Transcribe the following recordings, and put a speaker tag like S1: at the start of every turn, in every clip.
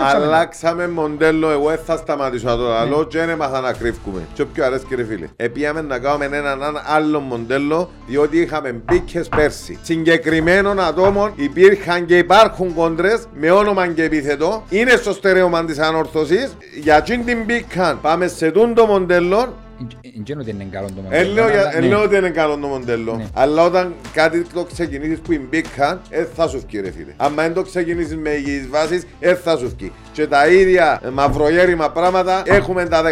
S1: Αλλάξαμε μοντέλο, εγώ δεν θα σταματήσω να το λέω και δεν έμαθα να κρύφκουμε. Και πιο αρέσκει ρε φίλε. Επίαμε να κάνουμε έναν άλλο μοντέλο, διότι είχαμε μπήκες πέρσι. Συγκεκριμένων ατόμων υπήρχαν και υπάρχουν κόντρες με όνομα και επίθετο. Είναι στο στερεώμα της ανόρθωσης. Για την μπήκαν πάμε σε τούντο μοντέλο
S2: δεν ότι είναι καλό το
S1: μοντέλο. Λέω ότι είναι καλό το μοντέλο. Αλλά όταν κάτι το ξεκινήσεις που είναι μπήκαν, δεν θα σου βγει ρε φίλε. Αν δεν το ξεκινήσεις με υγιείς βάσεις, δεν θα σου βγει. Και τα ίδια μαυρογέρημα πράγματα έχουμε τα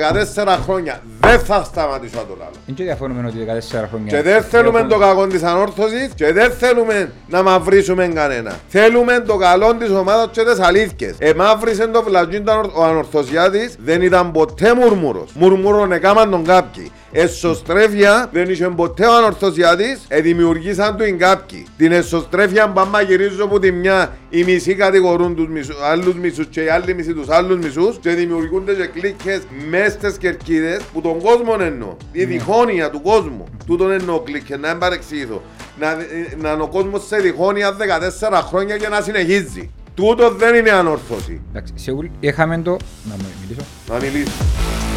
S1: 14 χρόνια. Δεν θα σταματήσω το
S2: άλλο. Δεν διαφωνούμε ότι 14 χρόνια.
S1: Και δεν θέλουμε το κακό της ανόρθωσης και δεν θέλουμε να μαυρίσουμε κανένα. Θέλουμε το καλό της ομάδας και τις αλήθειες. Εμαύρισε το βλατζίν ο ανορθωσιάτης, δεν ήταν ποτέ μουρμούρος. Μουρμούρον έκαναν τον κάποιοι. Εσωστρέφεια δεν είχε ποτέ ο ανορθωσιάτης, ε, δημιουργήσαν του κάποιοι. Την εσωστρέφεια μπάμα γυρίζω από τη μια, οι μισοί κατηγορούν τους μισούς, άλλους μισούς και οι άλλοι μισοί τους άλλους μισούς και δημιουργούνται και κλίκες μες στις κερκίδες που τον κόσμο εννοώ. Η ναι. διχόνοια του κόσμου. Τούτον εννοώ κλίκες, να μην παρεξηγηθώ. Να, να είναι ο κόσμος σε διχόνοια 14 χρόνια και να συνεχίζει. Τούτο δεν είναι ανόρθωση.
S2: Εντάξει, σίγουρα είχαμε το... Να μιλήσω.
S1: Να μιλήσω.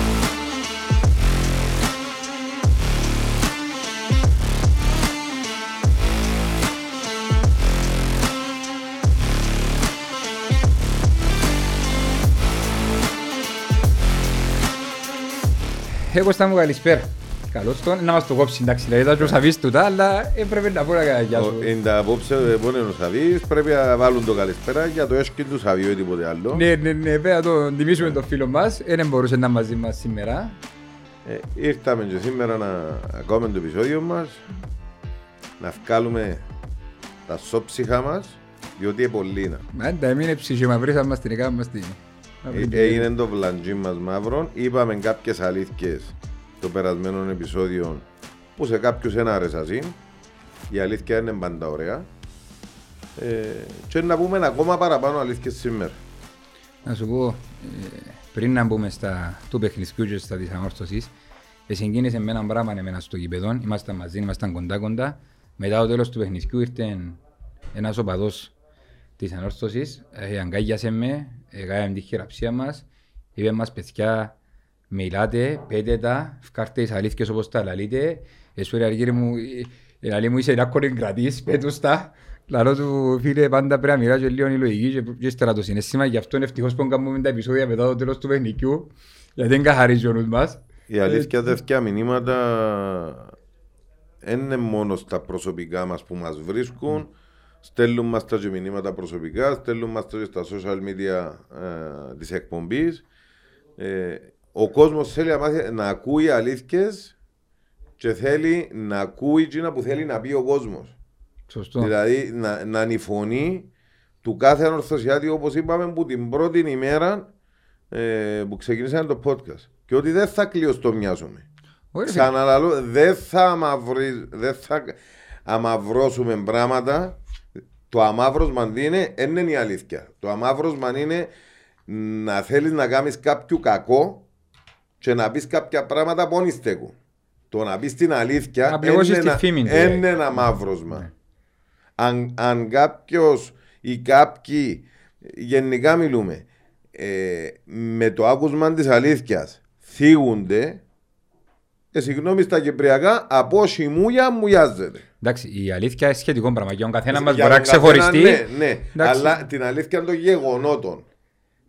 S2: Εγώ στα μου καλησπέρα. Καλώς τον, να μας το κόψει, εντάξει, δηλαδή θα το σαβείς τούτα, αλλά έπρεπε να πω να γεια σου.
S1: Είναι τα απόψε που είναι ο Σαβείς, πρέπει να βάλουν το καλησπέρα για το έσκιν τους Σαβίου ή τίποτε άλλο.
S2: Ναι, ναι, ναι, πρέπει να το τιμήσουμε τον φίλο μας, δεν μπορούσε να μαζί μας σήμερα.
S1: Ε, ήρθαμε και σήμερα να ακούμε το επεισόδιο μας, να βγάλουμε τα σώψυχα μας, διότι είναι πολύ να.
S2: Μάντα, έμεινε ψυχή, βρήσαμε μας την εικόνα μας την...
S1: Ε, έγινε το βλαντζί μας μαύρο. Είπαμε κάποιες αλήθειες στο περασμένο επεισόδιο που σε κάποιους ένα αρέσασαν. Η αλήθεια είναι πάντα ωραία. Ε, και να πούμε ακόμα παραπάνω αλήθειες σήμερα.
S2: Να σου πω, ε, πριν να μπούμε στα του παιχνιδιού και στα της ανόρθωσης, συγκίνησε με έναν πράγμα εμένα στο γηπεδό, ήμασταν μαζί, ήμασταν κοντά κοντά. Μετά το τέλος του παιχνιδιού ήρθε ένας οπαδός της ανόρθωσης, ε, αγκάγιασε με, έκαναμε τη χειραψία μας, είπε μας παιδιά, μιλάτε, πέτε τα, φκάρτε τις αλήθειες όπως τα λαλείτε, εσύ ρε αργύρι μου, η αλή μου είσαι ένα κρατής, πέτους τα, Λαλό του φίλε πάντα πρέπει να μοιράζει λίγο η λογική και ύστερα το συνέστημα, γι' αυτό είναι ευτυχώς που κάνουμε τα επεισόδια μετά το τέλος του παιχνικιού, γιατί δεν καθαρίζει ο νους μας.
S1: Η αλήθεια δεύτερα μηνύματα. Είναι μόνος στα προσωπικά μας που μας βρίσκουν, Στέλνουν μας τα μηνύματα προσωπικά, στέλνουν μας τα στα social media ε, της εκπομπής. Ε, ο κόσμος θέλει να, μάθει, να ακούει αλήθειες και θέλει να ακούει εκείνα που θέλει να πει ο κόσμος.
S2: Σωστό.
S1: Δηλαδή να, να είναι η φωνή του κάθε ανορθωσιάτη όπως είπαμε που την πρώτη ημέρα ε, που ξεκίνησαν το podcast. Και ότι δεν θα κλειοστομιάζουμε. Ξαναλαλώ, δεν θα, αμαυρί, δεν θα αμαυρώσουμε πράγματα το αμαύρωσμα είναι, δεν είναι η αλήθεια. Το αμαύρωσμα είναι να θέλεις να κάνεις κάποιο κακό και να πεις κάποια πράγματα που δεν στέκουν. Το να πεις την αλήθεια είναι ένα, ένα αμαύρωσμα. Ναι. Αν, αν κάποιος ή κάποιοι, γενικά μιλούμε, ε, με το άκουσμα της αλήθειας θίγονται, ε, συγγνώμη στα κυπριακά, από μουλιά μουλιάζεται.
S2: Εντάξει, η αλήθεια είναι σχετικό πράγμα. Για τον καθένας μας μπορεί να ξεχωριστεί.
S1: Ναι, ναι. Αλλά την αλήθεια των γεγονότων.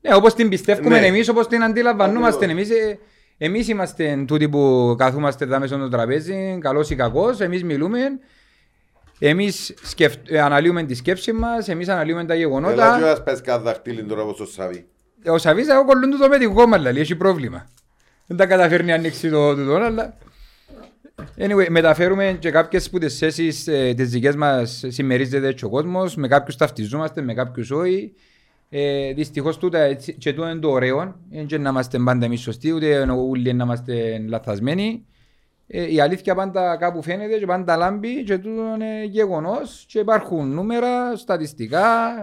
S2: Ναι, όπως την πιστεύουμε ναι. εμείς, όπως την αντιλαμβανόμαστε εμείς. Ε, εμείς είμαστε τούτοι που καθόμαστε εδώ μέσα στο τραπέζι, καλός ή κακός. Εμείς μιλούμε. Εμείς σκεφ... Ε, αναλύουμε τη σκέψη μας, εμείς αναλύουμε τα γεγονότα.
S1: Έλα, και πες κάθε δαχτύλι τώρα όπως ο Σαβί.
S2: Ο Σαβί, εγώ κολλούν το με την κόμμα, δηλαδή, έχει πρόβλημα. Δεν τα καταφέρνει να ανοίξει το τούτο, αλλά... Anyway, μεταφέρουμε και κάποιες που τις θέσεις ε, τις δικές μας συμμερίζεται έτσι ο κόσμος, με κάποιους ταυτιζόμαστε, με κάποιους όχι. Ε, δυστυχώς τούτα έτσι, και τούτο είναι το ωραίο, δεν να είμαστε πάντα εμείς σωστοί, ούτε όλοι να είμαστε λαθασμένοι. Ε, η αλήθεια πάντα κάπου φαίνεται και πάντα λάμπει και τούτο είναι γεγονός και υπάρχουν νούμερα, στατιστικά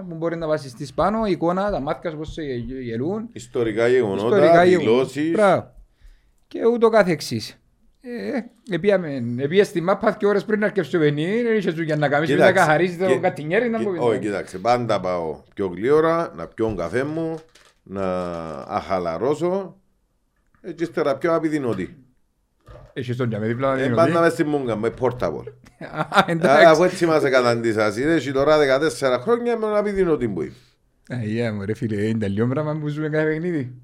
S2: που μπορεί να βασιστείς πάνω, εικόνα, τα μάτια σου πώς γελούν.
S1: Ιστορικά γεγονότα, δηλώσεις.
S2: Και ούτω κάθε εξής. Επία στη μάπα και ώρες πριν να αρκεύσει το παιχνίδι, δεν είχες δουλειά να κάνεις, να καθαρίζεις το κατηνιέρι να
S1: Όχι, κοιτάξτε, πάντα πάω πιο γλύωρα, να πιω καφέ μου, να αχαλαρώσω και ύστερα πιο απειδηνωτή.
S2: Έχεις τον για με δίπλα
S1: να Πάντα ε, μες στη μούγκα με πόρταβολ. Αφού έτσι μας καταντήσας. Έχει τώρα 14 χρόνια με να απειδηνωτή που είμαι.
S2: Αγία μου ρε φίλε, είναι τελειό πράγμα που ζούμε κάθε παιχνίδι.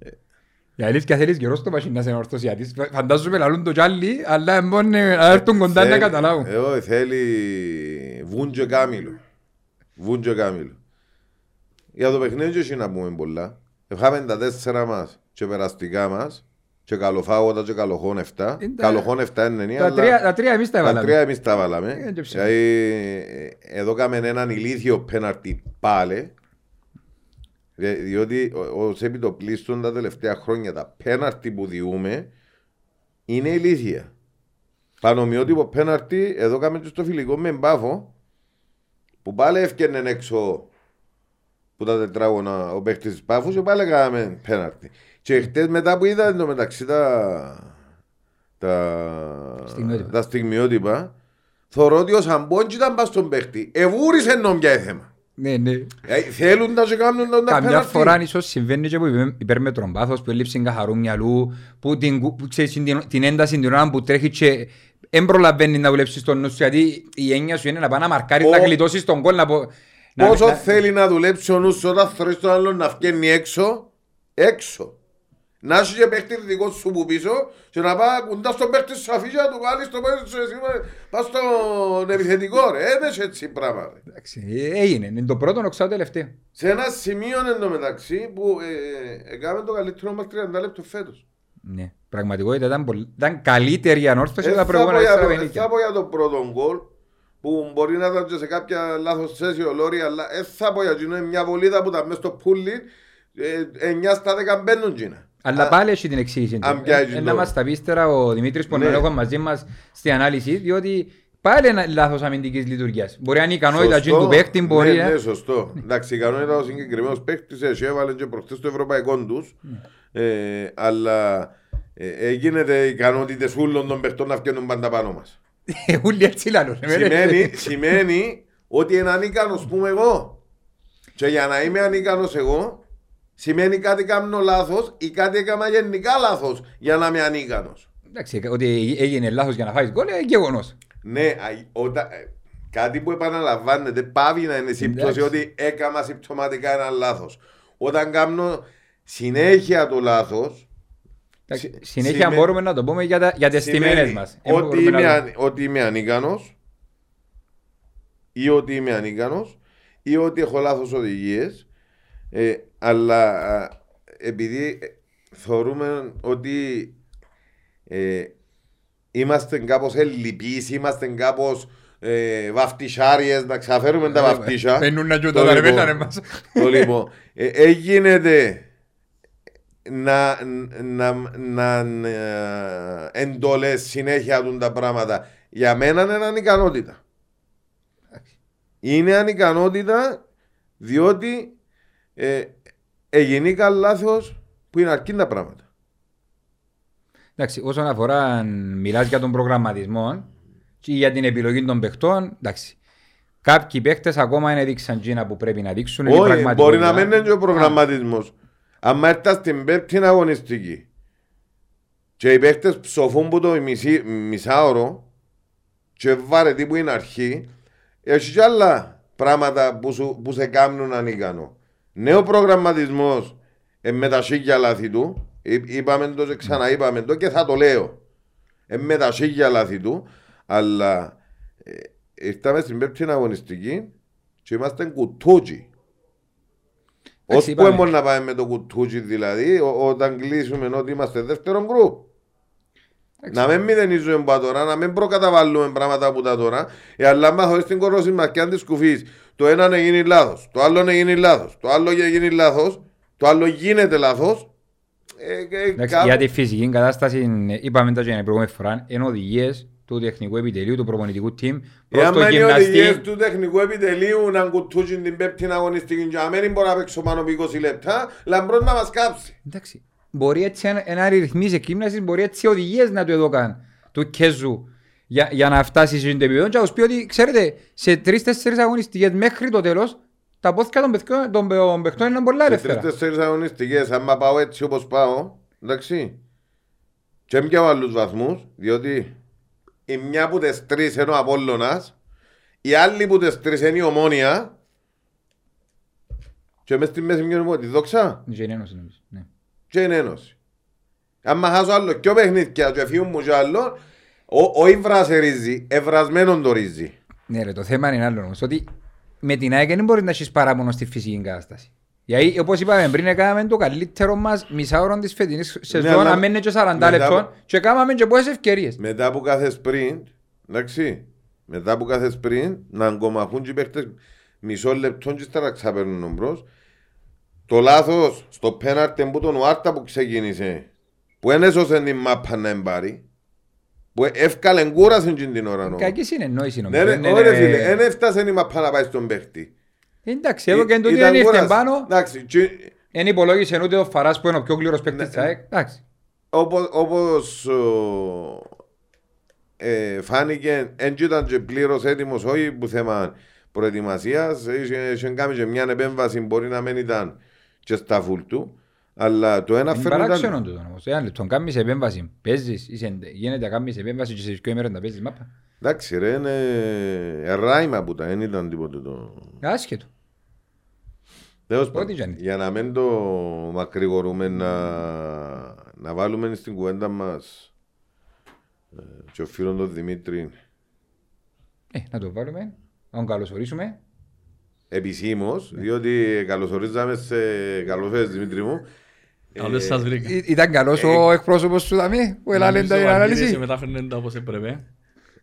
S2: Ε. Η αλήθεια θέλεις καιρό στο μachine να σε ορθωσιάτης. Φαντάζομαι λαλούν το κι αλλά μόνο να έρθουν κοντά να καταλάβουν.
S1: Εγώ θέλει βούντζο κάμιλο. Βούντζο κάμιλο. Για το παιχνίδι όχι να πούμε πολλά. Είχαμε τα τέσσερα μας και περαστικά μας και καλοφάγοντα και καλοχών 7. Καλοχών 7 είναι
S2: τα, τρία, τα τρία εμείς τα βάλαμε.
S1: Τα τρία εμείς τα βάλαμε. Δηλαδή, εδώ κάμε έναν ηλίθιο πέναρτι πάλι. Διότι ως επιτοπλίστων τα τελευταία χρόνια τα πέναρτι που διούμε είναι ηλίθια. Πανομοιότυπο πέναρτι, εδώ κάμε και στο φιλικό με μπάφο που πάλι έφτιανε έξω που τα τετράγωνα ο παίχτης της Πάφους και πάλι έκαναμε πέναρτι. Και χτες μετά που είδα το μεταξύ τα, τα, στιγμιότυπα. τα στιγμιότυπα θεωρώ ότι ο Σαμπόντζ ήταν πας στον παίχτη. Εβούρισε νομιά θέμα.
S2: Ναι, ναι.
S1: Ε, θέλουν να σε κάνουν τον
S2: Καμιά πέναρτι. φορά ίσως συμβαίνει και που υπέρμετρον πάθος, που έλειψε καθαρού μυαλού, που την, που, ξέρεις, την, την ένταση την ώρα που τρέχει και δεν προλαβαίνει να δουλέψεις τον νους σου, γιατί η έννοια σου είναι να πάει να μαρκάρεις, να γλιτώσεις τον κόλ, να,
S1: Πόσο να, θέλει να δουλέψει ο νους όταν θέλει τον άλλο να βγαίνει έξω, έξω. Να έχει και παίχτη δικό σου που πίσω και να πάει κοντά στον παίχτη σου αφήσει να του βάλεις το παίχτη σου εσύ πας στον επιθετικό ρε, έδεσαι έτσι πράγμα.
S2: Εντάξει, έγινε, είναι το πρώτο οξά τελευταίο.
S1: Σε ένα σημείο εντωμεταξύ που ε, έκαμε το καλύτερο μας 30 λεπτό φέτος.
S2: Ναι, πραγματικότητα ήταν, πολύ, ήταν καλύτερη η ανόρθωση από τα προηγούμενα
S1: Θα πω για το πρώτο γκολ που μπορεί να ήταν σε κάποια λάθος θέση ο Λόρι, αλλά δεν θα πω για είναι μια βολίδα που ήταν μέσα στο πουλί, 9 ε, στα 10 μπαίνουν γίνα.
S2: Αλλά πάλι έχει την εξήγηση. Ένα ε, μας τα πίστερα ο Δημήτρης Πονολόγο ναι. μαζί μας στη ανάλυση, διότι πάλι είναι λάθος αμυντικής λειτουργίας. Μπορεί να είναι η ικανότητα του παίχτη, μπορεί...
S1: Ναι, ναι, σωστό. Εντάξει, η ικανότητα ο συγκεκριμένος παίχτης έχει έβαλε και προχτές το ευρωπαϊκό τους, ε, αλλά έγινε οι ικανότητες όλων των παίχτων να φτιάχνουν πάντα πάνω μας.
S2: Ούλοι έτσι λάλλον.
S1: Σημαίνει, σημαίνει ότι είναι ανίκανος πούμε εγώ. Και για να είμαι ανίκανος εγώ, σημαίνει κάτι κάνω λάθος ή κάτι έκανα γενικά λάθος για να είμαι ανίκανος.
S2: Εντάξει, ότι έγινε λάθος για να φάεις γκολ είναι γεγονός.
S1: Ναι, όταν, ε, κάτι που επαναλαμβάνεται πάβει να είναι σύμπτωση ότι έκανα συμπτωματικά ένα λάθος. Όταν κάνω συνέχεια το λάθος,
S2: Συνέχεια μπορούμε να το πούμε για, τα, για τις τιμένες μας.
S1: Ότι είμαι, να... ότι είμαι ανίκανος ή ότι είμαι ανίκανος ή ότι έχω λάθος οδηγίες ε, αλλά επειδή ε, θεωρούμε ότι ε, είμαστε κάπως ελλειπείς, είμαστε κάπως ε, βαφτισάριες, να ξαφέρουμε τα βαφτίσα.
S2: Παίρνουν να γιούνται τα ρεβέλανε μας.
S1: Το λοιπόν, έγινε να, να, να ε, εντολές συνέχεια του τα πράγματα. Για μένα είναι ανικανότητα. Είναι ανικανότητα διότι ε, έγινε λάθος που είναι αρκεί τα πράγματα.
S2: Εντάξει, όσον αφορά, μιλάς για τον προγραμματισμό και για την επιλογή των παιχτών, εντάξει. Κάποιοι παίχτες ακόμα είναι δείξαν τζίνα που πρέπει να δείξουν.
S1: Όχι, μπορεί να μην είναι και ο προγραμματισμός. Αν έρθα στην πέπτη αγωνιστική και οι παίχτες ψοφούν που το μισή, μισάωρο και βάρε που είναι αρχή, έχει και άλλα πράγματα που, σου, που σε κάνουν ανίκανο. Νέο προγραμματισμός ε, με τα σίγια λάθη του, είπαμε το και ξαναείπαμε το και θα το λέω. Ε, με τα σίγια λάθη του, αλλά ε, ήρθαμε στην πέπτη αγωνιστική και είμαστε κουτούτσι. Ως που έμπορ να πάμε με το κουτούτσι δηλαδή, όταν κλείσουμε ότι είμαστε δεύτερο γκρουπ. Να μην μηδενίζουμε από τώρα, να μην προκαταβάλουμε πράγματα από τα τώρα, ε, αλλά μα χωρίς την κορώση μας και αν της σκουφείς, το ένα να γίνει λάθος, το άλλο να γίνει λάθος, το άλλο να γίνει λάθος, το άλλο γίνεται λάθος.
S2: Ε, ε, Εντάξει, κάπου... Για τη φυσική κατάσταση, είπαμε το και την προηγούμενη φορά, είναι οδηγίες του τεχνικού επιτελείου, του προπονητικού team.
S1: Εάν είναι οι οδηγίες του τεχνικού επιτελείου να κουτούσουν την πέπτη αγωνιστική και αμένει μπορεί να παίξω πάνω από 20 λεπτά, λαμπρός να μας κάψει.
S2: Εντάξει. Μπορεί έτσι ένα ρυθμίσει εκκύμνασης, μπορεί έτσι οδηγίες να του έδωκαν του Κέζου για, για να φτάσει σε επίπεδο και να πει ότι ξέρετε σε τρεις-τέσσερις αγωνιστικές μέχρι το τέλος τα πόθηκα των παιχτών, των παιχτών είναι πολλά ελεύθερα.
S1: Σε τρεις-τέσσερις αγωνιστικές, άμα πάω έτσι όπως πάω, εντάξει, και πιάω άλλους βαθμούς, διότι η μια από τις τρεις είναι ο Απόλλωνας, η άλλη που τις τρεις είναι η Ομόνια και μες στη μέση μια είναι τη δόξα
S2: Και είναι ένωση νομίζω. Ναι.
S1: και είναι ένωση. Αν μ' χάσω άλλο και ο παιχνίδια και φύγουν μου και άλλο, ο- όχι βρασερίζει, ευρασμένον το ρίζει.
S2: Ναι, ρε, το θέμα είναι άλλο όμως. Ότι με την ΑΕΚ δεν μπορεί να έχεις παράπονο στη φυσική κατάσταση. Γιατί όπως είπαμε πριν, έκαναμε το καλύτερο μας μισάωρο της φετινής σεζόν,
S1: αλλά
S2: αν μένει και 40
S1: μετά
S2: λεπτών
S1: από-
S2: και κάναμε και πόσες ευκαιρίες.
S1: Μετά από κάθε sprint, εντάξει, μετά από κάθε sprint, να αγκομαχούν και οι παίχτες μισό λεπτό και ύστερα ξαπέρνουν μπρος. Το λάθος στο πέναρτε που τον Ουάρτα που ξεκίνησε, που δεν έσωσε την μάπα να εμπάρει, που εύκαλε κούραση και την ώρα. νο.
S2: Κακή συνεννόηση
S1: Ναι,
S2: νομίζω.
S1: ρε,
S2: Είναι-
S1: όχι ρε φίλε, δεν έφτασε η μάπα να πάει στον παίχτη.
S2: Εντάξει, εδώ και
S1: Ή-
S2: τούτη
S1: ήταν
S2: δεν ήρθε
S1: κούραση.
S2: πάνω,
S1: Εντάξει, και
S2: δεν υπολόγισε ούτε ο Φαράς που είναι ο πιο κλήρος παίκτης
S1: Ναι.
S2: της ΑΕΚ. Εντάξει.
S1: όπως, όπως ο, ε, φάνηκε, δεν ήταν και πλήρως έτοιμος, όχι που θέμα προετοιμασίας, είχε, είχε κάνει και μια επέμβαση, μπορεί να μην ήταν και στα φουλ του, αλλά το ένα
S2: Είναι
S1: φέρνει
S2: παράξενο
S1: ήταν...
S2: τούτο όμως. Εάν λεπτό κάνεις επέμβαση, παίζεις, είσαι- γίνεται να κάνεις επέμβαση και σε δύο ημέρες να παίζεις μάπα.
S1: Εντάξει ρε, είναι ε, ράιμα που τα, δεν ήταν τίποτε το...
S2: Άσχετο.
S1: Τέλος
S2: Ό,τι
S1: πάντων,
S2: κι αν είναι.
S1: για να μην το μακρηγορούμε, να, να βάλουμε στην κουβέντα μας ε, και ο φίλος τον Δημήτρη
S2: Ε, να το βάλουμε, να τον καλωσορίσουμε.
S1: επισήμως, διότι καλωσορίζαμε σε καλώς Δημήτρη μου.
S3: Καλώς σας βρήκα.
S2: Ή- Ήταν καλός ο εκπρόσωπος σου δαμή που έλαβε
S3: Νομίζω
S2: την
S3: ο Βαγγέλης
S2: ανάλυση.
S3: σε μετάφερνε τα όπως έπρεπε.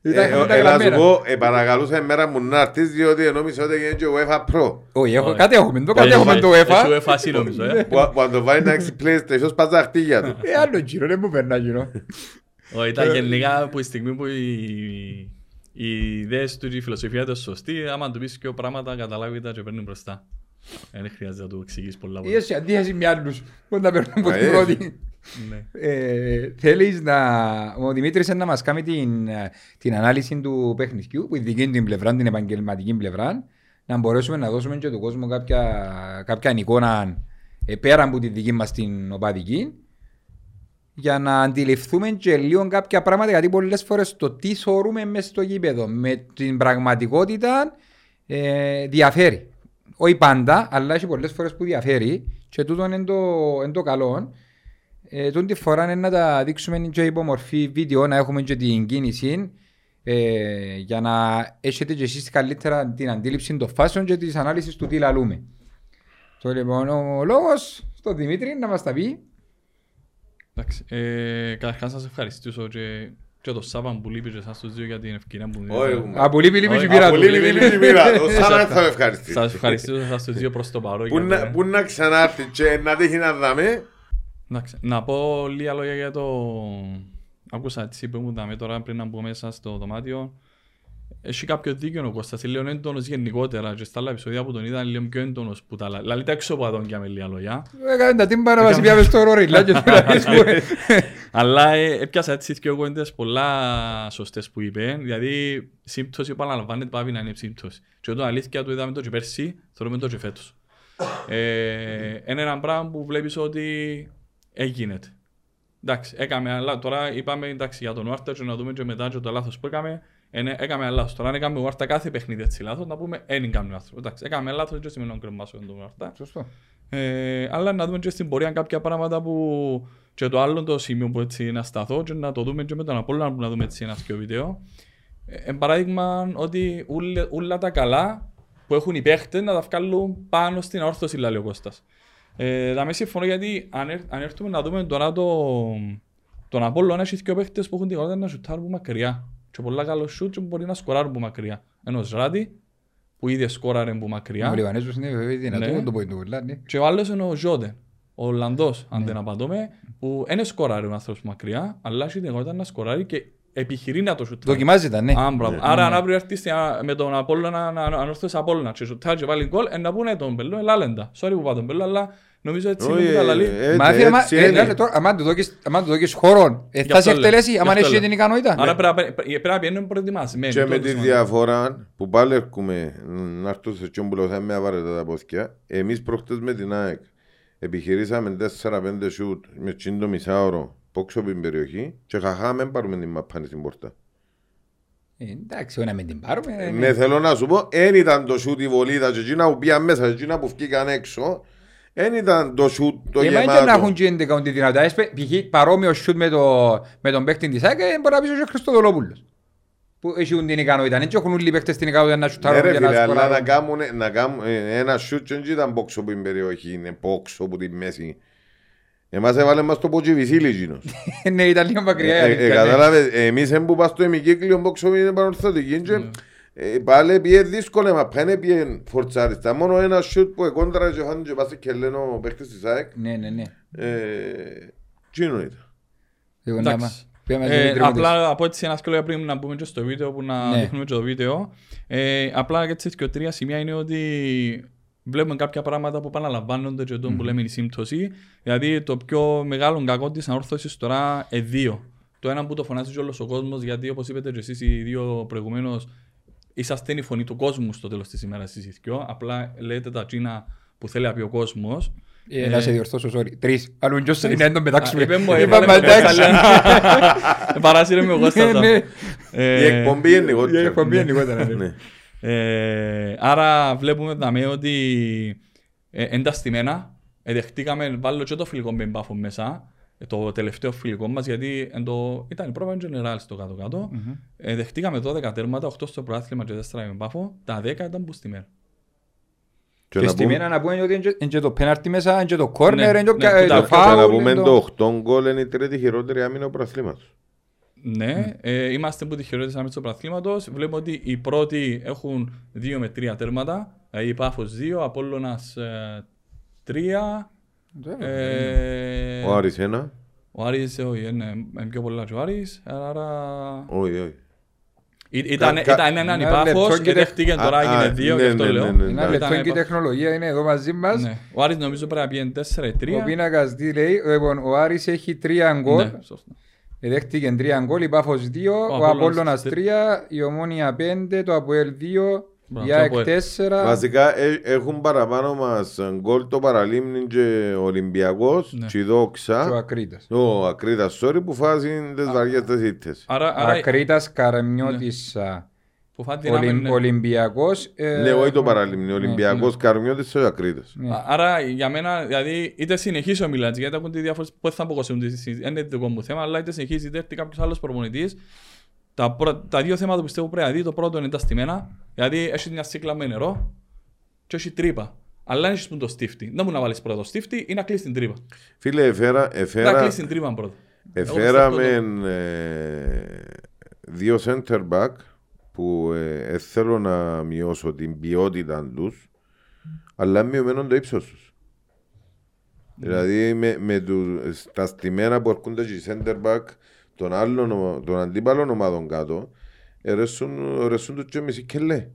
S2: Ήταν-
S1: Ε,
S2: ήταν
S1: ε, Έλα σου
S2: γραμμένα.
S1: πω, ε, παρακαλούσα η μέρα μου να έρθεις διότι νόμιζα ότι έγινε και UEFA Pro.
S2: Όχι, έχω-
S3: Όχι.
S2: κάτι έχουμε, το κάτι
S3: Έχει-
S2: έχουμε το
S3: έχει
S2: UEFA.
S3: UEFA εσύ νομίζω, ε.
S1: Που που αν το βάλει να έχει PlayStation σπάζει τα χτίγια του.
S2: Ε, άλλο γύρω, δεν μου περνά γύρω.
S3: Όχι, ήταν γενικά που η στιγμή που οι οι ιδέες του και η φιλοσοφία του είναι σωστή, άμα του πεις και πράγματα καταλάβει τα και παίρνει μπροστά. Δεν χρειάζεται να του εξηγείς πολλά πολλά.
S2: Είσαι σε αντίθεση με άλλους που να παίρνουν από
S1: Α,
S2: την
S1: ε.
S2: πρώτη.
S3: Ναι.
S2: Ε, Θέλεις να... Ο Δημήτρης είναι να μας κάνει την, ε, την ανάλυση του παιχνιδιού, που η δική του την πλευρά, την επαγγελματική πλευρά, να μπορέσουμε να δώσουμε και του κόσμου κάποια, κάποια εικόνα ε, πέρα από τη δική μας την οπαδική, για να αντιληφθούμε και λίγο κάποια πράγματα, γιατί πολλές φορές το τι θεωρούμε μέσα στο γήπεδο με την πραγματικότητα ε, διαφέρει. Όχι πάντα, αλλά έχει πολλές φορές που διαφέρει και τούτο είναι το, είναι το καλό. Ε, τούτη φορά είναι να τα δείξουμε και υπό μορφή βίντεο, να έχουμε και την κίνηση ε, για να έχετε και εσείς καλύτερα την αντίληψη των φάσεων και της ανάλυσης του τι λαλούμε. Το λοιπόν ο λόγος στον Δημήτρη να μας τα πει.
S3: Εντάξει, ε, καταρχάς να σας ευχαριστήσω και, και το Σάββαν που λείπει και εσάς τους δύο για την ευκαιρία που μου
S1: Όχι,
S3: δίνετε.
S1: έχουμε.
S2: Από λείπει λείπει
S3: Όχι,
S2: και πήρα
S3: από
S2: του.
S1: Πολύ λίγη μοίρα. Ο Σάρα θα με ευχαριστήσει.
S3: Σας ευχαριστήσω εσάς τους δύο προς το παρόν.
S1: Πού
S3: για
S1: να-
S3: το-
S1: Πού να ξανάρθει και να τύχει να δάμε.
S3: Εντάξει, να πω λίγα λόγια για το... Άκουσα έτσι που μου δάμε τώρα πριν να μπω μέσα στο δωμάτιο. Έχει κάποιο δίκιο ο Κώστας, είναι λίγο έντονος γενικότερα και στα άλλα επεισόδια που τον είδα είναι λίγο πιο έντονος που τα άλλα. Δηλαδή τα έξω από εδώ και με λίγα λόγια.
S2: Έκανε τα τύμπα να μας πιάμε στο ρορίλα και τώρα πούμε.
S3: Αλλά ε, έπιασα έτσι δύο κουβέντες πολλά σωστές που είπε. Δηλαδή, σύμπτωση επαναλαμβάνεται πάβει να είναι σύμπτωση. Και όταν αλήθεια το είδαμε το και πέρσι, θεωρούμε το και φέτος. Ε, είναι ένα πράγμα που βλέπεις ότι έγινε. Εντάξει, έκαμε, αλλά τώρα είπαμε εντάξει, για τον Ουάρτα και να δούμε και μετά και το λάθος που έκαμε. Είναι, έκαμε λάθος. Τώρα αν έκαμε ο Ουάρτα κάθε παιχνίδι έτσι λάθος, να πούμε δεν έκαμε λάθος. Εντάξει, έκαμε λάθος και σημαίνει να κρεμάσουμε τον Ουάρτα.
S2: Σωστό.
S3: Ε, αλλά να δούμε και στην πορεία κάποια πράγματα που και το άλλο το σημείο που έτσι να σταθώ και να το δούμε και με τον Απόλλωνα που να δούμε έτσι ένα πιο βίντεο. Ε, εν παράδειγμα ότι ούλα, ούλα τα καλά που έχουν οι παίχτες να τα βγάλουν πάνω στην αόρθωση λέει ο Κώστας. Ε, θα με συμφωνώ γιατί αν, έρ- αν έρθουμε να δούμε τώρα το, τον Απόλλωνα έχει δύο παίχτες που έχουν την ικανότητα να σουτάρουν από μακριά. Και πολλά καλό σουτ και μπορεί να σκοράρουν από μακριά. Ένας Ράτη που ήδη σκόραρε από μακριά.
S2: Ο Λιβανέζος είναι βέβαια δυνατό
S3: Ναι.
S2: το point του πολλά, ναι.
S3: Και ο άλλος είναι ο Ζόντε, ο Ολλανδός, αν δεν απαντώμε, που δεν σκοράρει ο άνθρωπος μακριά, αλλά έχει την ικανότητα να σκοράρει και επιχειρεί να το σουτάρει.
S2: Δοκιμάζεται, ναι.
S3: Α, μπράβο. Άρα αν αύριο έρθει στην- με τον Απόλλωνα, να- να ανόρθωσε Απόλλωνα και σουτάρει και βάλει γκολ, ε, να πούνε τον Πελό, ελά λέντα. Sorry που πάω τον Πελό, αλλά Νομίζω έτσι
S1: Όχι,
S3: είναι που τα λαλεί.
S1: ε,
S2: Μα
S1: έτσι
S2: φίλε, μα- ε,
S1: είναι.
S2: ναι, τώρα, άμα του δώκεις- άμα του δώσεις χώρο, ε,
S3: Γι'
S2: θα σε
S3: αυτό λέω.
S2: εκτελέσει,
S3: Γι'
S2: άμα
S3: αυτό
S2: έχει
S3: λέω.
S2: την ικανότητα.
S3: Άρα πρέπει να- πρέπει να πηγαίνουν προετοιμασμένοι.
S1: Και με
S3: τούτο
S1: τη
S3: σημαντικό.
S1: διαφορά που πάλι έρχομαι να έρθω σε ποιον που λέω θα με αβάρετα τα πόθηκια. Εμείς προχτές με την ΑΕΚ επιχειρήσαμε 4-5 σούτ με τσίντο μισάωρο πόξω από την περιοχή και χαχά μην πάρουμε την μαπάνη στην πόρτα.
S2: Ε, Εντάξει, να μην την πάρουμε. ε,
S1: Ναι, θέλω να σου πω, δεν ήταν το σούτ η βολίδα και εκείνα που πήγαν μέσα και εκείνα που βγήκαν έξω. Δεν ήταν το σούτ το
S2: Και μα και να
S1: γεμάτο.
S2: έχουν και εντεκαούν τη δυνατότητα. Έσπε, π.χ. παρόμοιο σιούτ με, το, με τον παίκτη της ΑΕΚ, ε, μπορεί να πεις και ο Χριστοδολόπουλος. Που έχουν την ικανότητα. Δεν έχουν όλοι οι παίκτες την ικανότητα να
S1: Ναι
S2: σουτάρουν
S1: ρε
S2: και να
S1: φίλε, αλλά να
S2: σκοράρουν.
S1: κάνουν, να κάνουν ε, ένα σούτ και δεν ήταν πόξο από την περιοχή, είναι πόξο από τη μέση. Εμάς έβαλε μας το ποτσιβισίλι εκείνος.
S2: Ναι, ήταν λίγο μακριά. η
S1: Ε,
S2: αλήθεια,
S1: ε,
S2: ναι.
S1: Κατάλαβες, εμείς που πας στο ημικύκλιο μπόξο είναι πανορθωτική και ε, πάλι πήγε δύσκολο, μα πάνε πήγε φορτσάριστα. Μόνο ένα σούτ που εκόντρα και φάνε και πάσε και λένε ο παίχτης της ΑΕΚ.
S2: Ναι, ναι, ναι.
S1: ε, Τσίνο ήταν.
S2: Εγώ να
S3: Εντάξει.
S2: μα- πήγαμε
S3: Ε,
S2: σε τρίμοντες.
S3: απλά από έτσι ένα σκέλο πριν να μπούμε και στο βίντεο που να
S2: Ναι.
S3: δείχνουμε και το βίντεο. Ε, απλά και έτσι και τρία σημεία είναι ότι βλέπουμε κάποια πράγματα που επαναλαμβάνονται και εδώ που λέμε η σύμπτωση. Δηλαδή το πιο μεγάλο κακό της ανόρθωσης τώρα είναι δύο. Το ένα που το φωνάζει και όλος ο κόσμος γιατί όπως είπατε και εσείς οι δύο προηγουμένως είσαστε η φωνή του κόσμου στο τέλος της ημέρας εσείς οι δυο. Απλά λέτε τα τσίνα που θέλει να πει ο κόσμος.
S2: Ε, Να σε διορθώσω, sorry. Τρεις. Άλλον και όσοι είναι να τον πετάξουμε.
S3: Α, είπε μου,
S2: Είπαμε,
S3: έβαλε με
S2: εντάξει.
S3: Κωνσταντίνα. Παράσυρε με εγώ
S2: Ναι,
S3: στα
S2: ναι.
S1: Η εκπομπή είναι
S2: Η
S1: λιγότερα.
S2: εκπομπή είναι λιγότερα, ναι.
S1: Ναι.
S3: Ε, άρα βλέπουμε δαμέ ότι ε, εν τα στημένα ε, δεχτήκαμε βάλω και το φιλικό με μπάφο μέσα ε, το τελευταίο φιλικό μας γιατί εν το, ήταν η πρόβα general στο κάτω-κάτω ε, δεχτήκαμε 12 τέρματα 8 στο προάθλημα και 4 με μπάφο τα 10 ήταν που στη μέρα
S1: Και
S2: Και
S1: να
S2: στη
S1: πούμε-
S2: μένα να πούμε ότι είναι και- είναι και το πέναρτι μέσα, είναι και το κόρνερ,
S3: Ναι,
S2: είναι και
S3: ναι,
S2: το
S3: που τα-
S1: και να
S2: φάουλ.
S1: πούμε
S2: είναι
S1: το 8 γκολ είναι η τρίτη χειρότερη άμυνα του προαθλήματος.
S3: Ναι, ε, είμαστε που τη χειρότερη άμεση του πρωταθλήματο. Βλέπουμε ότι οι πρώτοι έχουν 2 με 3 τέρματα. Δηλαδή η Πάφος 2, Απόλλωνας 3. Ε,
S1: ο Άρης ένα.
S3: Ο Άρης όχι, είναι πιο πολλά και ο Άρης, άρα...
S1: Όχι, όχι.
S3: Ήταν
S2: ένα
S3: ανυπάχος
S2: ναι,
S3: και δέχτηκε τώρα έγινε δύο,
S1: ναι,
S3: γι' αυτό
S1: ναι,
S3: λέω.
S1: Είναι
S2: λεπτό και η τεχνολογία είναι εδώ μαζί μας.
S3: Ο Άρης νομίζω πρέπει να πιένει 4-3.
S2: Ο πίνακας τι λέει, λοιπόν, ο Άρης έχει 3 γκολ. Δέχτηκε 3 γκολ, η Πάφος 2, ο
S3: Απόλλωνας
S2: 3, η Ομόνια 5, το Αποέλ 2,
S3: για
S2: τέσσερα...
S1: Βασικά ε, έχουν παραπάνω μας ε, γκολ το παραλίμνη και ο Ολυμπιακός
S3: ναι.
S1: και
S2: και ο Ακρίτας.
S1: Ο Ακρίτας, sorry, που φάζεις τις βαριές τις ήττες.
S3: Άρα, άρα...
S2: Ακρίτας, Καραμιώτης,
S3: ναι.
S2: Ολυμπιακός... Ε...
S1: Ναι, όχι το παραλίμνη,
S2: ναι,
S1: Ολυμπιακός, ναι. Καραμιώτης ο Ακρίτας.
S2: Ναι.
S3: Άρα για μένα, δηλαδή είτε συνεχίσει ο Μιλάτς, γιατί έχουν τη διάφορες που θα αποκοσούν, είναι δικό μου θέμα, αλλά είτε συνεχίζει είτε έρθει κάποιος άλλος προπονητής τα, πρω- τα δύο θέματα που πιστεύω πρέπει να δει, το πρώτο είναι τα στημένα, γιατί έχει μια σύκλα με νερό και έχει τρύπα. Αλλά δεν έχεις που το στίφτη. Δεν μου να βάλεις πρώτα το στίφτη ή να κλείσεις την τρύπα.
S1: Φίλε, εφέρα,
S3: Να
S1: εφέρα,
S3: κλείσεις την τρύπα πρώτα. Εγώ
S1: εφέραμε
S3: πιστεύω
S1: ε, δύο center back που ε, ε, θέλω να μειώσω την ποιότητα τους αλλά μειωμένο το ύψος τους. Δηλαδή με, με τους, στα στημένα που έρχονται και οι center back των άλλων ομα- των αντίπαλων ομάδων κάτω ερέσουν, ερέσουν τους και μισή κελέ.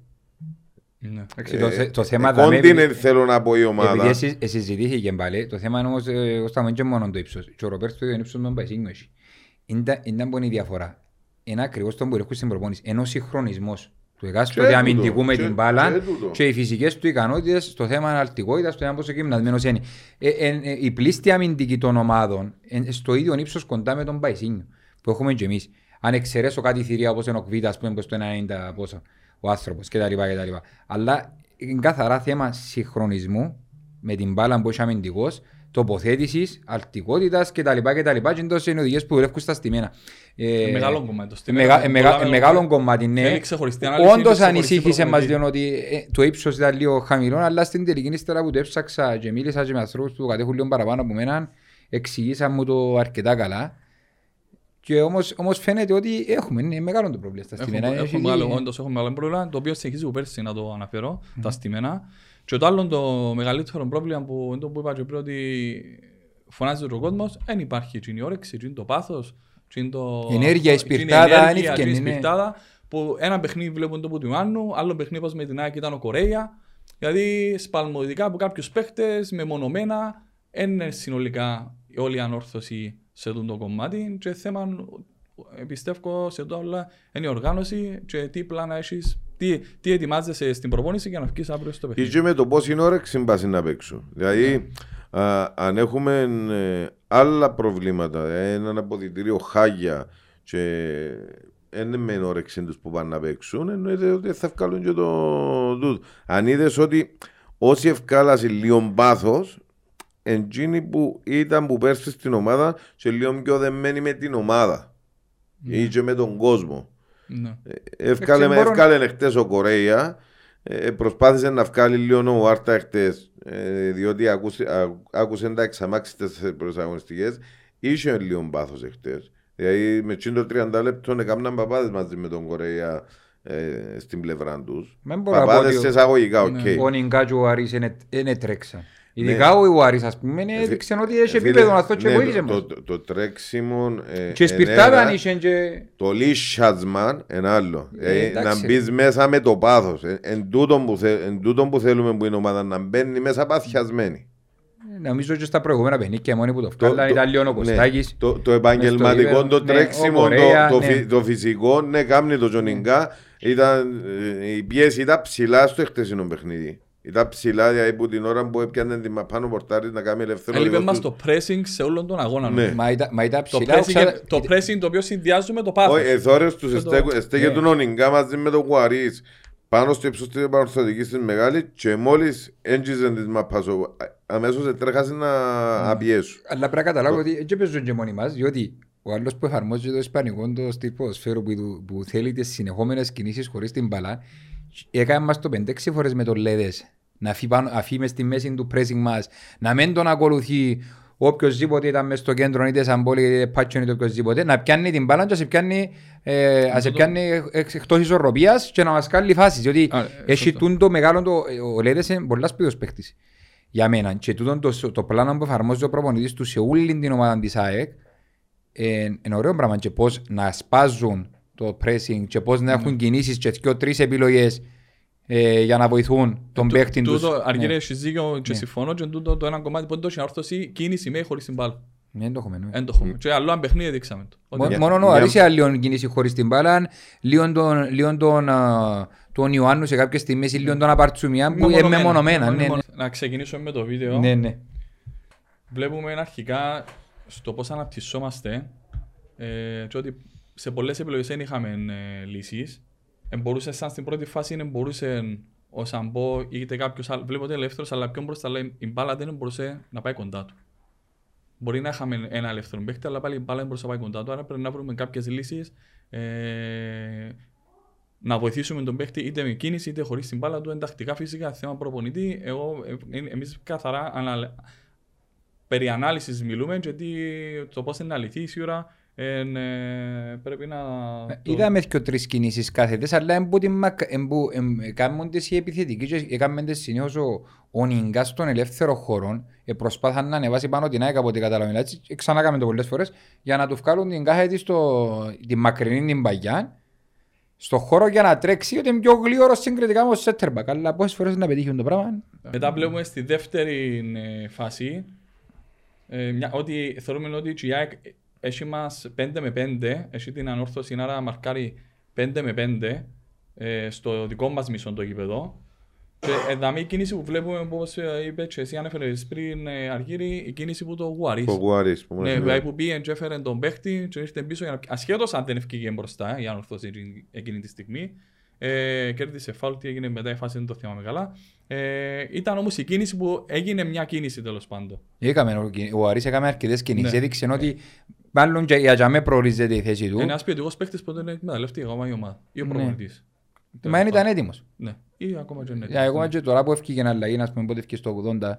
S3: Ναι.
S2: Εντάξει, το, θε- το
S1: Ε,
S2: θέμα δαμέ,
S1: Κόντινε
S2: επειδή-
S1: θέλω να πω η
S2: επειδή
S1: ομάδα.
S2: εσυ- ε, συζητήθηκε πάλι, το θέμα είναι όμως, ε, ως τα μόνο και μόνο το ύψος. Και ο Ροπέρτο το ύψος με τον Παϊσίνιο έχει. Είναι είναι που είναι η διαφορά. Είναι ακριβώς το που έχουν στην προπόνηση. Ενώ ο συγχρονισμός του εκάστοτε
S1: τούτο,
S2: αμυντικού με
S1: και-
S2: την μπάλα
S1: και τούτο.
S2: και οι φυσικές του ικανότητες στο θέμα αναλυτικότητας, στο θέμα πόσο γυμνασμένος είναι. Ε, ε, ε, η πλήστη αμυντική των ομάδων ε, στο ίδιο ύψος κοντά με τον Παϊσίνιο που έχουμε και εμείς. Αν εξαιρέσω κάτι θηρία όπως είναι ο Κβίτας που είναι στο 90 πόσο, ο άνθρωπος κτλ. κτλ. Αλλά είναι καθαρά θέμα συγχρονισμού με την μπάλα που έχει αμυντικός, τοποθέτησης, αλτικότητας κτλ. κτλ. Και εντός είναι οδηγίες που δουλεύουν στα στημένα. Ε,
S3: Μεγάλο κομμάτι το
S2: ε,
S3: στημένα.
S2: μεγα- ε,
S3: Πολλά
S2: μεγα-
S3: μεγάλο
S2: μεγάλο κομμάτι, ναι.
S3: Θέλει ξεχωριστή ανάλυση και
S2: Όντως
S3: ξεχωριστή
S2: ανησύχησε μας
S3: προπονητή.
S2: διότι ότι ε, το ύψος ήταν λίγο χαμηλό, αλλά στην τελική ύστερα που το έψαξα και μίλησα και με ανθρώπους που κατέχουν λίγο παραπάνω από μένα, εξηγήσαν μου το αρκετά καλά. Και όμως, όμως φαίνεται ότι έχουμε, είναι μεγάλο το πρόβλημα στα στημένα.
S3: Έχουμε,
S2: Έχει
S3: έχουμε
S2: δει-
S3: μεγάλο, όντως έχουμε μεγάλο πρόβλημα, το οποίο συνεχίζει από πέρσι να το αναφέρω, τα στημένα. Και το άλλο το μεγαλύτερο πρόβλημα που, είναι το που είπα και πριν ότι φωνάζει ο κόσμος, δεν υπάρχει εκείνη η όρεξη, εκείνη το πάθος, εκείνη το...
S2: Η ενέργεια, η
S3: εκείνη
S2: σπιρτάδα,
S3: ενέργεια,
S2: είναι ευκαινή,
S3: εκείνη η
S2: ναι.
S3: σπιρτάδα, που ένα παιχνίδι βλέπουν το που του Ιωάννου, άλλο παιχνίδι όπως με την ΑΕΚ ήταν ο Κορέια, δηλαδή σπαλμωδικά από κάποιους παίχτες, μεμονωμένα, είναι συνολικά όλη η ανόρθωση σε αυτό το κομμάτι και θέμα πιστεύω σε το όλα είναι η οργάνωση και τι πλάνα έχεις τι, τι ετοιμάζεσαι στην προπόνηση για να βγεις αύριο στο παιχνίδι.
S1: Και με το πώς είναι όρεξη μπάσει να παίξω. Δηλαδή, α, αν έχουμε ε, άλλα προβλήματα, ε, έναν αποδητήριο χάγια και δεν με όρεξη τους που πάνε να παίξουν, εννοείται ότι θα βγάλουν και το τούτο. Αν είδες ότι όσοι ευκάλασαν λίγο πάθος, εντζίνοι που ήταν που πέρσι στην ομάδα και λίγο πιο δεμένοι με την ομάδα ναι. ή και με τον κόσμο. Ναι. Εύκαλε, μπορούν... εύκαλε χτες ο Κορέια, ε, προσπάθησε να βγάλει λίγο ο Άρτα χτες, ε, διότι άκουσε, άκουσε τα εξαμάξιτες προσαγωνιστικές, είχε λίγο πάθος χτες. Δηλαδή με το 30 λεπτό έκαναν παπάδες μαζί με τον Κορέα ε, στην πλευρά τους. Παπάδες σε εισαγωγικά, οκ.
S2: Ο Νιγκά τζαι ο Άρης είναι τρέξα. Ειδικά ο Άρης ας πούμε έδειξε ότι έχει επίπεδο αυτό και βοήθησε
S1: μας. Το τρέξιμο...
S2: Και σπιρτάδα αν είχε και...
S1: Το λύσσασμαν είναι άλλο. Να μπεις μέσα με το πάθος. Εν τούτον που θέλουμε που είναι ομάδα να μπαίνει μέσα παθιασμένη.
S2: Νομίζω και στα προηγούμενα παιχνίθκια μόνοι που το βγάλαν ήταν λίγο ο Κωστάκης.
S1: Το επαγγελματικό, το τρέξιμο, το φυσικό, ναι, κάνει το Τζονιγκά. Η πίεση ήταν ψηλά στο χτεσινό παιχνίδι. Ήταν ψηλά δηλαδή που την ώρα που έπιανε την πάνω πορτάρι να κάνει ελεύθερο.
S3: Έλειπε μας το pressing σε όλον τον αγώνα.
S2: Ναι. Μα, ήταν ψηλά.
S3: Το pressing, το pressing το οποίο συνδυάζουμε το πάθος. Όχι,
S1: εθώρες τους στέκε του Νονιγκά μαζί με τον Κουαρίς πάνω στο ύψος της επανορθωτικής της μεγάλης και μόλις έντζιζε της μαπάς αμέσως τρέχασε να ναι. απιέσουν.
S2: Αλλά πρέπει να καταλάβω ότι έτσι παίζουν και μόνοι μας διότι ο άλλος που εφαρμόζει το ισπανικό το στυλ ποδοσφαίρου που, που θέλει τις συνεχόμενες κινήσεις χωρίς την μπαλά έκανε μας το 5-6 φορές με τον Λέδες να αφήσει μες στη μέση του pressing μας να μην τον ακολουθεί οποιοςδήποτε ήταν μέσα στο κέντρο, είτε σαν πόλη, είτε πάτσον, είτε οποιοςδήποτε, να πιάνει την μπάλα και να σε πιάνει, ε, να σε πιάνει εκτός ισορροπίας και να μας κάνει φάσεις. Διότι έχει το μεγάλο, το, ο Λέδες είναι πολλάς σπίδος παίχτης για μένα. Και τούτο το, το πλάνο που εφαρμόζει ο προπονητής του σε όλη την ομάδα της ΑΕΚ είναι ωραίο πράγμα και πώς να σπάζουν το pressing και πώς να έχουν κινήσεις και δύο-τρεις επιλογές ε, για να βοηθούν τον παίκτη τους.
S3: Τούτο, αρκεί να έχεις δίκιο και συμφωνώ και τούτο το ένα κομμάτι που είναι τόσο ορθωσή κίνηση με χωρίς την μπάλα.
S2: Δεν το έχουμε.
S3: Δεν το έχουμε. Και άλλο αν παιχνίδι δείξαμε
S2: το. Μόνο ο Αρίσια λίγο κίνηση χωρίς την μπάλα, λίγο τον τον Ιωάννου σε κάποιες στιγμές ή λίγο τον Απαρτσουμιά που είναι μεμονωμένα. Ναι, ναι.
S3: Να ξεκινήσουμε με το βίντεο.
S2: Ναι, ναι.
S3: Βλέπουμε αρχικά στο πώς αναπτυσσόμαστε ε, και ότι σε πολλές επιλογές δεν είχαμε ε, λύσεις μπορούσε σαν στην πρώτη φάση μπορούσε ο Σαμπό είτε κάποιος άλλος. Βλέπω ότι είναι ελεύθερος, αλλά πιο μπροστά λέει η μπάλα δεν μπορούσε να πάει κοντά του. Μπορεί να είχαμε ένα ελεύθερο παίχτη, αλλά πάλι η μπάλα δεν μπορούσε να πάει κοντά του. Άρα πρέπει να βρούμε κάποιες λύσεις ε, να βοηθήσουμε τον παίχτη είτε με κίνηση είτε χωρίς την μπάλα του. Εντακτικά φυσικά θέμα προπονητή. Εγώ, ε, εμείς καθαρά ανα, περί ανάλυσης μιλούμε, γιατί το πώς είναι αληθή σίγουρα ε, πρέπει να...
S2: Το... Είδαμε και τρεις κινήσεις κάθετες, αλλά κάνουν τις οι επιθετικοί και έκαμε τις συνήθως ο Νιγκάς στον ελεύθερο χώρο προσπάθαν να ανεβάσει πάνω την ΑΕΚ από ό,τι καταλαβαίνω. Έτσι ξανά κάνουμε το πολλές φορές για να του βγάλουν την κάθετη στο, την μακρινή την παγιά στο χώρο για να τρέξει ότι είναι πιο γλύωρος συγκριτικά με ο Σέτερμπακ. Αλλά πόσες φορές να πετύχουν το πράγμα.
S3: Μετά βλέπουμε στη δεύτερη ε, φάση ε, μια, ότι θεωρούμε ότι η ΑΕΚ έχει μας 5 με 5, έχει την ανόρθωση να μαρκάρει 5 με 5 ε, στο δικό μας μισό το γήπεδο. Και εδώ η κίνηση που βλέπουμε, όπως ε, είπε και εσύ ανέφερες πριν ε, Αργύρι, η κίνηση που το Γουαρίς.
S1: Το Γουαρίς.
S3: Που ναι, δηλαδή που πήγε και έφερε τον παίχτη και ήρθε πίσω, για να... ασχέτως αν δεν ευκήγε μπροστά η ανόρθωση εκείνη τη στιγμή. Ε, κέρδισε φάουλ, τι έγινε μετά η φάση δεν το θυμάμαι καλά. Ε, ήταν όμως η κίνηση που έγινε μια κίνηση τέλος πάντων.
S2: Έκαμε, ο Αρής έκαμε αρκετές κινήσεις. Ναι. Έδειξε ότι Μάλλον και για να προορίζεται η θέση του.
S3: Ένας ποιοτικός παίκτης που δεν εκμεταλλευτεί ακόμα η ομάδα ή ο ναι. προπονητής.
S2: Μα δεν ήταν έτοιμος.
S3: Ναι, ή ακόμα και είναι έτοιμος.
S2: Ακόμα και τώρα που έφυγε να αλλαγή, να πούμε πότε έφυγε στο 80,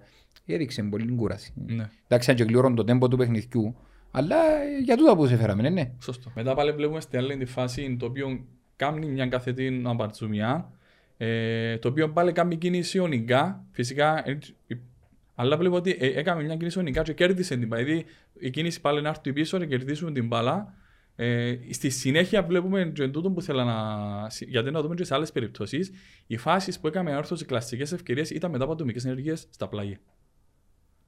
S2: έριξε πολύ κούραση. Ναι. Εντάξει, αν και κλήρων το τέμπο του παιχνιδιού, αλλά για τούτα που σε φέραμε, ναι, ναι.
S3: Σωστό. Μετά πάλι βλέπουμε στην άλλη τη φάση το οποίο κάνει μια καθετή αμπαρτσουμιά, ε, το οποίο πάλι κάνει κίνηση ονικά. Φυσικά αλλά βλέπω ότι ε, έκαμε μια κίνηση ονικά και κέρδισε την μπάλα. Δηλαδή η κίνηση πάλι να έρθει πίσω και κερδίσουμε την μπάλα. Ε, στη συνέχεια βλέπουμε και τούτο που θέλω να. Γιατί να δούμε και σε άλλες περιπτώσεις, οι φάσει που έκαμε όρθωση κλασικές ευκαιρίες ήταν μετά από ατομικέ ενέργειες στα πλάγια.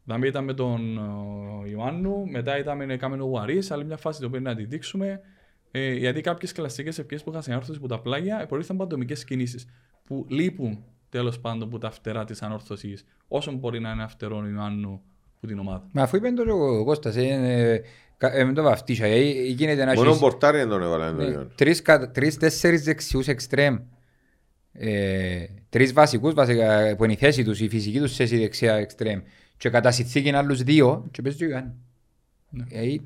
S3: Δηλαδή ήταν με τον ε, Ιωάννου, μετά ήταν με κάμενο Γουαρίς, άλλη μια φάση το οποίο να τη δείξουμε. Ε, γιατί κάποιες κλασικές ευκαιρίες που είχαν συνάρθρωση από τα πλάγια προήλθαν από ατομικέ κινήσεις που λείπουν τέλος πάντων από τα φτερά της ανόρθωσης, όσο μπορεί να είναι αυτερόν Ιωάννου που την ομάδα.
S2: Μα αφού είπε το ο Κώστας, ε, ε, με το βαφτίσια, ε, γίνεται να
S1: Μόνο πορτάρι δεν τον έβαλα.
S2: Τρεις-τέσσερις δεξιούς εξτρέμ. Ε, τρεις βασικούς βασικά, που είναι η θέση τους, η φυσική τους θέση δεξιά εξτρέμ. Και κατά συνθήκη άλλους δύο και παίζει το Ιωάννη. Ναι. Ε,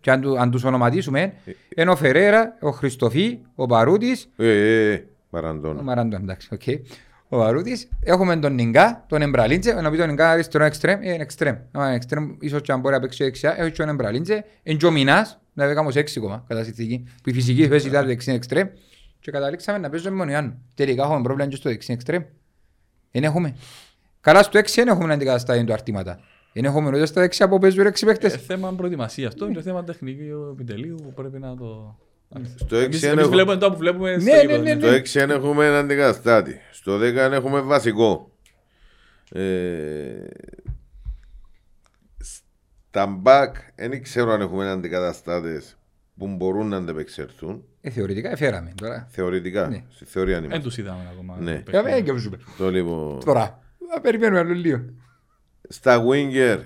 S2: και αν, του, αν τους ονοματίσουμε, είναι ο Φερέρα, ο Χριστοφή, ο Παρούτης.
S1: Ε, ε, ε, Μαραντών.
S2: Ο Μαραντών, εντάξει, οκ. Okay ο Βαρούτης. Έχουμε τον Νιγκά, τον Εμπραλίντζε, να πει τον Νιγκά αριστερό εξτρέμ, είναι εξτρέμ. Αν είναι εξτρέμ, ίσως και αν μπορεί να παίξει δεξιά, έχει τον Εμπραλίντζε, είναι και ο Μινάς, να βγάλουμε σε έξι κόμμα, κατά συνθήκη, που η φυσική θέση ήταν δεξί εξτρέμ και καταλήξαμε να παίζουμε μόνο Ιάννου. Τελικά έχουμε πρόβλημα και στο δεξί εξτρέμ. Δεν έχουμε. Καλά στο έξι δεν έχουμε να αντικαταστάει το αρτήματα. Δεν έχουμε ούτε στα δεξιά που παίζουν έξι παίχτες.
S3: Ε, θέμα προετοιμασίας. Αυτό είναι θέμα τεχνικού επιτελείου που πρέπει να το...
S1: Στο 6 έχουμε...
S3: το που βλέπουμε
S2: ναι, ναι, ναι, ναι.
S1: Στο 6 έχουμε έναν αντικαταστάτη. Στο 10 έχουμε βασικό. Ε, στα μπακ δεν ξέρω αν έχουμε αντικαταστάτε που μπορούν να αντεπεξέλθουν.
S2: Ε, θεωρητικά έφεραμε τώρα.
S1: Θεωρητικά. Ναι. Στη θεωρία
S3: Δεν τους είδαμε ακόμα.
S1: Ναι.
S2: Ε,
S1: το λοιπόν...
S2: Τώρα. Περιμένουμε άλλο λίγο.
S1: Στα Winger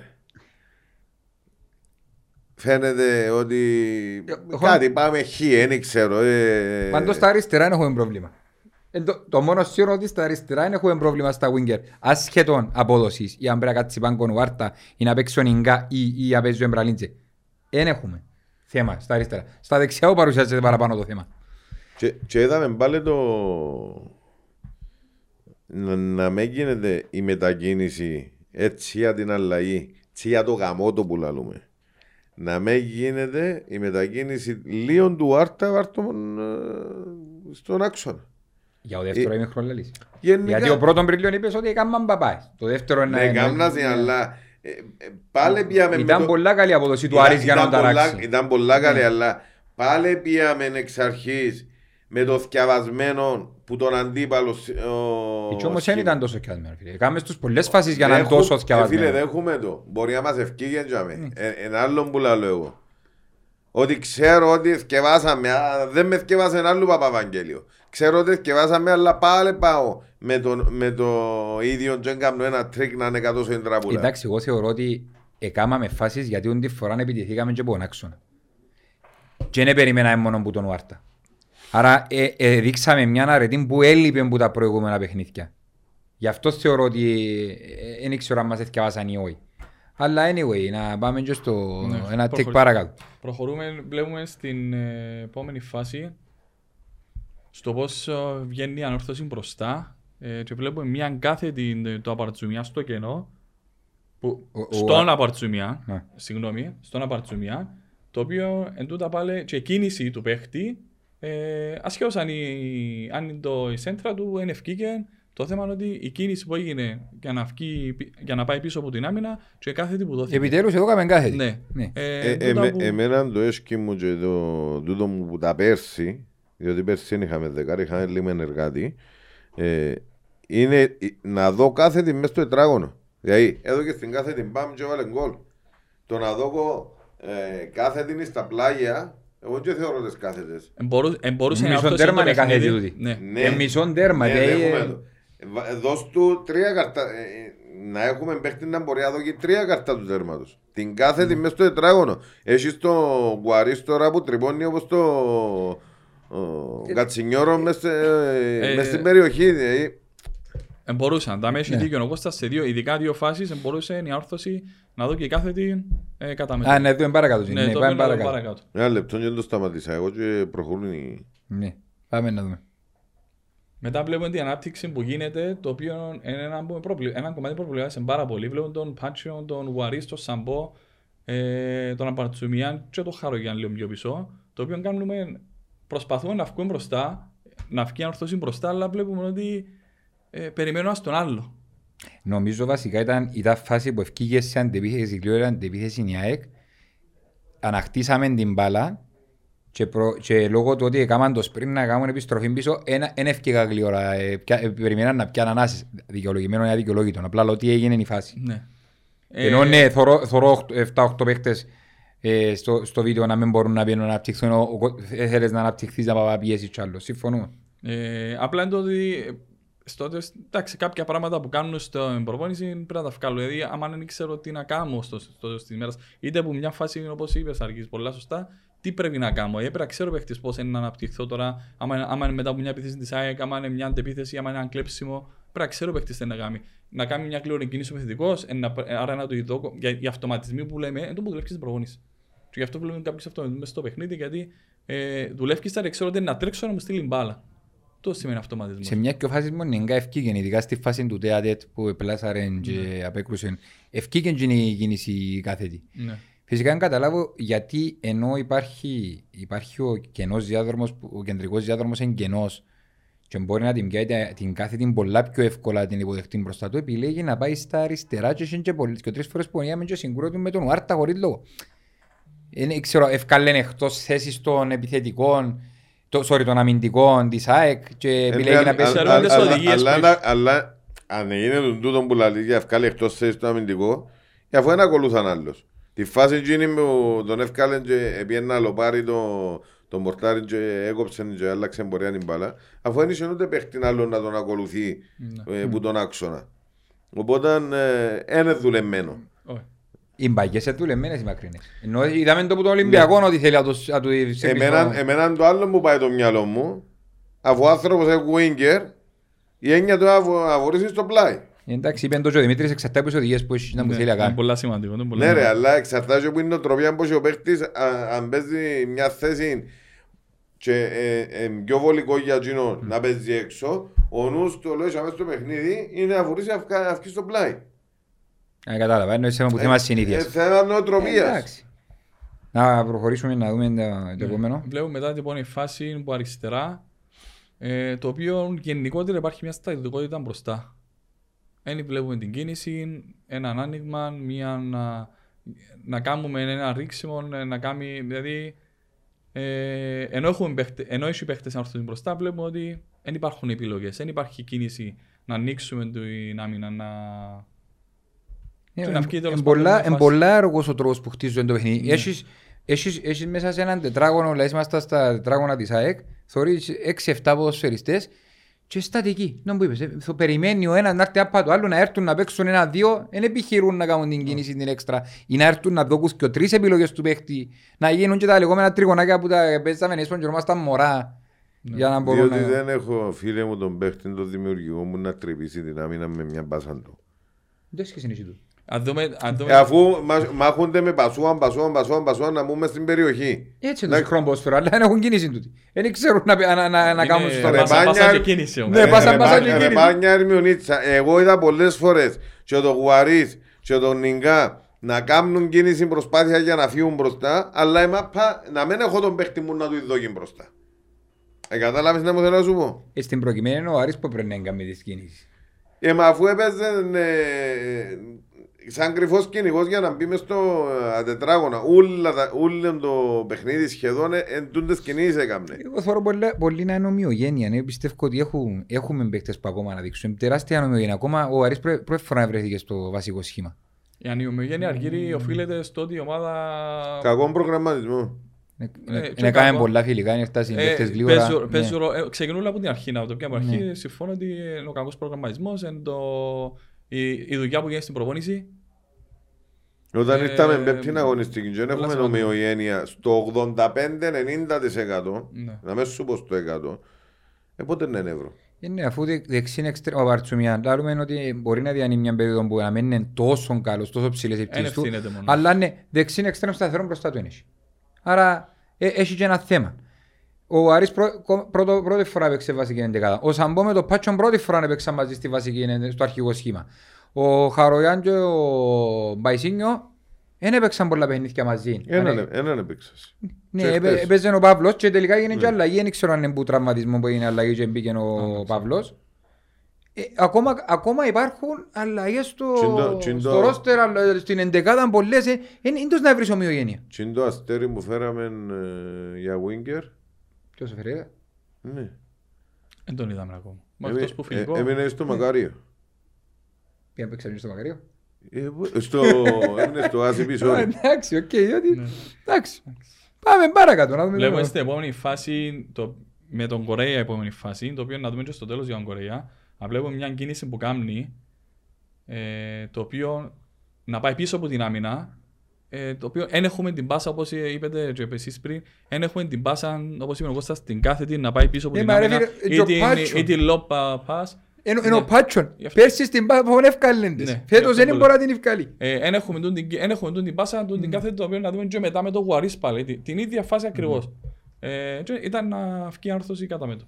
S1: φαίνεται ότι Έχω... κάτι πάμε χ, δεν ξέρω. Ε...
S2: Πάντως στα αριστερά δεν έχουμε πρόβλημα. Ε, το, το μόνο σίγουρο ότι στα αριστερά δεν έχουμε πρόβλημα στα winger. Ασχετών απόδοσης ή αν πρέπει να κάτσει πάνω βάρτα ή να παίξει ο Νιγκά ή, ή να παίξει ο Εμπραλίντζε. Δεν έχουμε θέμα στα αριστερά. Στα δεξιά που παρουσιάζεται παραπάνω το θέμα.
S1: Και, και είδαμε πάλι το... Να, να μην γίνεται η μετακίνηση έτσι για την αλλαγή, έτσι για το γαμότο που λαλούμε να μην γίνεται η μετακίνηση λίγο του Άρτα βάρτων ε, στον άξονα.
S2: Για ο δεύτερο ε, είμαι χρονολαλής. Γιατί ο πρώτον πριλίον είπες ότι έκαναν παπάες. Το δεύτερο είναι...
S1: Ναι, κάμναζε, αλλά ε, πάλι πιάμε...
S2: Ήταν πολλά καλή αποδοσή του Άρης για να ταράξει.
S1: Ήταν πολλά καλή, ναι. αλλά πάλι πιάμε εξ αρχής με το θυκιαβασμένο που τον αντίπαλο.
S2: Και όμως δεν ήταν τόσο θυκιαβασμένο. Κάμε στους πολλές φάσεις για να είναι τόσο θυκιαβασμένο.
S1: Φίλε, δεν έχουμε το. Μπορεί να μας ευκήγε για μένα. Ένα άλλο που λέω εγώ. Ότι ξέρω ότι θυκιαβάσαμε, δεν με θυκιαβάσε ένα άλλο Παπαβαγγέλιο. Ξέρω ότι θυκιαβάσαμε, αλλά πάλι πάω με το, με το ίδιο και έκανα ένα τρίκ να είναι κατώ στην τραπούλα.
S2: Εντάξει, εγώ θεωρώ ότι έκαναμε φάσεις γιατί όντι φορά επιτυχήκαμε και από τον άξονα. Και δεν περιμένα μόνο που τον Βάρτα. Άρα ε, ε, δείξαμε μια αρετή που έλειπε από τα προηγούμενα παιχνίδια. Γι' αυτό θεωρώ ότι δεν ε, ξέρω αν μας έφτιαβασαν ή όχι. Αλλά anyway, να πάμε και στο ναι, ένα τεκ παρακάτω.
S3: Προχωρούμε, βλέπουμε στην ε, επόμενη φάση στο πώς ε, βγαίνει η ανόρθωση μπροστά ε, και βλέπουμε μια κάθετη το απαρτσουμιά στο κενό που, ο, στον ο, απαρτσουμιά, ναι. συγγνώμη, στον απαρτσουμιά το οποίο εν τούτα πάλι και κίνηση του παίχτη ε, ασχέτως αν, η, αν το, η σέντρα του είναι ευκήκε, το θέμα είναι ότι η κίνηση που έγινε για να, βγει, για να πάει πίσω από την άμυνα και κάθε τι που δόθηκε.
S2: Επιτέλους εδώ έκαμε κάθε
S3: Ναι. ναι.
S1: Ε, ε, που... Εμένα το έσκι μου και το τούτο μου που τα πέρσι, διότι πέρσι δεν είχαμε δεκάρι, είχαμε λίγο ενεργάτη, ε, είναι να δω κάθε τι μέσα στο τετράγωνο. Δηλαδή, εδώ και στην κάθε την πάμε και έβαλε γκολ. Το να δω ε, κάθε την στα πλάγια εγώ δεν θεωρώ τις κάθετες.
S3: Εμπορούσε
S2: να αυτό τέρμα είναι κάθετη τούτη.
S3: Ναι.
S2: Μισόν τέρμα.
S1: Ναι, Δώσ' του τρία καρτά. Να έχουμε παίχτη να μπορεί να δώσει τρία καρτά του τέρματος. Την κάθετη μέσα στο τετράγωνο. Έχεις το Γουαρίς τώρα που τρυπώνει όπως το Κατσινιόρο μέσα στην περιοχή.
S3: Εμπορούσαν. Τα μέση δίκαιο ο Κώστας σε δύο, ειδικά δύο φάσεις εμπορούσε η όρθωση να δω και κάθε τι ε, κατά
S2: Α, ναι, το είναι παρακάτω. Ναι, το είναι παρακάτω.
S1: Ένα λεπτό και δεν το σταματήσα. Εγώ και προχωρούν οι...
S2: Ναι, πάμε να δούμε.
S3: Μετά βλέπουμε την ανάπτυξη που γίνεται, το οποίο είναι ένα, ένα κομμάτι που προβλημάτισε πάρα πολύ. Βλέπουμε τον Πάτσιο, τον Ουαρί, τον Σαμπό, ε, τον Απαρτσουμιάν και τον Χαρογιάν λίγο πιο πίσω. Το οποίο κάνουμε, προσπαθούμε να βγούμε μπροστά, να βγει ορθώσει μπροστά, αλλά βλέπουμε ότι ε, περιμένουμε στον άλλο.
S2: Νομίζω βασικά ήταν η τα φάση που ευκήγε σε αντεπίθεση, γλυόρα αντεπίθεση η ΑΕΚ. Ανακτήσαμε την μπάλα και, προ, και λόγω του ότι έκαναν το σπριν να κάνουν επιστροφή πίσω, δεν ευκήγα γλυόρα. Ε, ε, περιμέναν να πιάνουν ανάσεις. Δικαιολογημένο ή αδικαιολόγητο. Απλά λέω τι έγινε η φάση.
S3: Ναι.
S2: Ε, Ενώ ναι, θωρώ 7-8 παίχτες ε, στο, στο βίντεο να μην μπορούν να βγαίνουν να αναπτυχθούν, θέλεις να αναπτυχθείς να πιέσεις κι άλλο. Συμφωνώ.
S3: Ε, απλά είναι το ότι στο, εντάξει, κάποια πράγματα που κάνουν στην προπόνηση πρέπει να τα βγάλω. Δηλαδή, άμα δεν ξέρω τι να κάνω στο, στο, στις μέρες, είτε από μια φάση, όπως είπες, αργείς πολλά σωστά, τι πρέπει να κάνω. Ε, πρέπει να ξέρω παίχτης πώς είναι να αναπτυχθώ τώρα, άμα, άμα είναι μετά από μια επίθεση της ΑΕΚ, άμα είναι μια αντεπίθεση, άμα είναι ένα κλέψιμο. Πρέπει να ξέρω παίχτης τι να κάνει. Να κάνει μια κλήρωση κίνηση ο επιθετικό, άρα να το δω. Για, οι αυτοματισμοί που λέμε, είναι το που δουλεύει στην προπόνηση. Και γι' αυτό βλέπουμε κάποιους αυτοματισμούς στο παιχνίδι, γιατί ε, δουλεύεις και ξέρω ότι να τρέξω να μου στείλει μπάλα. Το σημαίνει αυτοματισμός.
S2: Σε μια και φάσης μονικά ευκήγεν, ειδικά στη φάση του ΤΕΑΤΕΤ που πλάσαρεν και ναι. απέκρουσεν, ευκήγεν και η κίνηση κάθετη. Ναι. Φυσικά αν καταλάβω γιατί ενώ υπάρχει, υπάρχει ο κενός διάδρομος, ο κεντρικός διάδρομος είναι κενός και μπορεί να την πιάει την κάθετη πολλά πιο εύκολα την υποδεχτή μπροστά του, επιλέγει να πάει στα αριστερά και είναι και, πολλές, και τρεις φορές που είχαμε και συγκρότημα με τον Ουάρτα χωρίς λόγο. Δεν ξέρω, ευκάλεν εκτός θέσης των επιθετικών το, sorry, των αμυντικών της ΑΕΚ και ε, επιλέγει να πέσει
S1: Αλλά αν έγινε τούτο που λέει για ευκάλει εκτός θέσης το αμυντικό αφού δεν ακολούθαν άλλος. Τη φάση εκείνη που τον ευκάλεν και έπιε να λοπάρει το, τον πορτάρι και έκοψε και άλλαξε πορεία την μπάλα αφού δεν είχε ούτε παίχτη άλλο να τον ακολουθεί ναι. ε, που τον άξονα. Οπότε δεν είναι δουλεμένο.
S2: Οι μπαγιές είναι δουλεμένες οι μακρινές. Ενώ είδαμε το που τον Ολυμπιακό ναι. ότι θέλει να του
S1: εμένα, εμένα το άλλο που πάει το μυαλό μου, αφού ο άνθρωπος έχει winger, η έννοια του αβορήσει στο πλάι.
S2: Εντάξει, είπε το ο Δημήτρης εξαρτάται από τις οδηγίες που έχει να μου θέλει να κάνει. Είναι
S3: πολλά σημαντικό.
S1: Ναι ρε, αλλά εξαρτάται που είναι το τροπή αν ο παίχτης, αν παίζει μια θέση και ε, ε, πιο βολικό για εκείνο να παίζει έξω, ο νους του λέει στο παιχνίδι είναι να βουρήσει αυκή στο πλάι.
S2: Ε, κατάλαβα, είναι θέμα που θέμα συνήθειας.
S1: Ε, θέμα νοοτροπίας.
S2: Να προχωρήσουμε να δούμε το επόμενο.
S3: Βλέπουμε μετά την επόμενη φάση που αριστερά, ε, το οποίο γενικότερα υπάρχει μια στατικότητα μπροστά. Δεν βλέπουμε την κίνηση, ένα άνοιγμα, μια, να, να κάνουμε ένα ρίξιμο, να κάνει, δηλαδή, ε, ενώ, έχουμε παίχτε, ενώ έχει παίχτες να έρθουν μπροστά, βλέπουμε ότι δεν υπάρχουν επιλογές, δεν υπάρχει κίνηση να ανοίξουμε την άμυνα, να,
S2: είναι πολλά αργός ο τρόπος που χτίζουν το παιχνίδι. Ναι. Έχεις μέσα σε έναν τετράγωνο, δηλαδή είμαστε στα τετράγωνα της ΑΕΚ, θωρείς 6-7 ποδοσφαιριστές και στατική. Να μου είπες, ε, θα περιμένει ο ένας να έρθει από το άλλο να έρθουν να παίξουν ένα-δύο, δεν επιχειρούν να κάνουν την κίνηση την έξτρα ή να έρθουν να δώκουν και τρεις επιλογές του παίχτη, να γίνουν και τα λεγόμενα τριγωνάκια που τα παίζαμε νέσπον και ονομάσταν μωρά.
S1: Ναι. Για να Διότι να... δεν έχω φίλε μου τον παίχτη, τον δημιουργικό μου να τρυπήσει την άμυνα με μια μπάσαν του.
S2: Δεν σχέση του.
S3: Αν δούμε, αν δούμε...
S1: Ε, αφού μάχονται με πασούαν, πασούαν, πασούαν, πασούαν να μπούμε στην περιοχή.
S2: Έτσι είναι το χρόνο πόσφαιρο, αλλά δεν έχουν κίνηση τούτη. Δεν ξέρουν να, να, να, να κάνουν στο
S3: Πάσα και κίνηση όμως.
S2: Ναι, πάσα πάσα και κίνηση.
S1: Ρεπάνια Ερμιονίτσα. Εγώ είδα πολλές φορές και το Γουαρίς και το Νιγκά να κάνουν κίνηση προσπάθεια για να φύγουν μπροστά, αλλά εμάπα να μην έχω τον παίχτη μου να του δώσει μπροστά. Ε, κατάλαβες να μου θέλω να σου πω;
S2: Ε, στην προκειμένη ο Άρης που πρέπει να κάνει τη κίνηση.
S1: Ε, μα αφού έπαιζε ε, σαν κρυφός κυνηγός για να μπει μες στο ε, τετράγωνα. Ούλο το παιχνίδι σχεδόν εντούντε κινήσεις έκαμε.
S2: Εγώ θεωρώ πολύ, πολύ να είναι ομοιογένεια. Ναι. Πιστεύω ότι έχουμε, έχουμε παίχτε που ακόμα να δείξουν. Τεράστια ομοιογένεια. Ακόμα ο Αρή πρώτη φορά βρέθηκε στο βασικό σχήμα.
S3: Η ομοιογένεια αργύρι οφείλεται στο ότι η ομάδα.
S1: Κακό προγραμματισμό.
S2: Είναι κάνει πολλά φιλικά, είναι φτάσει ε, γλύωρα.
S3: Ναι. Ξεκινούν από την αρχή, να το πιάμε αρχή. Ναι. Συμφώνω ότι είναι ο κακός προγραμματισμός, είναι η δουλειά που γίνεται στην προπόνηση
S1: όταν ήρθαμε με πέπτην αγωνιστική και έχουμε ομοιογένεια στο 85-90% ναι. να μέσα σου πω στο 100% ε, πότε είναι ευρώ;
S2: Είναι αφού δεξί είναι εξτρέμο παρτσουμιά. Λάρουμε ότι μπορεί να διανύει μια περίοδο που να μην είναι τόσο καλός, τόσο ψηλές οι πτήσεις του, αλλά ναι, δεξί είναι εξτρέμο σταθερό μπροστά του είναι. Άρα ε, έχει και ένα θέμα. Ο Άρης πρώτη φορά έπαιξε βασική εντεκάδα. Ο Σαμπό με το Πάτσον πρώτη φορά έπαιξε μαζί στη βασική, στο αρχικό σχήμα. Ο Χαρογιάν και ο Μπαϊσίνιο δεν έπαιξαν πολλά παιχνίδια μαζί.
S1: Έναν έπαιξες.
S2: Ναι, έπαιζε ο Παύλος και τελικά έγινε και ναι. αλλαγή. Δεν ξέρω αν είναι που τραυματισμό που έγινε αλλαγή και μπήκε ο Παύλος. Ε, ακόμα, ακόμα υπάρχουν αλλαγές στο, στο ρόστερ, στην εντεκάδα πολλές. Είναι ε, τόσο να βρεις ομοιογένεια.
S1: Τι είναι το αστέρι που φέραμε ε, για Winger.
S2: Ποιος φέρε;
S1: Ναι.
S3: Δεν τον είδαμε ακόμα.
S1: Έμεινε στο Μακάριο.
S2: Ποια παίξαμε στο Μακαρίο.
S1: Ε, στο, είναι στο άσι πίσω.
S2: Εντάξει, οκ, διότι... Εντάξει. Πάμε παρακάτω να δούμε.
S3: Βλέπουμε στην επόμενη φάση, το, με τον Κορέα η επόμενη φάση, το οποίο να δούμε και στο τέλος για τον Κορέα, να βλέπουμε μια κίνηση που κάνει, ε, το οποίο να πάει πίσω από την άμυνα, ε, το οποίο δεν έχουμε την πάσα όπως είπατε και εσείς πριν, δεν έχουμε την πάσα όπως είπε ο Κώστας την κάθετη να πάει πίσω από
S2: Ε,
S3: την
S2: μα ρε
S3: άμυνα
S2: φίλε,
S3: ή
S2: και ο
S3: την-
S2: Πάτσο.
S3: ή την lob pass.
S2: Ενώ
S3: Ναι.
S2: ο Πάτσον,
S3: Γι' αυτό-
S2: πέρσι στην Πάφον ευκάλεν της.
S3: Ναι,
S2: Φέτος
S3: γι' αυτό
S2: δεν
S3: το
S2: μπορεί να
S3: λέω.
S2: την ευκάλει.
S3: Ε, Εν έχουμε τούν την, εν έχουμε τούν την πάσα, τούν την κάθετη το οποίο να δούμε και μετά με το Γουαρίς πάλι. Την, την ίδια φάση ακριβώς. Ε, και ήταν να βγει άρθρωση κατά μέτω.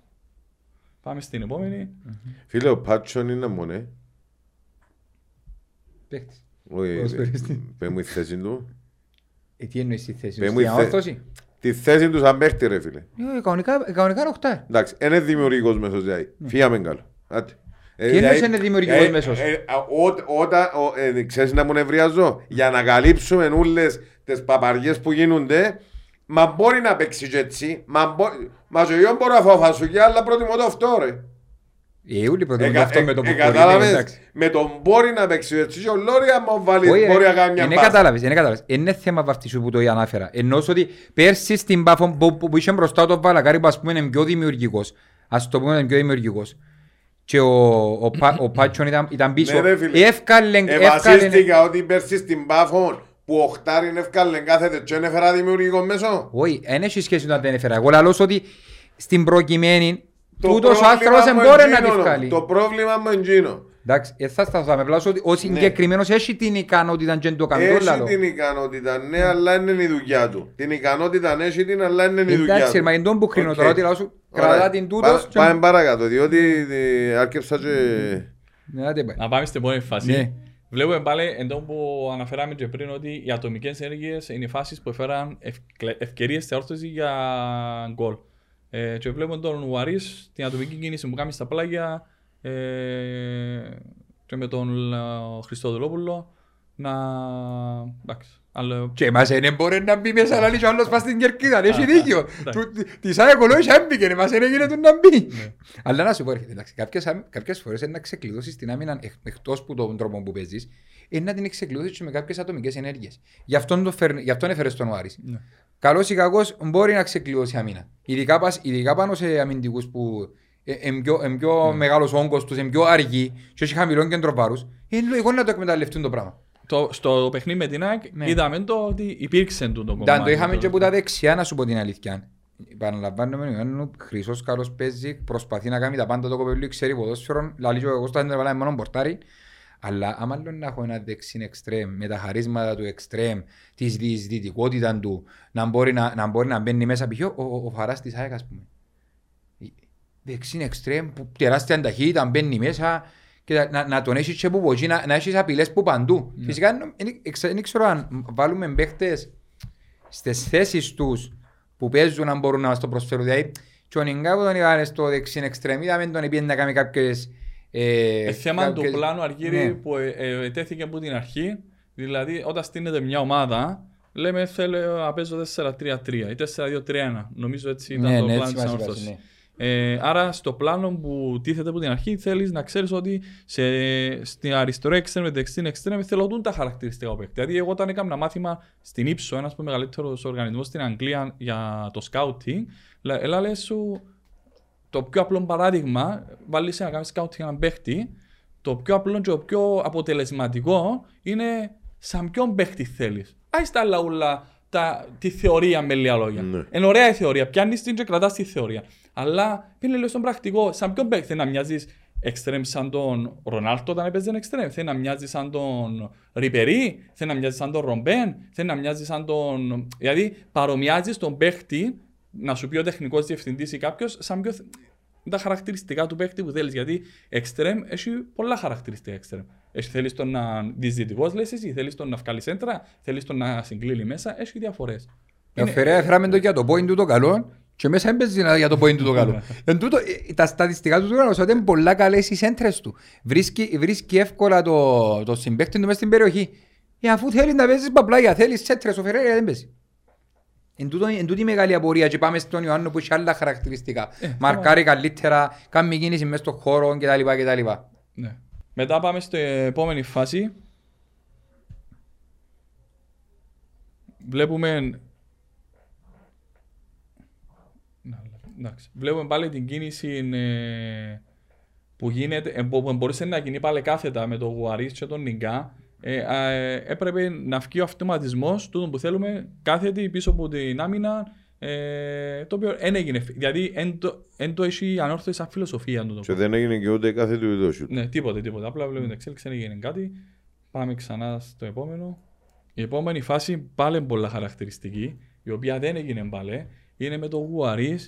S3: Πάμε στην επόμενη.
S1: Φίλε, ο Πάτσον είναι μόνο, ε.
S2: Παίχτης.
S1: Όχι,
S2: Ποδοσφαιριστής.
S1: πες μου η θέση του.
S2: Ε, τι εννοείς στη θέση
S1: Πες
S2: του,
S1: μου η
S2: στην
S1: θέ-
S2: αόρθωση.
S1: Τη θέση του σαν παίχτη ρε φίλε.
S2: Ε, Κανονικά κανονικά είναι οχτάρι.
S1: Εντάξει, είναι δημιουργικός μέσος δηλαδή. Φύγαμε καλό. Άντε. Ε,
S2: Τι εννοείς
S1: δηλαδή,
S2: είναι δημιουργικός
S1: ε,
S2: μέσος;
S1: ε, α, ό- Όταν, ο- ε, ξέρεις να μου νευριάζω, για να καλύψουμε όλες τις παπαριές που γίνονται, μα μπορεί να παίξει και έτσι, μα, μπο- μα και εγώ μπορώ να φάω φασουλιά, αλλά προτιμώ το αυτό ρε.
S2: Ε, όλοι προτιμούν
S1: Εκα-
S2: αυτό με το
S1: ε,
S2: που
S1: ε,
S2: μπορεί,
S1: κατάλαβες,
S2: εντάξει.
S1: με τον μπορεί να παίξει έτσι και ο Λόρι άμα βάλει,
S2: Όχι,
S1: μπορεί
S2: ρε,
S1: να κάνει μια
S2: είναι
S1: μπάσα.
S2: κατάλαβες, είναι κατάλαβες. Είναι θέμα βαφτισού που το ανάφερα. Ενώ ότι πέρσι στην Πάφο που, που, που είχε μπροστά το Βαλακάρι που ας πούμε είναι πιο δημιουργικός. Ας το πούμε είναι πιο δημιουργικός. Και ο, ο, Πα- ο Πάτσον ήταν, ήταν πίσω.
S1: Ναι, ρε, φίλε.
S2: Εύκαλεν, εύκαλεν.
S1: Ευασίστηκα ότι πέρσι στην Πάφον που ο Χτάριν εύκαλε κάθεται και δεν έφερα δημιουργικό μέσο.
S2: Όχι, δεν έχει σχέση με το αν δεν έφερα. Εγώ λαλώ ότι στην προκειμένη
S1: Το
S2: τούτος ο
S1: πρόβλημα
S2: άνθρωπος δεν
S1: μου
S2: μπορεί να τη
S1: εντζήνω,
S2: βγάλει.
S1: Το πρόβλημα μου εντζήνω.
S2: Εντάξει, ε, θα σταθώ με πλάσω ότι ο συγκεκριμένος έχει την ικανότητα και το κάνει το
S1: Έχει
S2: λαλό.
S1: την ικανότητα, ναι, αλλά είναι η δουλειά του. Την ικανότητα έχει την, αλλά είναι η δουλειά
S2: Εντάξει,
S1: του.
S2: μα είναι τον που κρίνω
S1: Οκ.
S2: τώρα ότι λαλό σου
S1: Ωραία.
S2: Κρατά την τούτος
S1: Πά-
S2: και-
S1: Πάμε παρακάτω, διότι ε, άρκεψα και...
S2: Ναι, άντε πάει.
S3: Να πάμε στην επόμενη φάση.
S2: Ναι.
S3: Βλέπουμε πάλι εντός που αναφέραμε και πριν ότι οι ατομικές ενέργειες είναι οι φάσεις που έφεραν ευκ- ευκαιρίες σε όρθωση για γκολ. Ε, και βλέπουμε τον Ουαρίς, την ατομική κίνηση που κάνει στα πλάγια ε, και με τον ε, Χριστόδουλόπουλο να... εντάξει. Αλλά
S2: Και εμάς δεν μπορεί να μπει μέσα αλλά λέει ο άλλος πας στην κερκίδα, έχει
S3: Α,
S2: δίκιο.
S3: εντάξει.
S2: Του- Της αεκολόγης έμπηκε, εμάς δεν έγινε του να μπει.
S3: Ναι.
S2: Αλλά να σου πω, ρε, εντάξει, κάποιες, άμ- κάποιες φορές είναι να ξεκλειδώσεις την άμυνα εκ- εκτός που τον τρόπο που παίζεις, είναι να την ξεκλειδώσεις και με κάποιες ατομικές ενέργειες. Γι' αυτόν, το φέρνει- γι' αυτόν έφερες τον Άρης.
S3: Ναι.
S2: Καλός ή κακός μπορεί να ξεκλειδώσει άμυνα. Ειδικά, πας- ειδικά πάνω σε αμυντικούς που είναι πιο, εν πιο
S3: Ναι.
S2: μεγάλος όγκος τους, είναι πιο αργοί και έχει χαμηλό κέντρο βάρους, είναι λογικό να το εκμεταλλευτούν το πράγμα.
S3: Το, στο παιχνίδι με την ΑΕΚ
S2: Ναι.
S3: είδαμε το ότι υπήρξε το κομμάτι.
S2: Ήταν το είχαμε
S3: το-
S2: και που τα δεξιά να σου πω την αλήθεια. Επαναλαμβάνομαι, ο Ιωάννου Χρυσός καλός παίζει, προσπαθεί να κάνει τα πάντα το κοπελού, ξέρει ποδόσφαιρο, λαλεί και ο Κώστας δεν έβαλε μόνο πορτάρι. Αλλά άμα λέω να έχω ένα δεξί εξτρέμ, με τα χαρίσματα του εξτρέμ, της διεισδυτικότητας του, να μπορεί να, να, μπορεί να μπαίνει μέσα π.χ. ο, ο, ο Φαράς της ΑΕΚ, ας πούμε. Δεξί εξτρέμ, που τεράστια ταχύτητα, μπαίνει μέσα και να, να, να τον έχεις και που μπορεί, να, να έχεις απειλές που παντού.
S3: Ναι.
S2: Φυσικά, δεν- δεν εξ- δεν ξέρω αν βάλουμε παίχτες στις θέσεις τους που παίζουν να μπορούν να μας το προσφέρουν. Δηλαδή, και ο Νιγκά που τον είχαν στο δεξί εξτρέμ, είδαμε τον επειδή να κάνει κάποιες... Ε,
S3: Ε, θέμα
S2: κάποιες-
S3: του πλάνου Αργύρι
S2: Ναι.
S3: που ε, ε, ετέθηκε από την αρχή. Δηλαδή, όταν στείνεται μια ομάδα, λέμε θέλω να παίζω 4-3-3 ή 4-2-3-1. Νομίζω έτσι ήταν
S2: Ναι,
S3: το
S2: ναι,
S3: πλάνο
S2: έτσι
S3: της
S2: μας
S3: ανόρθωσης.
S2: είπες, ναι.
S3: Ε, άρα στο πλάνο που τίθεται από την αρχή θέλεις να ξέρεις ότι σε, στην αριστερό εξτρέμ με δεξί εξτρέμ θελοντούν τα χαρακτηριστικά του παίκτη. Δηλαδή εγώ όταν έκανα ένα στην Ήψο, ένας από τους μεγαλύτερους οργανισμούς στην Αγγλία για το scouting, λέ- έλα λες σου το πιο απλό παράδειγμα, βάλεις να κάνεις scouting έναν παίχτη, το πιο απλό και το πιο αποτελεσματικό είναι σαν ποιον παίχτη θέλεις. Άι στα άλλα ούλα τα, τη θεωρία με λίγα λόγια.
S1: Ναι.
S3: Είναι ωραία η θεωρία, πιάνεις την και κρατάς τη θεωρία. Αλλά πήγαινε λίγο στον πρακτικό, σαν ποιον παίχτη θέλει να μοιάζεις εξτρέμ σαν τον Ρονάλτο όταν έπαιζε εξτρέμ. Θέλει να μοιάζεις σαν τον Ριπερί, θέλει να μοιάζεις σαν τον Ρομπέν, θέλει να μοιάζεις σαν τον. Δηλαδή παρομοιάζεις τον παίχτη, να σου πει ο τεχνικός διευθυντής ή κάποιος, σαν πιο. τα χαρακτηριστικά του παίχτη που θέλεις. Γιατί εξτρέμ έχει πολλά χαρακτηριστικά εξτρέμ. Έχει θέλεις τον να διζητικό, λες εσύ, θέλεις τον να βγάλεις έντρα, θέλεις τον να συγκλίνει μέσα, έχει διαφορές.
S2: Έφερε, έφεραμε το για το point του το καλό και μέσα έμπαιζε για το point του το καλό. Εν τούτο, ε, τα στατιστικά του Τούρανος ότι είναι πολλά καλές οι του. Βρίσκει, βρίσκει εύκολα το, το συμπέκτη του μέσα στην περιοχή. Ε, αφού θέλεις να παίζεις παπλάγια, θέλεις σέντρες, ο Φεραίρας δεν παίζει. Εν τούτο, εν τούτη μεγάλη απορία και πάμε στον Ιωάννου που έχει άλλα χαρακτηριστικά. Ε, Μαρκάρει καλύτερα, κάνει κίνηση μέσα στον χώρο κτλ. κτλ.
S3: Ναι. Μετά πάμε στην επόμενη φάση. Βλέπουμε Εντάξει. Βλέπουμε πάλι την κίνηση ε, που γίνεται, ε, που μπορούσε να γίνει πάλι κάθετα με το Γουαρί και τον Νιγκά. Ε, ε, έπρεπε να βγει ο αυτοματισμός του που θέλουμε κάθετη πίσω από την άμυνα. Ε, το οποίο δεν έγινε. Δηλαδή δεν το έχει ανόρθωση σαν φιλοσοφία.
S1: Το και δεν έγινε και ούτε κάθε του είδου.
S3: Ναι, τίποτε, τίποτε. Απλά βλέπουμε την εξέλιξη, δεν έγινε κάτι. Πάμε ξανά στο επόμενο. Η επόμενη φάση πάλι πολλά χαρακτηριστική, η οποία δεν έγινε πάλι, είναι με το Γουαρί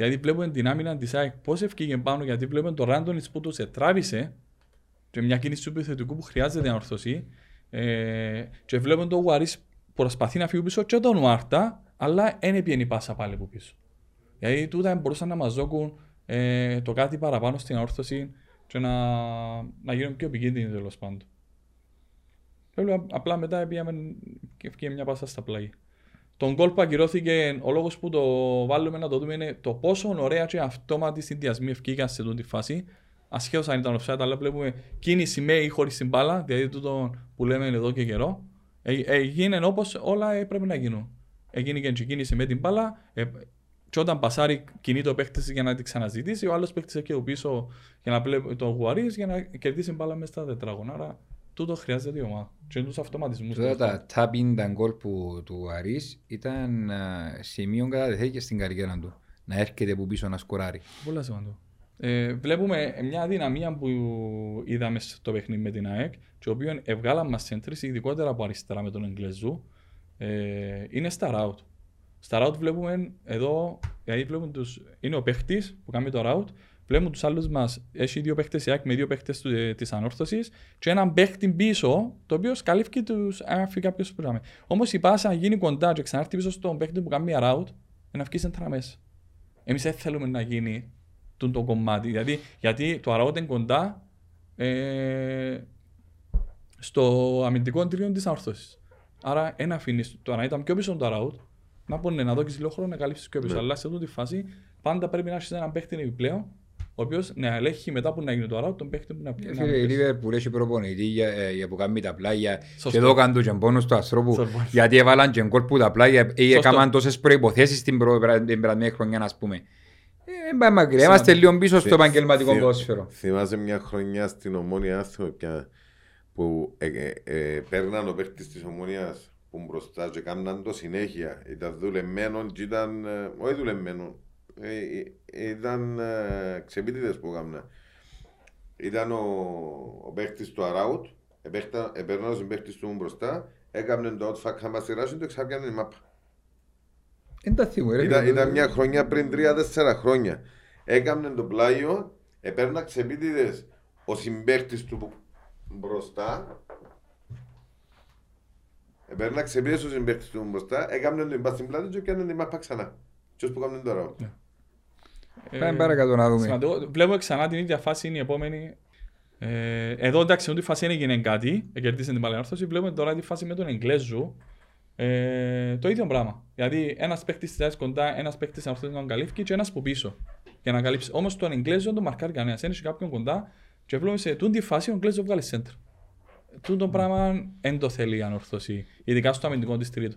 S3: γιατί βλέπουμε την άμυνα της ΑΕΚ πώς ευκήγε πάνω, γιατί βλέπουμε το Ράντονιτ που τους τράβησε και μια κίνηση του επιθετικού που χρειάζεται να ορθώσει. Ε, και βλέπουμε το Γουαρί προσπαθεί να φύγει πίσω και τον Ουάρτα, αλλά δεν έπιενει πάσα πάλι από πίσω. Γιατί τούτα μπορούσαν να μας δώσουν ε, το κάτι παραπάνω στην όρθωση και να, να γίνουν πιο επικίνδυνοι τέλος πάντων. Απλά μετά πήγαμε και μια πάσα στα πλάγια. Τον κόλ που ακυρώθηκε, ο λόγος που το βάλουμε να το δούμε είναι το πόσο ωραία και αυτόματοι συνδυασμοί ευκήγαν σε αυτή τη φάση. Ασχέτω αν ήταν offside, αλλά βλέπουμε κίνηση με ή χωρίς την μπάλα, δηλαδή τούτο που λέμε εδώ και καιρό. Έγινε ε, όπως όλα έπρεπε να γίνουν. Έγινε και η κίνηση με την μπάλα. Ε, και όταν πασάρει, κινεί το παίχτη για να την ξαναζητήσει, ο άλλος παίχτη εκεί πίσω για να βλέπει τον Γουαρί για να κερδίσει μπάλα μέσα στα τετράγωνα. Άρα τούτο χρειάζεται η ομάδα. Και τους αυτοματισμούς.
S2: Τούτα τα tapping τα γκολ που του Αρής ήταν σημείο κατά και στην καριέρα του. Να έρχεται από πίσω να σκοράρει.
S3: Πολύ σημαντικό. Ε, βλέπουμε μια δυναμία που είδαμε στο παιχνίδι με την ΑΕΚ και ο οποίο εβγάλα μας σέντρες ειδικότερα από αριστερά με τον Εγγλεζού ε, είναι στα route. Στα route βλέπουμε εδώ, δηλαδή βλέπουμε τους, είναι ο παίχτης που κάνει το route Βλέπουμε τους άλλους μας, έχει δύο παίχτες ΙΑΚ με δύο παίχτες της ανόρθωσης και έναν παίχτη πίσω, το οποίο καλύφθηκε τους αν φύγει κάποιος που πήγαμε. Όμως η πάσα γίνει κοντά και ξανάρθει πίσω στον παίχτη που κάνει μια route, να βγει σέντρα μέσα. Εμείς δεν θέλουμε να γίνει το, το κομμάτι. Δηλαδή, γιατί το route είναι κοντά ε, στο αμυντικό τρίον της ανόρθωσης. Άρα, ένα αφήνεις το να ήταν πιο πίσω το route, να μπορεί να δώσει λίγο χρόνο να καλύψεις πιο πίσω. Ναι. Αλλά σε αυτή τη φάση πάντα πρέπει να έχεις έναν παίχτη επιπλέον ο οποίος να ελέγχει μετά που να γίνει το αράου τον παίχτη που να πει.
S2: Φίλε, η Λίβερ που έχει προπονητή για, ε, για που κάνει τα πλάγια και εδώ κάνουν το τζεμπόνο του ανθρώπου γιατί έβαλαν και γκολ που τα πλάγια ή έκαναν τόσες προϋποθέσεις την περασμένη χρονιά ας πούμε. Δεν πάει μακριά, είμαστε λίγο πίσω στο επαγγελματικό ποδόσφαιρο.
S1: Θυμάσαι μια χρονιά στην Ομόνια που ε, ε, παίρναν ο παίχτης της Ομόνιας που μπροστά και κάναν το συνέχεια. Ήταν δουλεμένο και ήταν, όχι δουλεμένο, ε, ε, ήταν ε, ξεπίτητες που έκανα. Ήταν ο, ο παίχτης του Αράουτ, επέρνανε τον παίχτης του μπροστά, έκαμε το outfack χαμασιράσιο και εξάπιανε την μάπα. Ήταν, ήταν μια χρονιά πριν τρία-τέσσερα χρόνια. Έκαμε το πλάγιο, επέρνα ξεπίτητες ο συμπαίχτης του μπροστά, Επέρνα ξεπίτητες ο συμπαίχτης του μπροστά, έκαμε το μπα στην πλάτη και έκανε την μάπα ξανά. Τι που έκαμε τώρα. Ναι.
S2: Πάμε παρακάτω να δούμε.
S3: Βλέπουμε ξανά την ίδια φάση είναι η επόμενη. Ε, εδώ εντάξει, ό,τι φάση έγινε κάτι, κερδίσαν την παλαιόρθωση. Βλέπουμε τώρα τη φάση με τον Εγγλέζου. Ε, το ίδιο πράγμα. Δηλαδή, ένας παίκτης της κοντά, ένας παίκτης να τον καλύφθηκε και ένας από πίσω. Για να καλύψει. Όμως τον Εγγλέζο δεν τον μαρκάρει κανένας. Ένιωσε κάποιον κοντά και βλέπουμε σε τούτη φάση ο Εγγλέζος βγάλει σέντρα. Τούτο πράγμα δεν το θέλει η ανορθώση, ειδικά στο αμυντικό της τρίτο.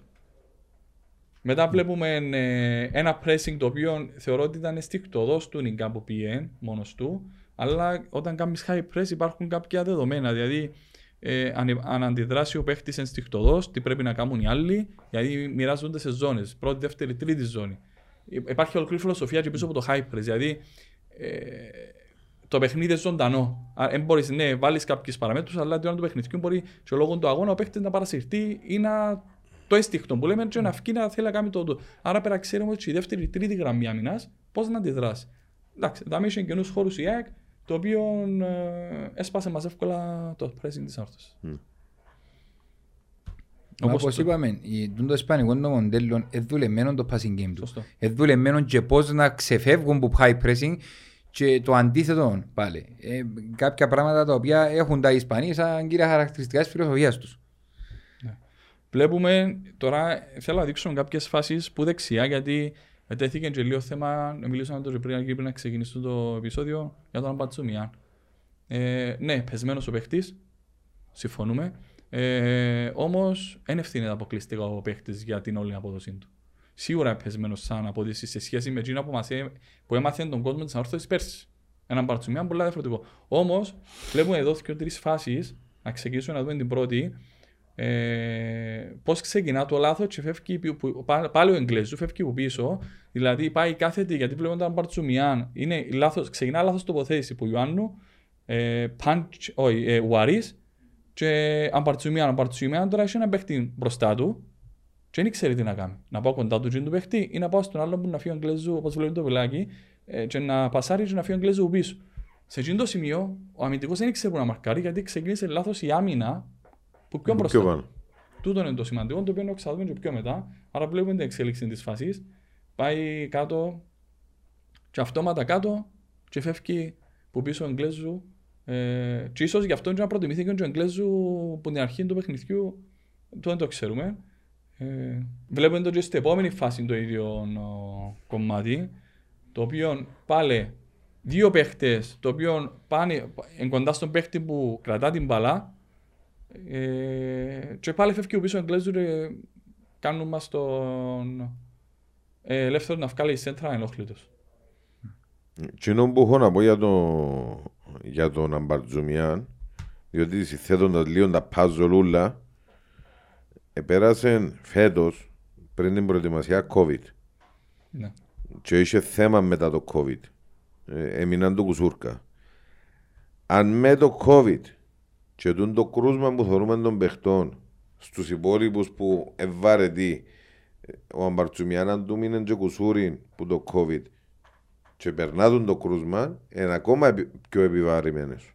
S3: Μετά βλέπουμε ε, ένα pressing το οποίο θεωρώ ότι ήταν στικτοδό του Νιγκά που πήγε μόνος του. Αλλά όταν κάνεις high press υπάρχουν κάποια δεδομένα. Δηλαδή, ε, αν, αν αντιδράσει ο παίχτης ενστικτοδό, τι πρέπει να κάνουν οι άλλοι, γιατί μοιράζονται σε ζώνες. Πρώτη, δεύτερη, τρίτη ζώνη. Υπάρχει ολόκληρη φιλοσοφία και πίσω από το high press. Δηλαδή, ε, το παιχνίδι είναι ζωντανό. Δεν μπορείς να ναι, βάλεις κάποιες παραμέτρους, αλλά την ώρα του παιχνιδιού μπορεί και λόγω του αγώνα ο παίχτης να παρασυρθεί ή να το αίσθηκτο που λέμε, να φύγει να θέλει να κάνει το. Άρα πέρα ξέρουμε ότι η δεύτερη, τρίτη γραμμή άμυνας πώς να αντιδράσει. Εντάξει, θα μείνει καινούς χώρους η ΑΕΚ, το οποίο ε, έσπασε μας εύκολα το pressing της άρθρωση. Mm.
S2: Όπως είπαμε, το ισπανικό το μοντέλο είναι δουλεμένο το passing game του. Είναι δουλεμένο και πώς να ξεφεύγουν από high pressing και το αντίθετο πάλι. Ε, κάποια πράγματα τα οποία έχουν τα Ισπανία σαν κύρια χαρακτηριστικά της φιλοσοφίας τους.
S3: Βλέπουμε τώρα, θέλω να δείξω κάποιες φάσεις που δεξιά, γιατί ετέθηκε και λίγο θέμα. Μιλήσαμε το πριν, πριν να ξεκινήσω το επεισόδιο για τον Αμπατσούμιαν. Ε, ναι, πεσμένος ο παίχτης. Συμφωνούμε. Ε, Όμως, δεν ευθύνεται αποκλειστικά ο παίχτης για την όλη απόδοσή του. Σίγουρα επεσμένο σαν απόδοση σε σχέση με εκείνα που, μας, ε- που έμαθε τον κόσμο της ανόρθωσης πέρσι. Ένα παρτσουμιά πολύ διαφορετικό. Όμως, βλέπουμε εδώ και τρει φάσεις. Να ξεκινήσουμε να δούμε την πρώτη. Ε, Πώς ξεκινά το λάθος και φεύγει που, πάλι ο Εγγλέζου, φεύγει από πίσω. Δηλαδή πάει κάθετη γιατί βλέπουμε τον Παρτσουμιάν. Είναι λάθος, ξεκινά λάθος τοποθέτηση που Ιωάννου, ε, punch, όχι, ε, Ουαρίς και Αμπαρτσουμιάν. Αμπαρτσουμιάν τώρα έχει ένα παίχτη μπροστά του και δεν ξέρει τι να κάνει. Να πάω κοντά του και του παίχτη ή να πάω στον άλλο που να φύγει ο Εγγλέζου όπως βλέπει το πελάκι ε, και να πασάρει και να φύγει ο Εγγλέζου πίσω. Σε εκείνο το σημείο ο αμυντικός δεν ξέρει που να μαρκάρει γιατί ξεκίνησε λάθος η άμυνα που πιο μπροστά. Τούτο είναι το σημαντικό, το οποίο ξαδούμε και πιο μετά. Άρα βλέπουμε την εξέλιξη της φάσης. Πάει κάτω, και αυτόματα κάτω, και φεύγει που πίσω ο Εγγλέζου. Ε, και ίσως γι' αυτό και να προτιμήθηκε ο Εγγλέζου που την αρχή του παιχνιδιού, το δεν το ξέρουμε. Ε, βλέπουμε το και στην επόμενη φάση το ίδιο ο, κομμάτι, το οποίο πάλι δύο παίχτες, το οποίο πάνε κοντά στον παίχτη που κρατά την μπαλά, ε, και πάλι φεύγει ο πίσω Εγγλέζου και κάνουν μας τον ε, ελεύθερο να βγάλει η σέντρα ενόχλητος.
S1: Τι που έχω να πω για, το, για τον Αμπαρτζουμιάν, διότι συθέτοντας λίγο τα παζολούλα, επέρασε φέτος πριν την προετοιμασία COVID. Ναι. Και είχε θέμα μετά το COVID. Ε, έμειναν το κουσούρκα. Αν με το COVID και το κρούσμα που θεωρούμε των παιχτών στους υπόλοιπους που ευάρετοι ο Αμπαρτσουμιάν του μείνει και κουσούρι που το COVID και περνάτουν το κρούσμα είναι ακόμα πιο επιβαρημένες.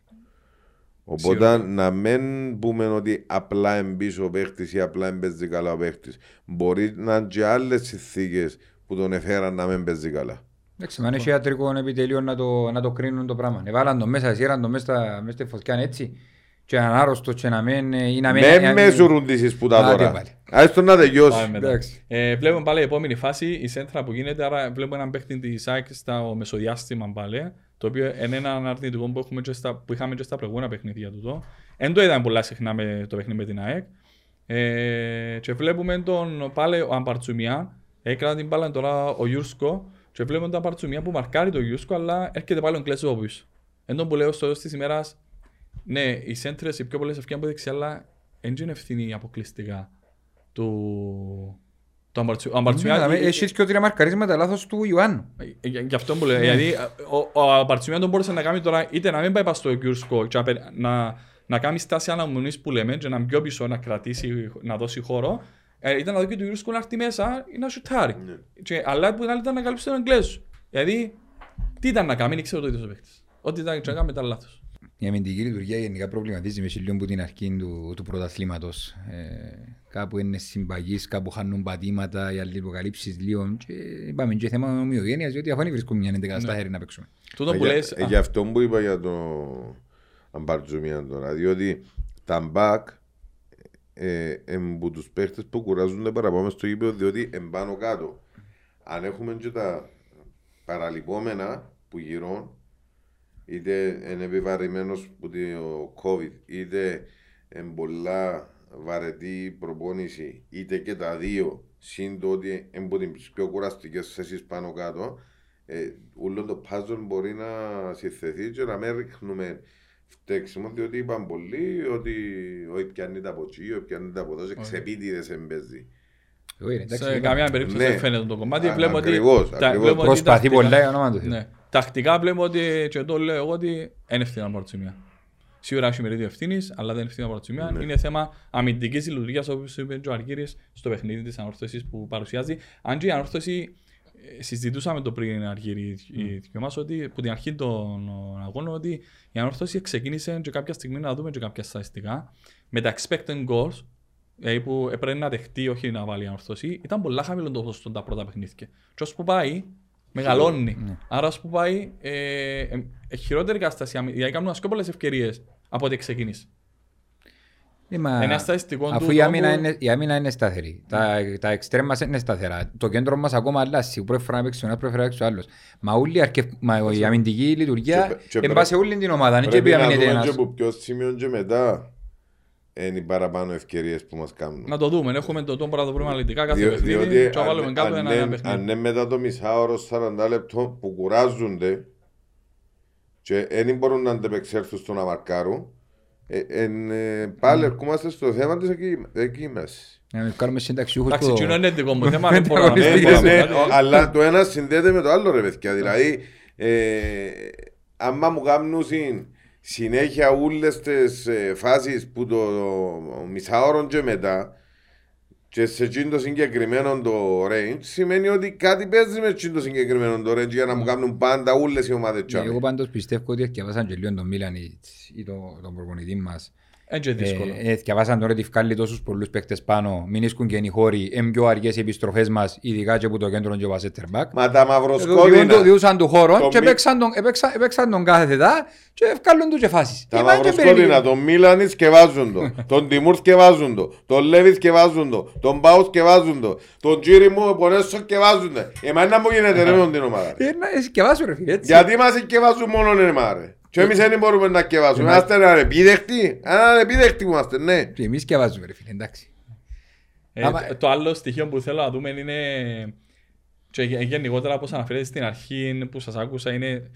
S1: Οπότε Σίγουρα. να μην πούμε ότι απλά εμπίσω ο παίχτης ή απλά εμπέζει καλά ο παίχτης. Μπορεί να είναι και άλλες συνθήκες που τον εφέραν να μην παίζει καλά.
S2: Εντάξει, αν έχει ιατρικό επιτελείο να το, να το κρίνουν το πράγμα. Εβάλαν το μέσα, σύραν το μέσα, μέσα στη φωτιά έτσι και να άρρωστο και να μην...
S1: Να μην με μέσουρουν τις που τα τώρα. Ας το να τελειώσει.
S3: Ε, βλέπουμε πάλι η επόμενη φάση, η σέντρα που γίνεται, άρα βλέπουμε έναν παίχτη της ΑΕΚ στο μεσοδιάστημα πάλι, το οποίο είναι ένα αρνητικό που, έχουμε και στα, που είχαμε και στα προηγούμενα παιχνίδια του. Εν το είδαμε πολλά συχνά με το παιχνίδι με την ΑΕΚ. Ε, και βλέπουμε τον πάλι ο Αμπαρτσουμιά, έκανα την μπάλα τώρα ο Γιούρσκο και βλέπουμε τον Αμπαρτσουμιά που μαρκάρει το Γιούρσκο, αλλά έρχεται πάλι ο Κλέσο από πίσω. Εν τον που λέω στο τέλος της ημέρας, ναι, οι σέντρες, οι πιο πολλές ευκαιρίες από δεξιά, αλλά δεν είναι ευθύνη αποκλειστικά του. Το Αμπαρτσουμιά.
S2: Ναι, έχεις και τρία μαρκαρίσματα λάθος του Ιωάννου.
S3: Ε, γι' αυτό που λέω. Γιατί ο Αμπαρτσουμιά τον μπορούσε να κάνει τώρα είτε να μην πάει στο Κιούρσκο να, να κάνει στάση αναμονής που λέμε, και να μπει πίσω να κρατήσει, να δώσει χώρο. Ε, ήταν να δει και το Κιούρσκο να έρθει μέσα ή να σουτάρει. Ναι. αλλά που ήταν να καλύψει τον Αγγλέζο. Δηλαδή, τι ήταν να κάνει, δεν ξέρω το ίδιο ο παίκτης. Ό,τι ήταν να κάνει μετά λάθος.
S2: Η αμυντική λειτουργία γενικά προβληματίζει μες λίγο από την αρχή του, του πρωταθλήματος. Ε, κάπου είναι συμπαγής, κάπου χάνουν πατήματα, οι άλλοι υποκαλύψεις λίγο. Και είπαμε και θέμα ομοιογένειας, διότι αφού βρίσκουμε μια εντεκάδα στα χέρια να παίξουμε.
S1: Τούτο που λες, για, για αυτό που είπα για το Αμπαρτζουμιάν τώρα, διότι τα μπακ ε, από τους παίχτες που κουράζονται παραπάνω στο γήπεδο, διότι εμπάνω κάτω. Αν έχουμε και τα παραλυπόμενα που γυρών, είτε είναι επιβαρημένος από το COVID, είτε είναι πολλά βαρετή προπόνηση, είτε και τα δύο, συν το ότι είναι από τι πιο κουραστικές θέσεις πάνω κάτω, ε, όλο το puzzle μπορεί να συθεθεί και να μην ρίχνουμε φταίξιμο, διότι είπαν πολλοί ότι όχι πιάνει τα από εκεί, όχι πιάνει τα από εδώ, ξεπίτηδες εμπέζει.
S3: Σε καμία περίπτωση δεν φαίνεται το κομμάτι.
S2: Προσπαθεί πολλά για όνομα του
S3: Τακτικά βλέπουμε ότι, και το λέω εγώ, ότι είναι ευθύνη από σημεία. Σίγουρα έχει μερίδιο ευθύνης, αλλά δεν είναι ευθύνη από σημεία. Ναι. Είναι θέμα αμυντικής λειτουργίας, όπως είπε ο Αργύρης, στο παιχνίδι της ανόρθωσης που παρουσιάζει. Αν και η ανόρθωση, ε, συζητούσαμε το πριν Αργύρη mm. και μας, ότι από την αρχή των αγώνων ότι η ανόρθωση ξεκίνησε και κάποια στιγμή να δούμε και κάποια στατιστικά με τα expected goals δηλαδή που έπρεπε να δεχτεί, όχι να βάλει η ανόρθωση, ήταν πολλά χαμηλό το ποσοστό τα πρώτα παιχνίδια. Και όσο που πάει, Μεγαλώνει. Ναι. Άρα, ας πούμε, πάει ε, ε, ε, χειρότερη κατάσταση. Δηλαδή, κάνουν πιο πολλές ευκαιρίες από ό,τι ξεκίνησε.
S2: Είμα... Ένα στατιστικό Αφού η άμυνα, είναι, η άμυνα είναι σταθερή. Τα, τα εξτρέμ μας είναι σταθερά. Το κέντρο μας ακόμα αλλάζει. Πρέπει να παίξει ο ένας, πρέπει να παίξει ο άλλος. Μα, όλη αρκευ... Μα η αμυντική λειτουργία εν πάση όλη την ομάδα.
S1: Πρέπει να δούμε και από ποιος σημείο και μετά είναι οι παραπάνω ευκαιρίες που μας κάνουν.
S3: Να το δούμε. Έχουμε το τον πρόβλημα αναλυτικά κάθε
S1: Διό-
S3: παιχνίδι.
S1: διότι
S3: Και βάλουμε
S1: αν,
S3: κάτω
S1: αν,
S3: ένα ένα
S1: είναι-
S3: παιχνίδι.
S1: αν είναι μετά το μισάωρο 40 λεπτό που κουράζονται και δεν μπορούν να αντεπεξέλθουν στο να μαρκάρουν, ε, εν, ε, πάλι ερχόμαστε στο θέμα της εκεί, εκεί μέσα.
S2: Να κάνουμε συνταξιούχους
S3: Εντάξει,
S2: που-
S3: εκείνο είναι δικό μου θέμα. Δεν μπορώ να
S2: Ναι,
S1: Ναι,
S3: μην
S1: ναι,
S3: πω
S1: ναι,
S3: κάτι.
S1: ο- αλλά το ένα συνδέεται με το άλλο ρε παιδιά. Δηλαδή, ε, άμα μου κάνουν συνέχεια όλες τις ε, φάσεις που το μισάωρο και μετά και σε εκείνο το συγκεκριμένο το range σημαίνει ότι κάτι παίζει με εκείνο το συγκεκριμένο το range για να μου κάνουν πάντα όλες οι ομάδες
S2: Ναι,
S1: τσάμε.
S2: Εγώ πάντως πιστεύω ότι διαβάσαν και λίγο τον Μίλαν ή ή το- τον προπονητή μας.
S3: Έτσι είναι δύσκολο.
S2: Ε, ε, διαβάσαν τώρα ότι βγάλει τόσους πολλούς παίκτες πάνω, μην ίσκουν και οι χώροι, είναι πιο αργές οι επιστροφές μας, ειδικά και από το κέντρο και ο Βασέτερμπακ.
S1: Μα τα μαυροσκόδινα,
S2: Διούν- Διούσαν του χώρο
S1: Το
S2: και
S1: μη-
S2: έπαιξαν τον- έπαιξαν- έπαιξαν τον κάθε θετά και βγάλουν τους και φάσεις.
S1: τα
S2: Είμαστε
S1: μαυροσκόδινα,
S2: περίπου-
S1: τον Μίλανις σκευάζουν το, τον Τιμούρς σκευάζουν το, τον Λέβις σκευάζουν το, τον Πάου σκευάζουν το, τον Τζίρι μου πονέσο σκευάζουν το. Εμένα μου γίνεται ρε με την ομάδα.
S2: Ε, να σκευάσου ρε φίλε, έτσι.
S1: Γιατί μας σκευάζουν μόνο εμά ρε. Και εμείς δεν μπορούμε να σκευάσουμε. Είμαστε ανεπίδεκτοι. Ανεπίδεκτοι που είμαστε, ναι.
S2: Και εμείς σκευάζουμε ρε φίλε, εντάξει.
S3: Ε,
S2: άμα-
S3: το- Το άλλο στοιχείο που θέλω να δούμε είναι και γε- γενικότερα όπως αναφέρετε στην αρχή που σας άκουσα είναι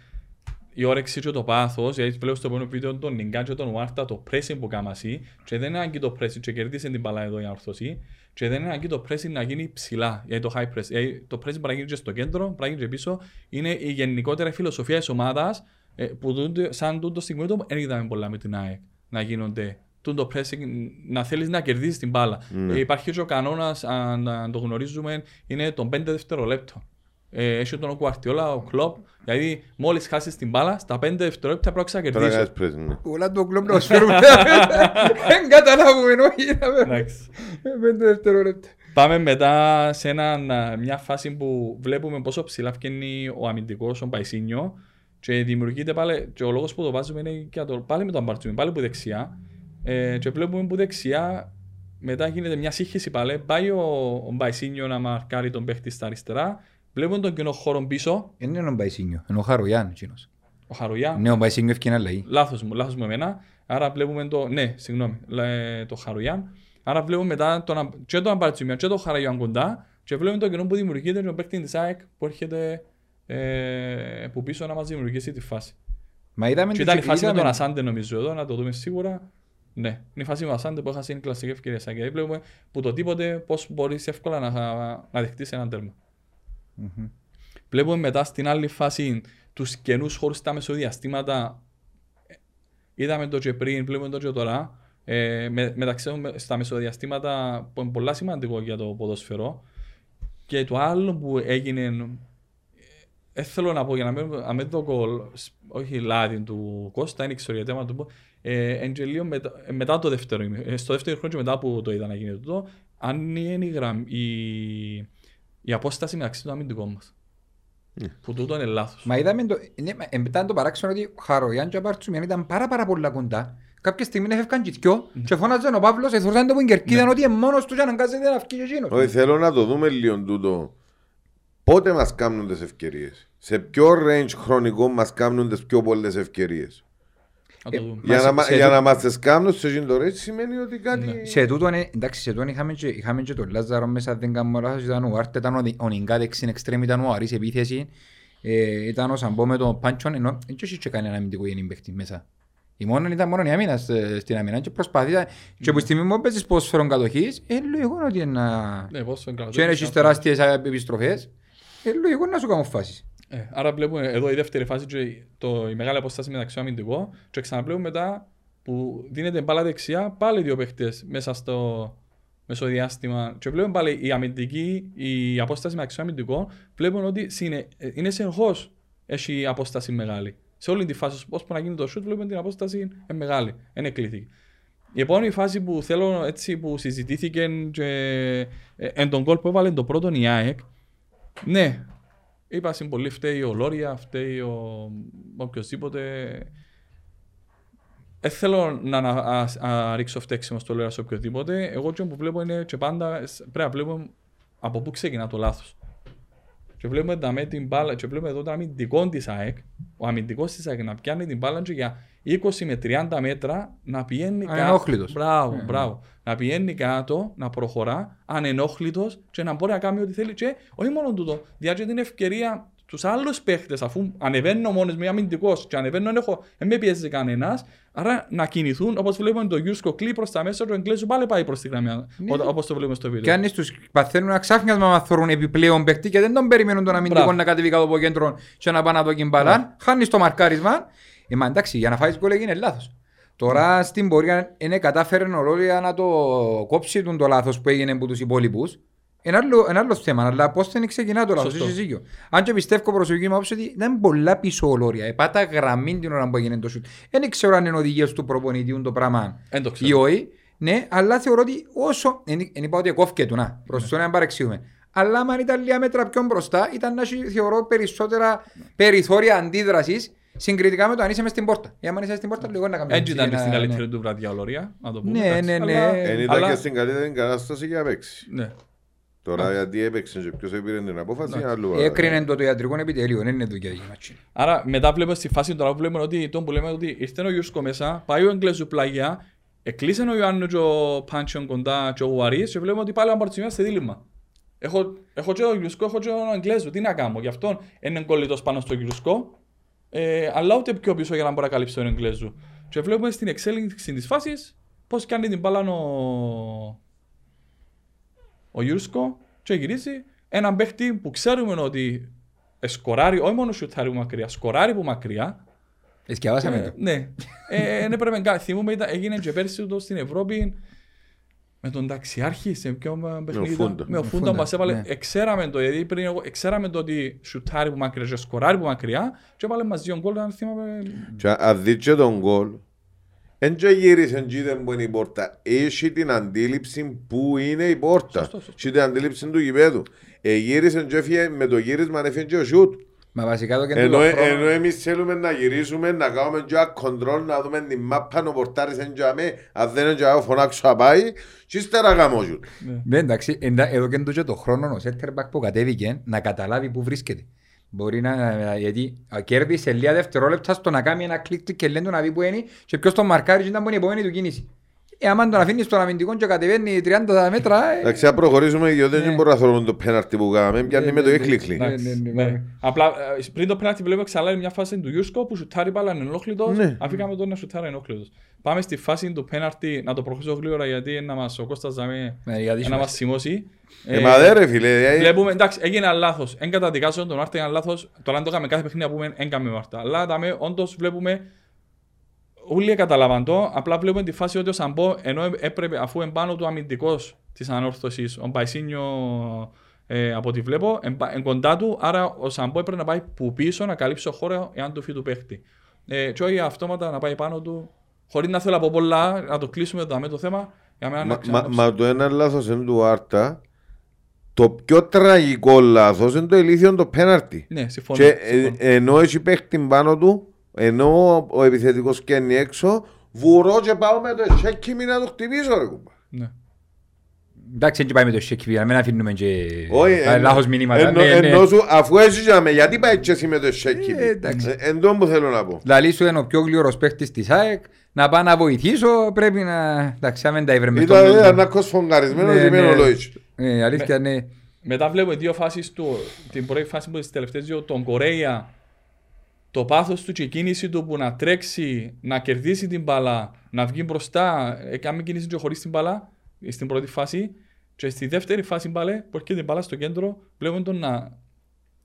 S3: η όρεξη και το πάθος γιατί πλέον στο επόμενο βίντεο τον Νιγκάν και τον Βάρτα το pressing που κάμα εσύ και δεν είναι ανάγκη το pressing και κερδίσε την μπαλά εδώ η ορθωσή και δεν είναι ανάγκη το pressing να γίνει ψηλά γιατί το high press γιατί το pressing πρέπει να γίνει και στο κέντρο πρέπει να γίνει και πίσω είναι η γενικότερα φιλοσοφία της ομάδας ε, που τούτο- σαν τούτο στιγμή του δεν είδαμε πολλά με την ΑΕΚ να γίνονται τούτο pressing να θέλεις να κερδίσεις την μπάλα. Ε, υπάρχει και ο κανόνας, αν, αν το γνωρίζουμε, είναι τον 5 δευτερολέπτο. Ε, έχει τον Κουαρτιόλα, ο Κλόπ, δηλαδή μόλις χάσεις την μπάλα, στα 5 δευτερόλεπτα πρέπει να
S1: Τώρα
S3: κερδίσεις.
S1: κάνεις πρέσβη, ναι.
S2: Όλα το κλόμπ να σφαίρουμε. Δεν καταλάβουμε όχι. να με-
S3: Εντάξει.
S2: Πέντε δευτερόλεπτα.
S3: Πάμε μετά σε έναν, α, μια φάση που βλέπουμε πόσο ψηλά βγαίνει ο αμυντικός, ο Παϊσίνιο και δημιουργείται πάλι, και ο λόγος που το βάζουμε είναι και το, πάλι με τον Μπαρτσούμι, πάλι που δεξιά ε, και βλέπουμε που δεξιά μετά γίνεται μια σύγχυση πάλι, πάει ο, ο Μπαϊσίνιο να μαρκάρει τον παίχτη στα αριστερά, βλέπουμε τον κοινό χώρο πίσω,
S2: Δεν είναι ο Μπαϊσίνιο, είναι ο Χαρογιάν εκείνος.
S3: ο Χαρουγιά,
S2: Ναι, ο Μπαϊσίνιο ευκαιρία αλλαγή.
S3: Λάθος μου, λάθος μου εμένα. Άρα βλέπουμε το, ναι, συγγνώμη, λέ- το Χαρουγιάν. Άρα βλέπουμε μετά τον, Αμ- και τον Αμπαρτσιμιάν και τον Χαραγιάν κοντά και βλέπουμε το κενό που δημιουργείται με τον παίκτη της ΑΕΚ που έρχεται ε, που πίσω να μας δημιουργήσει τη φάση.
S2: Μα είδαμε...
S3: Και
S2: το-
S3: ήταν η φάση με τον
S2: είδαμε-
S3: Ασάντε νομίζω εδώ, να το δούμε σίγουρα. Ναι, είναι η φάση με τον Ασάντε που έχασε την κλασική ευκαιρία σαν και βλέπουμε που το τίποτε πώς μπορείς εύκολα να, να δεχτείς έναν τέρμα.
S2: Μμμ.
S3: Βλέπουμε μετά στην άλλη φάση τους καινούς χώρους στα μεσοδιαστήματα. Ε, Είδαμε το και πριν, βλέπουμε το και τώρα. Ε, με, μεταξύ των- στα μεσοδιαστήματα που είναι πολλά σημαντικό για το ποδόσφαιρο. Και το άλλο που έγινε. Δεν θέλω να πω για να μην, να μην δω κολ, όχι λάδι του Κώστα, είναι ξέρω γιατί άμα το πω. Ε, εν και λίγο μετά, ε, μετά το δεύτερο, ημι- ε, στο δεύτερο χρόνο και μετά που το είδα να γίνει τούτο, αν είναι η, γραμ, η, η απόσταση μεταξύ των αμυντικών μας. Που τούτο είναι λάθος.
S2: Μα είδαμε το... Ναι, μα, ε, μετά το παράξενο ότι ο Χαρογιάν και ο Μπαρτσουμιάν ήταν πάρα πάρα πολλά κοντά. Κάποια στιγμή έφευκαν και δυο και φώναζαν ο Παύλος, εθωρούσαν το που κερκίδαν ότι είναι μόνος τους και αναγκάζεται να βγει και εκείνος.
S1: Όχι, θέλω να το δούμε λίγο τούτο. Πότε μας κάνουν τις ευκαιρίες; Σε ποιο range χρονικό μας κάνουν τις πιο πολλές ευκαιρίες;
S3: Να το δούμε.
S1: Για,
S2: σε-
S1: να, μα-
S2: σε
S1: για
S2: δου-
S1: να μας τις κάνουν σε εκείνο το range σημαίνει ότι κάτι...
S2: Σε τούτο, ναι, εντάξει, σε τούτο είχαμε και, είχαμε και τον Λάζαρο μέσα, δεν κάνω λάθος, ήταν ο Άρτε, ήταν ο, Δη- ο Νιγκά δεξιν εξτρέμ, ήταν ο Αρής επίθεση, ε, ήταν ο Σαμπό με τον Πάντσον, ενώ δεν είχε και κανένα αμυντικό γενή παίχτη μέσα. Η μόνη ήταν μόνο η άμυνα σ- στην άμυνα και προσπαθήτα και από τη στιγμή που παίζεις ποδοσφαίρον κατοχής, είναι λογικό ότι είναι να...
S3: Ναι, πόσο είναι
S2: Και έχεις τεράστιες επιστροφές, είναι λογικό να σου κάνουν φάσεις.
S3: Ε, άρα βλέπουμε εδώ η δεύτερη φάση και το, η μεγάλη αποστάση μεταξύ του αμυντικού και ξαναβλέπουμε μετά που δίνεται μπάλα δεξιά πάλι δύο παίχτες μέσα στο μεσοδιάστημα και βλέπουμε πάλι η αμυντική, η απόσταση μεταξύ του αμυντικού βλέπουμε ότι είναι, είναι συνεχώς έχει απόσταση μεγάλη. Σε όλη τη φάση, ώσπου να γίνει το shoot, βλέπουμε την απόσταση είναι μεγάλη, είναι κλείθηκε. Η επόμενη φάση που θέλω έτσι που συζητήθηκε και ε, εν τον κόλ που έβαλε το πρώτο η ΑΕΚ, ναι, είπα στην πολύ φταίει ο Λόρια, φταίει ο οποιοδήποτε. Δεν θέλω να, να α, α, ρίξω φταίξιμο στο Λόρια σε οποιοδήποτε. Εγώ και που βλέπω είναι και πάντα σ- πρέπει να βλέπουμε από πού ξεκινά το λάθος. Και βλέπουμε τα με την μπάλα, και βλέπουμε εδώ τον αμυντικό της ΑΕΚ, ο αμυντικός της ΑΕΚ να πιάνει την μπάλα και για 20 με 30 μέτρα να πηγαίνει κάτω.
S2: Ανενόχλητος.
S3: Μπράβο,
S2: Ε.
S3: μπράβο. Να πηγαίνει κάτω, να προχωρά, ανενόχλητος και να μπορεί να κάνει ό,τι θέλει. Και όχι μόνο τούτο, διάτže την ευκαιρία τους άλλους παίχτες, αφού ανεβαίνω μόνος με αμυντικός και ανεβαίνω, δεν έχω, δεν με πιέζει κανένας, άρα να κινηθούν όπως βλέπουμε το Γιούσκο κλεί προς τα μέσα, το Εγγλέζο πάλι πάει προς τη γραμμή, όπως το βλέπουμε στο βίντεο.
S2: Και αν τους παθαίνουν ένα ξάφνιασμα να θωρούν επιπλέον παίχτη και δεν τον περιμένουν τον αμυντικό
S3: Μπράβο.
S2: να κατεβεί κάτω από κέντρο και να πάει να δω μπαλάν, χάνεις το μαρκάρισμα. Ε, μα εντάξει, για να φάεις γκολ έγινε λάθος. Τώρα στην πορεία είναι κατάφερε ο Ρόλια να το κόψει τον το λάθος που έγινε από τους υπόλοιπους. Ένα άλλο, ένα άλλο θέμα, αλλά πώς δεν ξεκινά το λάθος,
S3: Σωστό.
S2: έχεις δίκιο. Αν και πιστεύω προσωπική μου άποψη ότι ήταν πολλά πίσω ο Λόρια. Επάτα γραμμή την ώρα που έγινε το σουτ. Δεν ξέρω αν είναι οδηγίες του προπονητή το πράγμα
S3: Δεν το
S2: ή
S3: ξέρω.
S2: όχι. Ναι, αλλά θεωρώ ότι όσο. Δεν δεν είπα ότι κόφηκε του, να. Προς το να μην παρεξηγούμε. Αλλά αν ήταν λίγα μέτρα πιο μπροστά, ήταν να έχει, θεωρώ περισσότερα περιθώρια αντίδρασης συγκριτικά με το αν είσαι μες στην πόρτα. Ή αν είσαι στην πόρτα, λίγο να κάνουμε.
S3: Έτσι ήταν
S2: ένα-
S3: στην
S2: ναι.
S3: καλύτερη του βραδιά ο Λωρία, να το πούμε.
S2: Ναι,
S3: εντάξει.
S2: ναι, ναι.
S3: Αλλά-
S2: Ε,
S1: Εν ήταν
S3: αλλά-
S1: και στην καλύτερη κατάσταση για να παίξεις.
S3: ναι.
S1: Τώρα γιατί έπαιξε και ποιος έπαιρε την απόφαση είναι άλλο.
S2: Έκρινε το το ιατρικό επιτελείο, δεν είναι δουλειά για μάτσι.
S3: Άρα μετά βλέπουμε στη φάση τώρα που βλέπουμε ότι τον που λέμε ότι ήρθε ο Γιούσκο μέσα, πάει ο Εγγλέζου πλάγια, εκλείσαν ο Ιωάννου και ο Πάντσιον κοντά και ο Ουαρίς και βλέπουμε ότι πάλι ο Αμπορτσιμιάς σε δίλημμα. Έχω, έχω και τον Γιούσκο, έχω και τον Εγγλέζου, τι να κάνω, γι' αυτό είναι κολλητός πάνω στο Γιούσκο, ε, αλλά ούτε πιο πίσω για να μπορεί να καλύψει τον Εγγλέζου. Και βλέπουμε στην εξέλιξη της φάσης πώς κάνει την μπάλα ο, ο Γιούσκο και γυρίζει έναν παίχτη που ξέρουμε ότι σκοράρει, όχι μόνο σουτάρει που μακριά, σκοράρει που μακριά.
S2: Εσκιαβάσαμε
S3: Ε,
S2: το.
S3: ναι. Ε, δεν έπρεπε καν. Θυμούμε, ήταν- έγινε και πέρσι το στην Ευρώπη με τον ταξιάρχη σε ποιο παιχνίδι. ήταν;
S1: Φούντα.
S3: Με ο
S2: Με
S3: Φούντα
S2: Φούντα,
S3: μας έβαλε.
S2: ναι.
S3: Εξέραμε το, γιατί πριν εγώ, εξέραμε το ότι σουτάρει που μακριά και σκοράρει που μακριά και έβαλε μαζί τον γκολ, αν θυμάμαι.
S1: Και αν δεις και τον γκολ, εν και γύρισε και είδε που είναι η πόρτα. Έχει την αντίληψη που είναι η πόρτα.
S3: Σωστό, σωστό.
S1: Έχει την αντίληψη του γηπέδου. Ε, γύρισε και έφυγε με το γύρισμα έφυγε και ο σιούτ.
S2: Μα βασικά το
S1: Ενώ,
S2: κέντρο
S1: ενώ εμείς θέλουμε να γυρίσουμε, να κάνουμε και ένα control, να δούμε την μάπα, ο πορτάρις εν και αμέ, αν δεν είναι και αμέ, φωνάξω να πάει, και ύστερα κάνω σιούτ.
S2: Ναι, εντάξει, εντα- εδώ και το και το χρόνο ο center back που κατέβηκε να καταλάβει πού βρίσκεται. Μπορεί να, γιατί α, κέρδισε λίγα δευτερόλεπτα στο να κάνει ένα κλικ και λένε του να δει που είναι και ποιος τον μαρκάρει και ήταν που είναι η επόμενη του κίνηση. Ε, άμα τον αφήνεις στον αμυντικό και κατεβαίνει 30 μέτρα, ε,
S1: Εντάξει, να προχωρήσουμε, γιατί δεν
S2: Ναι.
S1: μπορούμε να θέλουμε το πέναρτι που κάναμε, πιάνει με το έκλικλι.
S2: ναι,
S3: Εντάξει,
S2: ναι, ναι,
S3: ναι.
S2: ναι.
S3: Απλά ε, πριν το πέναλτι βλέπουμε ξανά μια φάση του Γιούσκο που σουτάρει μπάλα ενόχλητος,
S1: Ναι.
S3: αφήκαμε τον να σουτάρει ενόχλητος. Πάμε στη φάση του πέναλτι, να το προχωρήσω γλύωρα γιατί να μας, ο Κώστας Ζαμέ,
S2: Ναι, γιατί
S3: να
S2: σου-
S3: μας σημώσει.
S1: Ε, μα δε ρε φίλε, ε,
S3: Βλέπουμε, εντάξει, έγινε ένα λάθος. Εν καταδικάζω τον Μάρτα, ένα λάθος. Τώρα αν το έκαμε κάθε παιχνίδι να πούμε, έγκαμε Μάρτα. Αλλά δαμε, όντως βλέπουμε. Όλοι καταλάβαν το. Απλά βλέπουμε τη φάση ότι ο Σαμπό, ενώ έπρεπε, αφού εμπάνω του αμυντικός της ανόρθωσης, ο Μπαϊσίνιο ε, από ό,τι βλέπω, εμπα- εν κοντά του, άρα ο Σαμπό έπρεπε να πάει που πίσω να καλύψει το χώρο εάν του φύγει του παίχτη. Ε, και όχι αυτόματα να πάει πάνω του, χωρίς να θέλω από πολλά, να το κλείσουμε το, το θέμα. Για μένα να
S1: Μα, μα,
S3: ξαναδείξω.
S1: μα το ένα λάθος είναι του Άρτα. Το πιο τραγικό λάθος είναι το ηλίθιο το πέναρτι.
S3: Ναι, συμφωνώ.
S1: Και ε,
S3: συμφωνώ.
S1: ενώ έχει παίχτη πάνω του, ενώ ο επιθετικός καίνει έξω, βουρώ και πάω με το σέκιμι να το χτυπήσω ρε κουμπά.
S3: Ναι.
S2: Εντάξει, έτσι πάει με το Shakespeare, να μην αφήνουμε και
S1: Όχι,
S2: τα
S1: εν-
S2: λάθος μηνύματα.
S1: εννο-
S2: Ναι, ναι.
S1: ενώ σου, αφού έτσι για με, γιατί πάει και εσύ με το σέκιμι.
S2: Ε, εντάξει.
S1: Ε, Εν τω που θέλω να πω.
S2: Λαλή σου είναι ο πιο γλυόρος παίχτης της ΑΕΚ, να πάω να βοηθήσω, πρέπει να... Εντάξει, αν δεν τα έβρε μες
S1: Ήταν
S2: στον-
S1: ήταν άκος φογκαρισμένος
S2: Ναι,
S1: και μένω
S2: ναι.
S1: λόγιτσι.
S2: Ε, αλήθεια, ναι.
S3: Μετά βλέπουμε δύο φάσεις του. Την πρώτη φάση που τις τελευταίες δύο, τον Κορέια, το πάθος του και η κίνηση του που να τρέξει, να κερδίσει την μπαλά, να βγει μπροστά, ε, κάνει κίνηση και χωρίς την μπαλά, στην πρώτη φάση. Και στη δεύτερη φάση μπάλε, που έρχεται την μπάλα στο κέντρο, βλέπουμε τον να,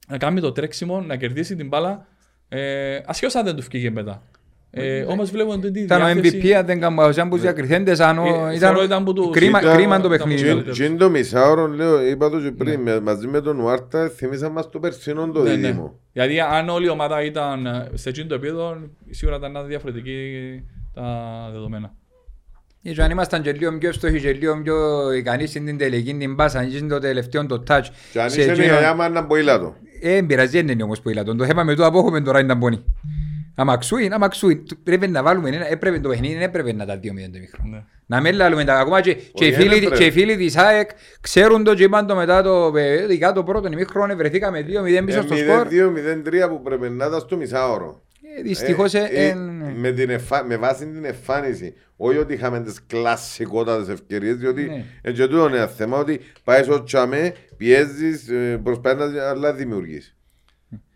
S3: να κάνει το τρέξιμο, να κερδίσει την μπάλα, ε, ασχέτως αν δεν του βγήκε μετά. Ε, όμως βλέπουμε την
S2: Ήταν ο
S3: διάθεση-
S2: MVP, αν δεν κάνω παρουσιάν τους διακριθέντες, αν ο-
S3: Ε,
S2: ήταν
S3: θεωρώ ήταν που τους-
S2: κρίμα,
S3: ήταν-
S2: κρίμα το
S3: ήταν
S2: παιχνίδι.
S3: που
S2: του.
S3: τους-
S1: Τι είναι το μισάωρο, λέω, είπα το και πριν, με- μαζί με τον Ουάρτα, θυμίσαμε μας το περσινό το
S3: Ναι, ναι.
S1: δίδυμο.
S3: Γιατί αν όλη η ομάδα ήταν ε, σε εκείνο το επίπεδο, σίγουρα ήταν διαφορετική τα δεδομένα.
S2: Ε, Και αν ήμασταν και λίγο πιο εύστοχοι και λίγο πιο ικανοί στην τελική την πάσα, αν είσαι το τελευταίο το touch.
S1: Και αν
S2: σε
S1: είσαι
S2: εκείνον-
S1: μια γιάμα να μποήλα το.
S2: Ε, εν πειράζει, δεν είναι όμως που Το θέμα με το απόχουμε τώρα ήταν πόνοι. Άμα ξούει, άμα ξούει. Πρέπει να βάλουμε ένα, έπρεπε το παιχνίδι, δεν έπρεπε να τα δύο μηδέν το μικρό.
S3: Ναι.
S2: Να μην λαλούμε τα ακόμα και, και, οι
S1: Όχι,
S2: φίλοι,
S1: δεν έπρεπε.
S2: και οι φίλοι της ΑΕΚ ξέρουν το και είπαν το μετά το ειδικά το πρώτο ημίχρονο βρεθήκαμε 2-0 πίσω
S1: Ε,
S2: στο σκορ.
S1: 0-2-0-3 που πρέπει να ήταν στο μισάωρο.
S2: Δυστυχώς
S1: Ε,
S2: ε,
S1: ε,
S2: εν-
S1: με, την εφα... με βάση την εμφάνιση. Όχι ότι είχαμε τις κλασσικότατε ευκαιρίες, διότι
S2: Ναι.
S1: ναι. και τούτο είναι ένα θέμα ότι πάει στο τσαμέ, πιέζεις, προσπαθεί να αλλά δημιουργείς.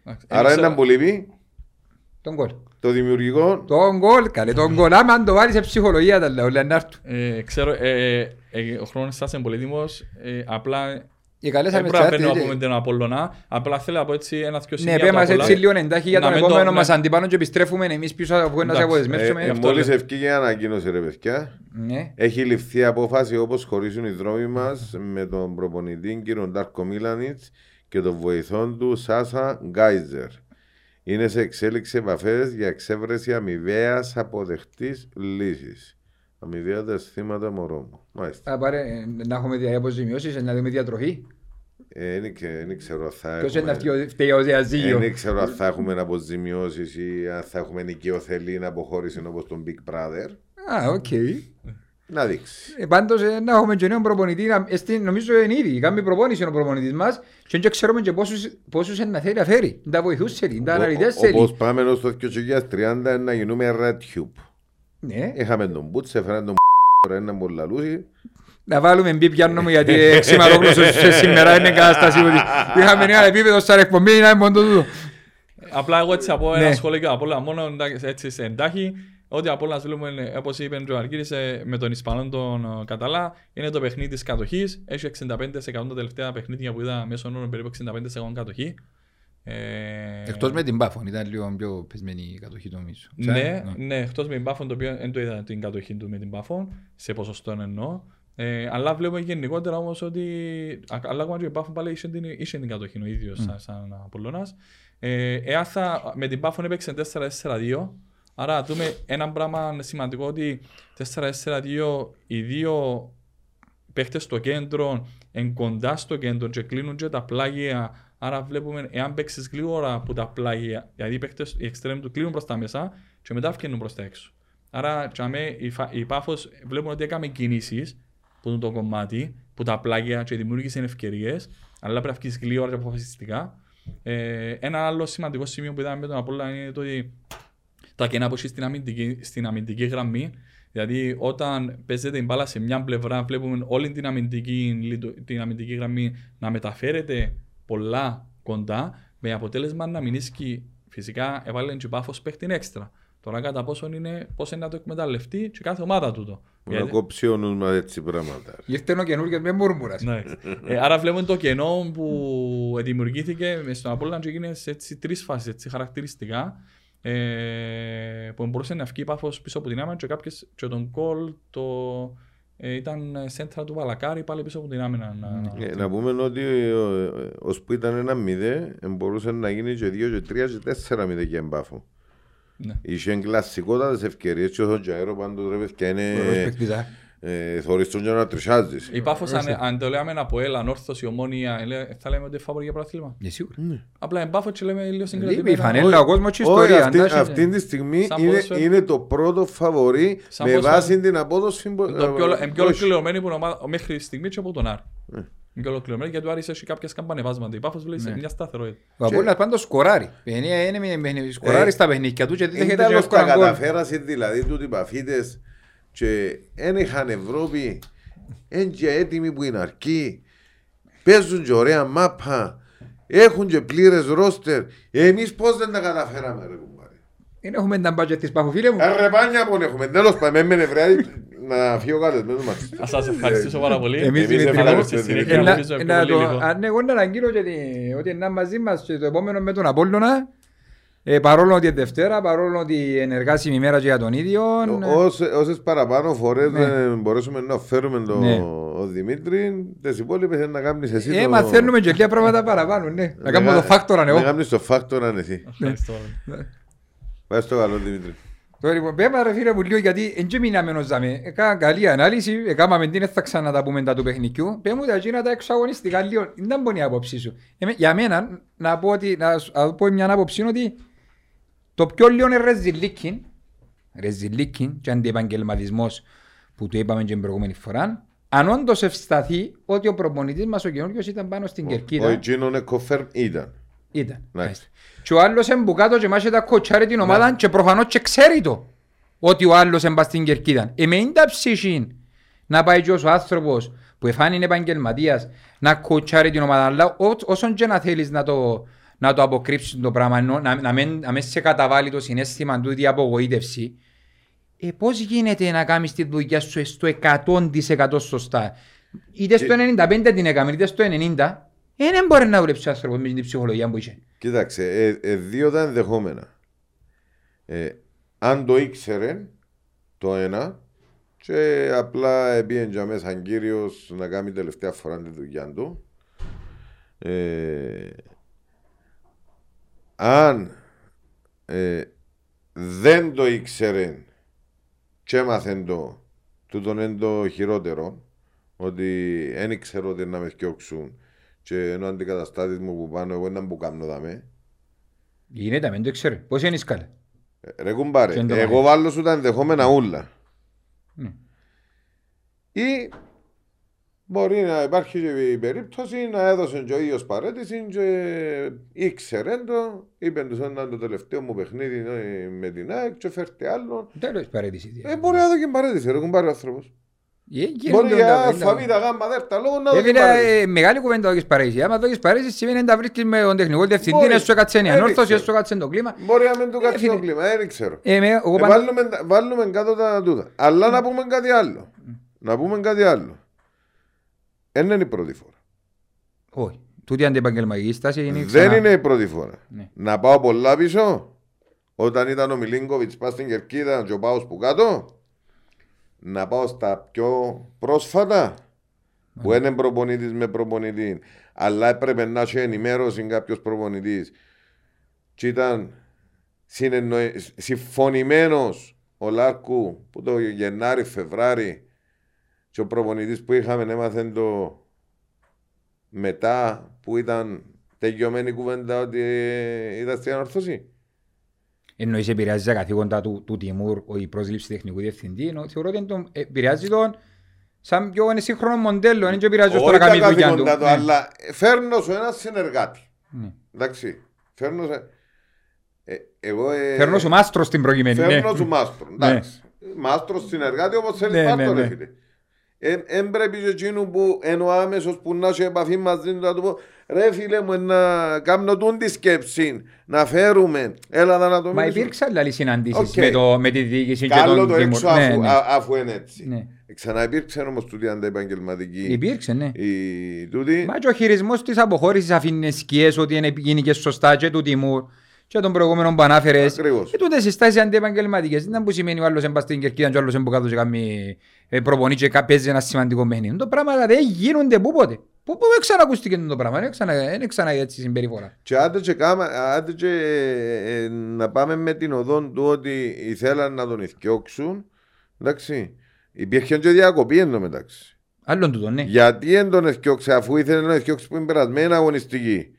S3: Εντάξει,
S1: Άρα
S3: δεν
S1: ένα
S3: ξέρω-
S1: που λείπει
S2: τον γκολ.
S1: το δημιουργικό.
S2: Τον γκολ, καλέ, τον γκολ. Άμα αν το βάλεις σε ψυχολογία τα λέω, λένε να έρθουν.
S3: Ε, ξέρω, ε, ε, ο χρόνος σας είναι πολύτιμος. Ε, απλά
S2: Οι καλές
S3: δεν πρέπει να παίρνω
S2: αμεσιάτες,
S3: από τον Απόλλωνα. Απλά θέλω να πω έτσι ένας δυο
S2: Ναι,
S3: σημεία
S2: πέ
S3: του
S2: μας
S3: Απόλλωνα.
S2: έτσι λίγο εντάχει για
S3: Να
S2: τον
S3: μην το-
S2: επόμενο
S3: ναι.
S2: μας αντιπάνω και επιστρέφουμε εμείς πίσω από που να σε
S3: Εντάξει.
S2: αποδεσμεύσουμε.
S1: Ε,
S3: αυτό
S1: Μόλις
S3: λέω.
S1: ευκήγε η ανακοίνωση, ρε παιδιά,
S2: Ναι.
S1: έχει ληφθεί απόφαση όπως χωρίσουν οι δρόμοι μας με τον προπονητή κύριο Ντάρκο Μίλανιτς και τον βοηθό του Σάσα Γκάιζερ. Είναι σε εξέλιξη επαφές για εξέβρεση αμοιβαίας αποδεκτής λύσης. Αμοιβαία τα αισθήματα μωρό μου. Μάλιστα.
S2: Θα πάρε, ε, να έχουμε δια- αποζημιώσεις, να δούμε διατροφή.
S1: Ε, Δεν ξε- δεν ξέρω αν θα
S2: Ποιος είναι
S1: έχουμε.
S2: αυτή ο- φταίει ο διαζύγιο.
S1: Δεν ξέρω αν θα έχουμε αποζημιώσεις ή αν θα έχουμε νοικιοθελή να αποχώρηση όπως τον Big Brother.
S2: Α, οκ.
S1: Να δείξεις.
S2: Ε, Πάντως ε, να έχουμε και νέο προπονητή, να- ε, στην- νομίζω είναι ήδη, κάνει προπόνηση ο προπονητής μας και δεν ξέρουμε και πόσους, πόσους είναι να θέλει να φέρει. Τα βοηθούς θέλει, τα αναλυτές
S1: Όπως
S2: θέλει.
S1: πάμε ως το 2030 να γίνουμε Red Tube.
S2: Ναι,
S1: Είχαμε τον Μπούτς, έφεραν τον τώρα είναι πολύ λαλούση.
S2: να βάλουμε μπι πιάνο μου γιατί εξημαρόγλωσσος σε σήμερα είναι κατάσταση ότι είχαμε ένα επίπεδο στα εκπομπή να είναι μόνο τούτο.
S3: Απλά εγώ έτσι από ένα
S2: Ναι.
S3: σχόλιο και από όλα, μόνο εντάξει, έτσι σε εντάχει, ότι από όλα βλέπουμε, όπως είπε ο Αργύρης, ε, με τον Ισπανό τον ε, Καταλά, είναι το παιχνίδι της κατοχής. Έχει 65% τα τελευταία παιχνίδια που είδα μέσω όρων περίπου 65% κατοχή. Ε,
S2: Εκτός με την Πάφων, ήταν λίγο πιο πεσμένη η κατοχή του νομίζω.
S3: Ναι, ναι, εκτός με την Πάφον, το οποίο δεν το είδα την κατοχή του με την Πάφον, σε ποσοστό εννοώ. Ε, αλλά βλέπουμε γενικότερα όμως ότι, α- αλλά ακόμα και η Πάφον πάλι είχε την, είχε την κατοχή ο ίδιος σαν, σαν Απολλώνας. Ε, εάν θα, με την Πάφον έπαιξε 4-4-2, άρα δούμε ένα πράγμα σημαντικό ότι 4-4-2 οι δύο παίχτες στο κέντρο εν κοντά στο κέντρο και κλείνουν και τα πλάγια. Άρα βλέπουμε εάν παίξεις γλύωρα από τα πλάγια, δηλαδή οι παίχτες, οι εξτρέμ του κλείνουν προς τα μέσα και μετά βγαίνουν προς τα έξω. Άρα τσάμε, η, φα- η Πάφος βλέπουμε ότι έκαμε κινήσεις που είναι το κομμάτι, που τα πλάγια και δημιούργησε ευκαιρίες, αλλά πρέπει να βγεις γλύωρα και αποφασιστικά. Ε, ένα άλλο σημαντικό σημείο που είδαμε με τον Απόλλωνα είναι το ότι τα κενά που έχει στην αμυντική, στην αμυντική γραμμή. Δηλαδή, όταν παίζεται η μπάλα σε μια πλευρά, βλέπουμε όλη την αμυντική, λειτο- την αμυντική γραμμή να μεταφέρεται πολλά κοντά, με αποτέλεσμα να μην ίσκει. Φυσικά, έβαλε και πάφος παίχτη έξτρα. Τώρα, κατά πόσο είναι, πώς είναι να το εκμεταλλευτεί και κάθε ομάδα τούτο.
S1: Να
S3: Γιατί-
S1: κόψει ο νους μας έτσι πράγματα.
S2: Ήρθε ο καινούργιος με μουρμουρας.
S3: ναι. ε, άρα βλέπουμε το κενό που δημιουργήθηκε μες στον Απόλλωνα και έγινε σε έτσι, τρεις φάσεις έτσι, χαρακτηριστικά ε, που μπορούσε να βγει πάφος πίσω από την άμυνα και, κάποιες, και τον κόλ το, ε, ήταν σέντρα του Βαλακάρη πάλι πίσω από την άμυνα. να-
S1: Ε, Να πούμε ότι ως που ήταν ένα μηδέ, μπορούσε να γίνει και δύο και τρία και τέσσερα μηδέ για εμπάφο.
S3: Ναι.
S1: Είχε κλασσικότατες ευκαιρίες και ο Τζαέρο πάντως ρε παιδιά
S2: Ωραίος
S1: είναι
S2: παίκτης, α.
S1: Ε, θωρείς τον και να τρισάζεις.
S3: Η Πάφος αν, αν το λέμε από έλα, ανόρθωση, ομόνια, ε, λέ- θα λέμε ότι είναι φαβορή για πρωτάθλημα.
S2: Ναι, σίγουρα.
S3: Απλά εμπάφο και λέμε λίγο
S2: Λείπει η
S3: συγκρατημένα.
S2: φανέλα, ο κόσμος και η
S1: Όχι,
S2: ιστορία.
S1: αυτή,
S2: αντάσσεται.
S1: αυτή τη στιγμή
S3: Σαν
S1: είναι,
S3: ποδόσφαιρο.
S1: είναι το πρώτο φαβορή
S3: Σαν
S1: με
S3: ποδόσφαιρο.
S1: βάση την απόδοση. που-
S3: Το πιο,
S1: ε,
S3: είναι πιο
S1: όχι.
S3: ολοκληρωμένη που είναι ομάδα μέχρι στιγμή και από τον Άρη.
S1: Ναι.
S3: Είναι πιο ολοκληρωμένη γιατί ο Άρης έχει κάποιες καμπανεβάσματα. Η Πάφος βλέπει
S2: Ναι.
S3: μια σταθερότητα.
S2: Ο Απόλλωνας πάντως σκοράρει. Είναι- είναι με- με- Σκοράρει
S1: Ε,
S2: στα παιχνίδια του και δεν
S1: Ήταν
S2: δέχεται και
S1: ως τα
S2: εύκολα γκολ.
S1: καταφέρασες δηλαδή τούτοι οι παφίτες και δεν είχαν Ευρώπη, είναι και έτοιμοι που είναι αρκεί, παίζουν και ωραία μάπα, έχουν και πλήρες ρόστερ. Εμείς πώς δεν τα καταφέραμε ρε κουμπάρε.
S2: Δεν έχουμε τα μπάτια της Πάχου, φίλε μου.
S1: Ε, Ρε πάνια που έχουμε, τέλος πάμε με νευρεάρι να φύγω καλεσμένος μας.
S3: Ας σας ευχαριστήσω πάρα πολύ.
S2: Εμείς
S1: Εμείς
S2: Δημήτρη,
S1: ευχαριστούμε.
S3: Αλλά στη συνέχεια
S2: Ε, να-
S3: νομίζω είναι
S2: να
S3: πολύ
S2: το-
S3: υλικό.
S2: αν εγώ να αναγγείλω και τι- ότι είναι μαζί μας και το επόμενο με τον Απόλλωνα, ε, παρόλο ότι είναι Δευτέρα, παρόλο ότι είναι εργάσιμη ημέρα και για τον ίδιο, ε,
S1: Όσε- Όσες παραπάνω φορές
S2: Ναι.
S1: δεν μπορέσουμε να φέρουμε τον
S2: Ναι.
S1: ο Δημήτρη, τις υπόλοιπες να κάνεις εσύ
S2: ε,
S1: το-
S2: μαθαίνουμε και λίγα πράγματα παραπάνω, ναι. Να κάνουμε το φάκτορα,
S1: Να
S2: εγώ.
S1: κάνεις το φάκτορα εσύ.
S3: Ευχαριστώ.
S1: Πάει στο καλό Δημήτρη.
S2: Τώρα λοιπόν, πέμπα ρε φίλε μου λίγο γιατί εν και μείναμε ως δάμε. Έκανα καλή ανάλυση, έκαναμε την, δεν θα ξανά τα πούμε τα του παιχνικιού. Πέ μου τα εκείνα τα εξωαγωνιστικά λίγο, δεν ήταν πονή η άποψή σου. Εμέ- για μένα, να πω, ότι, να, σου- να πω μια άποψη είναι ότι το πιο λίγο είναι ρεζιλίκιν, ρεζιλίκιν και αντιεπαγγελματισμός που το είπαμε και την προηγούμενη φορά, αν όντως ευσταθεί ότι ο προπονητής μας ο καινούργιος ήταν πάνω στην
S1: Ο
S2: κερκίδα.
S1: εκείνο είναι confirm ήταν.
S2: Ήταν. Και ο άλλος είναι που κάτω και μάχεται τα κοτσάρει την ομάδα και προφανώς και ξέρει το ότι ο άλλος είναι στην κερκίδα. Εμέ είναι τα ψυχή να πάει και ο άνθρωπος που εφάνει είναι επαγγελματίας να κοτσάρει την ομάδα. Αλλά όσον και να θέλεις να το, να το αποκρύψεις το πράγμα, να, να, μην, να μην σε καταβάλει το συνέστημα του η απογοήτευση, ε, πώς γίνεται να κάνεις τη δουλειά σου στο 100% σωστά; Είτε στο 95% την έκαμε, είτε στο 90%. Ε, δεν μπορεί να βλέπει άνθρωπος με την ψυχολογία που είχε.
S1: Κοίταξε, ε, ε, δύο τα ενδεχόμενα. Ε, αν το ήξερε το ένα, και απλά πήγαινε μέσα σαν κύριος να κάνει τελευταία φορά τη δουλειά του. Ε, αν ε, δεν το ήξερε και έμαθε το, τούτον είναι το χειρότερο, ότι δεν ήξερα ότι να με φτιάξουν και ενώ αντικαταστάτης μου που πάνω εγώ δεν που κάνω δάμε.
S2: Γίνεται, δεν το ήξερε. Πώς είναι η σκάλα.
S1: Ε, ρε κουμπάρε, εγώ βάλω σου τα ενδεχόμενα ούλα. Ναι. Ή μπορεί να υπάρχει και η περίπτωση να έδωσε και ο ίδιος παρέτηση και ήξερε το, είπε τους έναν το τελευταίο μου παιχνίδι ε, με την ΑΕΚ και φέρτε άλλο.
S2: Τέλος παρέτηση.
S1: Ε, μπορεί να δω και παρέτηση, ρε κουμπάρε ο άνθρωπος. Μπορεί για αλφαβήτα γάμμα δέρτα λόγω να δω και παρέτηση.
S2: Μεγάλη κουβέντα δω και παρέτηση. Άμα δω και παρέτηση σημαίνει να βρίσκεις με τον τεχνικό διευθυντή να σου έκατσε μια ανόρθωση, να σου έκατσε το κλίμα.
S1: Μπορεί να μην του κάτσε το κλίμα, δεν ξέρω. Βάλουμε κάτω τα τούτα. Αλλά να πούμε κάτι άλλο. Να πούμε κάτι άλλο. Δεν είναι η πρώτη φορά.
S2: Όχι. Τούτη αντιεπαγγελματική στάση
S1: είναι ξανά... Δεν είναι η πρώτη φορά. Ναι. Να πάω πολλά πίσω. Όταν ήταν ο Μιλίνκοβιτς πας στην Κερκίδα και ο Πάος που κάτω. Να πάω στα πιο πρόσφατα. Που ναι. είναι προπονητής με προπονητή. Αλλά έπρεπε να έχει ενημέρωση κάποιος προπονητής. Και ήταν συμφωνημένος ο Λάρκου που το Γενάρη, Φεβράρι και ο προπονητής που είχαμε έμαθε το μετά που ήταν τελειωμένη κουβέντα ότι ήταν στην ανορθώση.
S2: Εννοείς επηρεάζει τα καθήκοντα του, του Τιμούρ η πρόσληψη τεχνικού διευθυντή. Ενώ θεωρώ ότι τον, επηρεάζει τον σαν πιο σύγχρονο μοντέλο. Δεν επηρεάζει
S1: όσο να κάνει δουλειά του. Ναι. Αλλά φέρνω σου ένας συνεργάτη. Ναι. Εντάξει. Φέρνω σε...
S2: Ε, εγώ, ε, φέρνω σου μάστρος στην προκειμένη.
S1: Φέρνω ναι. σου μάστρο. Εντάξει. Ναι. Μάστρος συνεργάτη όπως θέλεις ναι, ναι, ναι. Φίλε. Δεν πρέπει και εκείνου που ενώ άμεσος που να έχει επαφή μαζί του να του πω ρε φίλε μου να κάνω τούν τη σκέψη να φέρουμε έλα να το
S2: Μα υπήρξαν άλλοι συναντήσεις okay. με, το, με τη διοίκηση
S1: και τον το έξω αφού, ναι, ναι. αφού είναι έτσι. Ναι. Ξαναυπήρξε όμως τούτη ανταεπαγγελματική.
S2: Υπήρξε, ναι. Η, τούτη... Μα και ο χειρισμός της αποχώρησης αφήνει σκιές ότι είναι γίνει και σωστά και του Τιμούρ και των προηγούμενων που ανάφερες. Και τούτες συστάσεις αντιεπαγγελματικές. Δεν που σημαίνει ο άλλος έμπας στην Κερκίδα και ο άλλος έμπα κάτω και κάνει ε, προπονή και παίζει ένα σημαντικό παιχνίδι. Το πράγμα δεν γίνονται πού πότε. Πού δεν ξανακούστηκε το πράγμα, δεν ξανα, ξανά έτσι συμπεριφορά.
S1: Και άντε και, κάμα, άντε και ε, ε, να πάμε με την οδόν του ότι ήθελαν να τον ηθιώξουν. Εντάξει. Υπήρχε και διακοπή εν μεταξύ.
S2: Άλλον τούτο, ναι.
S1: Γιατί δεν τον εθιώξε αφού ήθελε να εθιώξει που είναι περασμένη αγωνιστική.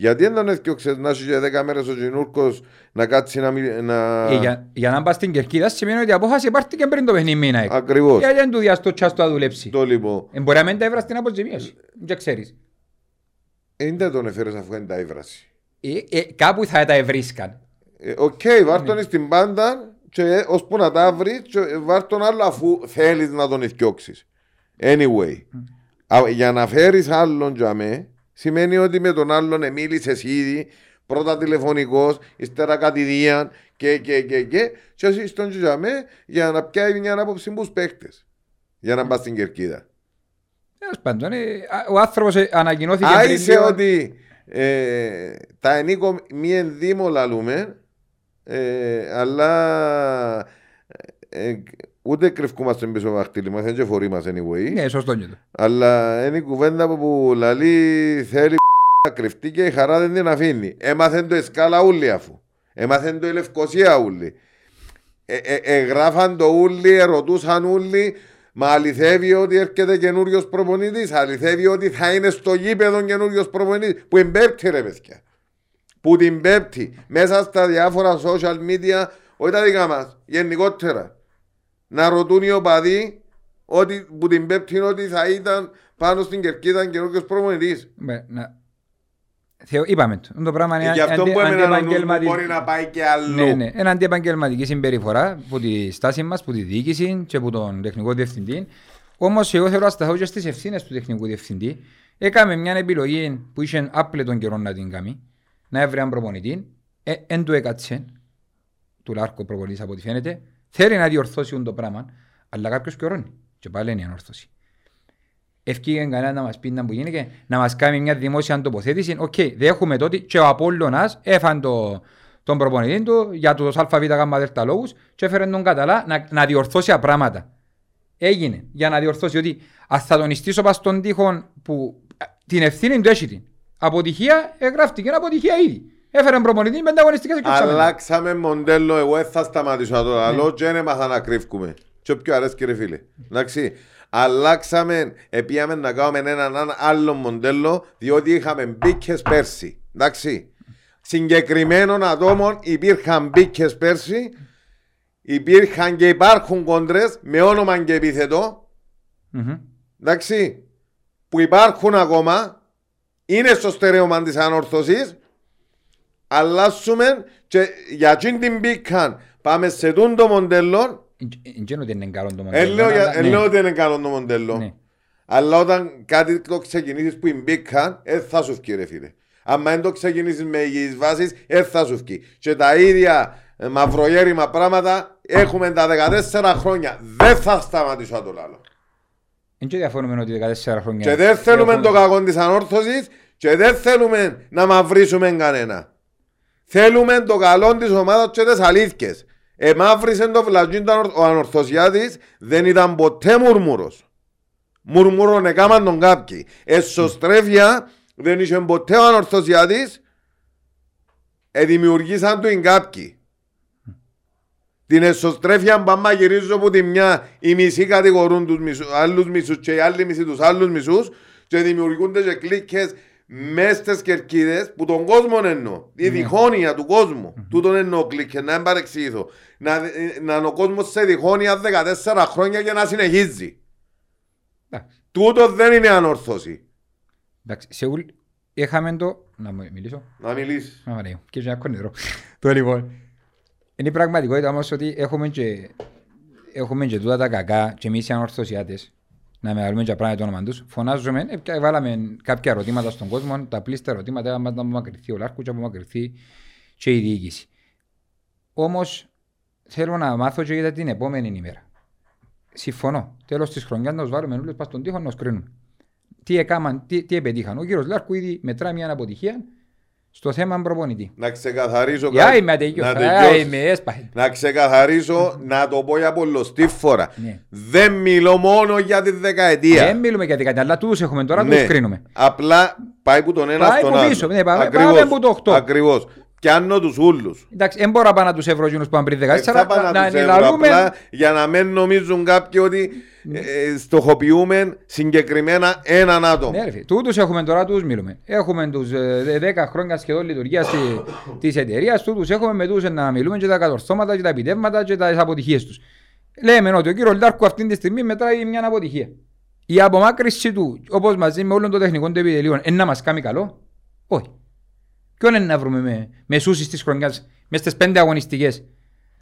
S1: Γιατί δεν τον έφτιαξες να είσαι δέκα μέρες ο Τζινούρκος να κάτσει να... να...
S2: Ε, για, για να πας στην Κερκίδα σημαίνει ότι η απόφαση και πριν το παιχνίδι μήνα.
S1: Ακριβώς.
S2: Γιατί δεν του διάστο τσάστο να δουλέψει.
S1: Το λοιπόν.
S2: Ε, μπορεί να μην τα έβρασε την αποζημίωση. Δεν ξέρεις.
S1: Ε, δεν τον έφερες αφού δεν τα έβρασε.
S2: Ε, ε, κάπου θα τα ευρίσκαν.
S1: Ε, οκ, okay, βάρ' τον ναι. στην πάντα και ώσπου να τα βρεις βάρ' τον άλλο αφού θέλεις να τον εθιώξεις. Anyway. Mm. Για να φέρεις άλλον για μέ, σημαίνει ότι με τον άλλον μίλησε ήδη, πρώτα τηλεφωνικός, ύστερα κατηδίαν και και και και και εσύ στον τζιζαμέ για να πιάει μια άποψη που παίχτες. Για να πας στην κερκίδα.
S2: Τέλος πάντων, ε, ο άνθρωπος ε, ανακοινώθηκε
S1: Άισε ότι ε, τα ενίκο μη ενδύμω λαλούμε, αλλά Ούτε κρυφκούμαστε πίσω από δάχτυλοι μας, δεν και φορεί μας anyway.
S2: Ναι, σωστό είναι.
S1: Αλλά είναι η κουβέντα που λαλεί θέλει να κρυφτεί και η χαρά δεν την αφήνει. Έμαθεν το εσκάλα ούλη αφού. Έμαθεν το η Λευκοσία ούλη. Ε, ε, ε, γράφαν το ούλη, ερωτούσαν ούλη, μα αληθεύει ότι έρχεται καινούριος προπονητής. Αληθεύει ότι θα είναι στο γήπεδο καινούριος προπονητής. Που εμπέπτει ρε παιδιά. Που την πέπτει μέσα στα διάφορα social media, όχι τα δικά μας, γενικότερα να ρωτούν οι οπαδοί ότι που την πέπτει ότι θα ήταν πάνω στην κερκίδα καινούργιος προμονητής.
S2: Ναι, ναι. Θεω, είπαμε το. Το πράγμα είναι
S1: Και αυτό
S2: αντι-
S1: που έμενε
S2: αντιεπαγγελματι-
S1: μπορεί να πάει και αλλού.
S2: Ναι, ναι. Είναι αντιεπαγγελματική συμπεριφορά που τη στάση μας, που τη διοίκηση και από τον τεχνικό διευθυντή. Όμως, εγώ θέλω να σταθώ και στις ευθύνες του τεχνικού διευθυντή. Έκαμε μια επιλογή που είχε άπλετον καιρό να την κάνει, να έβρει έναν προπονητή. Ε, εν του έκατσε, του Λάρκο προπονητής από ό,τι φαίνεται. Θέλει να διορθώσει το πράγμα, αλλά κάποιος καιρώνει. Και πάλι είναι η ανόρθωση. Εφκήκε κανένα να μας πει να που γίνεται, να μας κάνει μια δημόσια τοποθέτηση. Οκ, δέχομαι τότε και ο Απόλλωνας έφαν το, τον προπονητή του για τους Α, Β, Γ, Δ λόγους και έφερε τον Καταλά να, να διορθώσει πράγματα. Έγινε για να διορθώσει ότι αν θα τον ιστήσω πας στον τοίχο που α, την ευθύνη του έχει την. Αποτυχία, εγγράφτηκε αποτυχία ήδη. Έφερε προπονητή με αγωνιστικές εξάμεινες.
S1: Αλλάξαμε μοντέλο, εγώ δεν θα σταματήσω να το
S2: Ναι.
S1: λέω και δεν έμαθα να κρύβκουμε. Και πιο αρέσει κύριε φίλε. Εντάξει. Αλλάξαμε, επίαμε να κάνουμε έναν έναν άλλο μοντέλο, διότι είχαμε μπήκες πέρσι. Εντάξει. Συγκεκριμένων ατόμων υπήρχαν μπήκες πέρσι, υπήρχαν και υπάρχουν κόντρες με όνομα και επίθετο.
S2: Μμμ.
S1: Εντάξει. Που υπάρχουν ακόμα, είναι στο στερέωμα της ανόρθωσης. Αλλάσουμε και για εκείνη την μπήκαν πάμε σε τούν το μοντέλο.
S2: Εν τζένω ότι είναι καλό το
S1: Ε,
S2: μοντέλο,
S1: λέω για-
S2: αλλά-
S1: ε,
S2: ναι.
S1: λέω ότι είναι καλό το μοντέλο.
S2: Ναι.
S1: Αλλά όταν κάτι το ξεκινήσεις που μπήκαν, δεν θα σου βγει ρε φίλε. Αν δεν το ξεκινήσεις με υγιείς βάσεις, δεν θα σου βγει. Και τα ίδια ε, μαυρογέρημα πράγματα έχουμε τα 14 χρόνια. Δεν θα σταματήσω να το λέω.
S2: Εν και διαφωνούμε ότι 14 χρόνια...
S1: Και δεν θέλουμε
S2: έχουν-
S1: το κακό της ανόρθωσης και δεν θέλουμε να μαυρίσουμε κανένα. Θέλουμε το καλό της ομάδας και τις αλήθειες. Εμαύρισε το φλατζίν του ανορ- ο ανορθωσιάτης δεν ήταν ποτέ μουρμούρος. Μουρμούρον έκαναν τον κάποιοι. Εσωστρέφεια δεν είχε ποτέ ο ανορθωσιάτης ε, δημιουργήσαν του οι κάποιοι. Την εσωστρέφεια μπαμπά γυρίζω από τη μια οι μισοί κατηγορούν τους μισού, άλλους μισούς και οι άλλοι μισοί τους άλλους μισούς και δημιουργούνται και κλίκες μες στις κερκίδες που τον κόσμο εννοώ. Η διχόνοια του κόσμου. Τούτον εννοώ κλίκες, να μην παρεξηγηθώ. Να, να είναι ο κόσμος σε διχόνοια 14 χρόνια και να συνεχίζει.
S2: Εντάξει.
S1: Τούτο δεν είναι ανόρθωση.
S2: Εντάξει, σε ούλ... Είχαμε το... Να μου μιλήσω.
S1: Να μιλήσεις.
S2: Α, Ωραία, και για νερό. Το λοιπόν. Είναι η πραγματικότητα όμως ότι έχουμε και, έχουμε και τούτα τα κακά και εμείς οι ανορθωσιάτες να μεγαλούμε και πράγματα το όνομα τους. Φωνάζουμε, ε, και βάλαμε κάποια ερωτήματα στον κόσμο, τα πλήστα ερωτήματα έκαναν να απομακρυνθεί ο Λάρκου και να απομακρυνθεί και η διοίκηση. Όμως θέλω να μάθω και για την επόμενη ημέρα. Συμφωνώ. Τέλος της χρονιάς να τους βάλουμε όλους πας στον τοίχο να τους κρίνουμε. Τι έκαναν, τι, τι επετύχαν. Ο κύριος Λάρκου ήδη μετρά μια αποτυχία στο θέμα προπονητή.
S1: Να ξεκαθαρίσω
S2: Για
S1: κάτι.
S2: είμαι ατελείως.
S1: Να
S2: Α,
S1: τελειώσεις.
S2: είμαι έσπαχη.
S1: Να ξεκαθαρίσω, να το πω για πολλωστή φορά.
S2: Ναι.
S1: Δεν μιλώ μόνο για τη δεκαετία.
S2: Δεν μιλούμε για δεκαετία, αλλά τούτους έχουμε τώρα,
S1: Ναι.
S2: τους κρίνουμε.
S1: Απλά πάει που τον ένα
S2: Πάει
S1: στον
S2: που
S1: άλλο.
S2: πίσω, ναι, πάμε-
S1: Ακριβώς,
S2: πάμε που το οκτώ.
S1: Ακριβώς. Πιάνω τους ούλους.
S2: Εντάξει, δεν μπορώ να πάω να τους ευρώ εκείνους που πάνε πριν
S1: Ε, θα
S2: 14,
S1: πάω
S2: να-
S1: να
S2: να
S1: τους έβρω
S2: ενηλαλούμε.
S1: απλά για να μην νομίζουν κάποιοι ότι ε, στοχοποιούμε συγκεκριμένα έναν άτομο.
S2: Ναι, ρε φίλε, τούτους έχουμε τώρα, τους μιλούμε. Έχουμε τους ε, 10 χρόνια σχεδόν λειτουργίας τη- της εταιρείας, τούτους έχουμε με τους να μιλούμε και τα κατορθώματα και τα επιτεύγματα και τις αποτυχίες τους. Λέμε ότι ο κύριος Λάρκου αυτή τη στιγμή μετράει μια αποτυχία. Η απομάκρυνση του, όπως μαζί με όλων των τεχνικών του επιτελείων, είναι να μας κάνει καλό; Όχι. Ποιον είναι να βρούμε με, με σούσεις της χρονιάς, μες στις πέντε αγωνιστικές,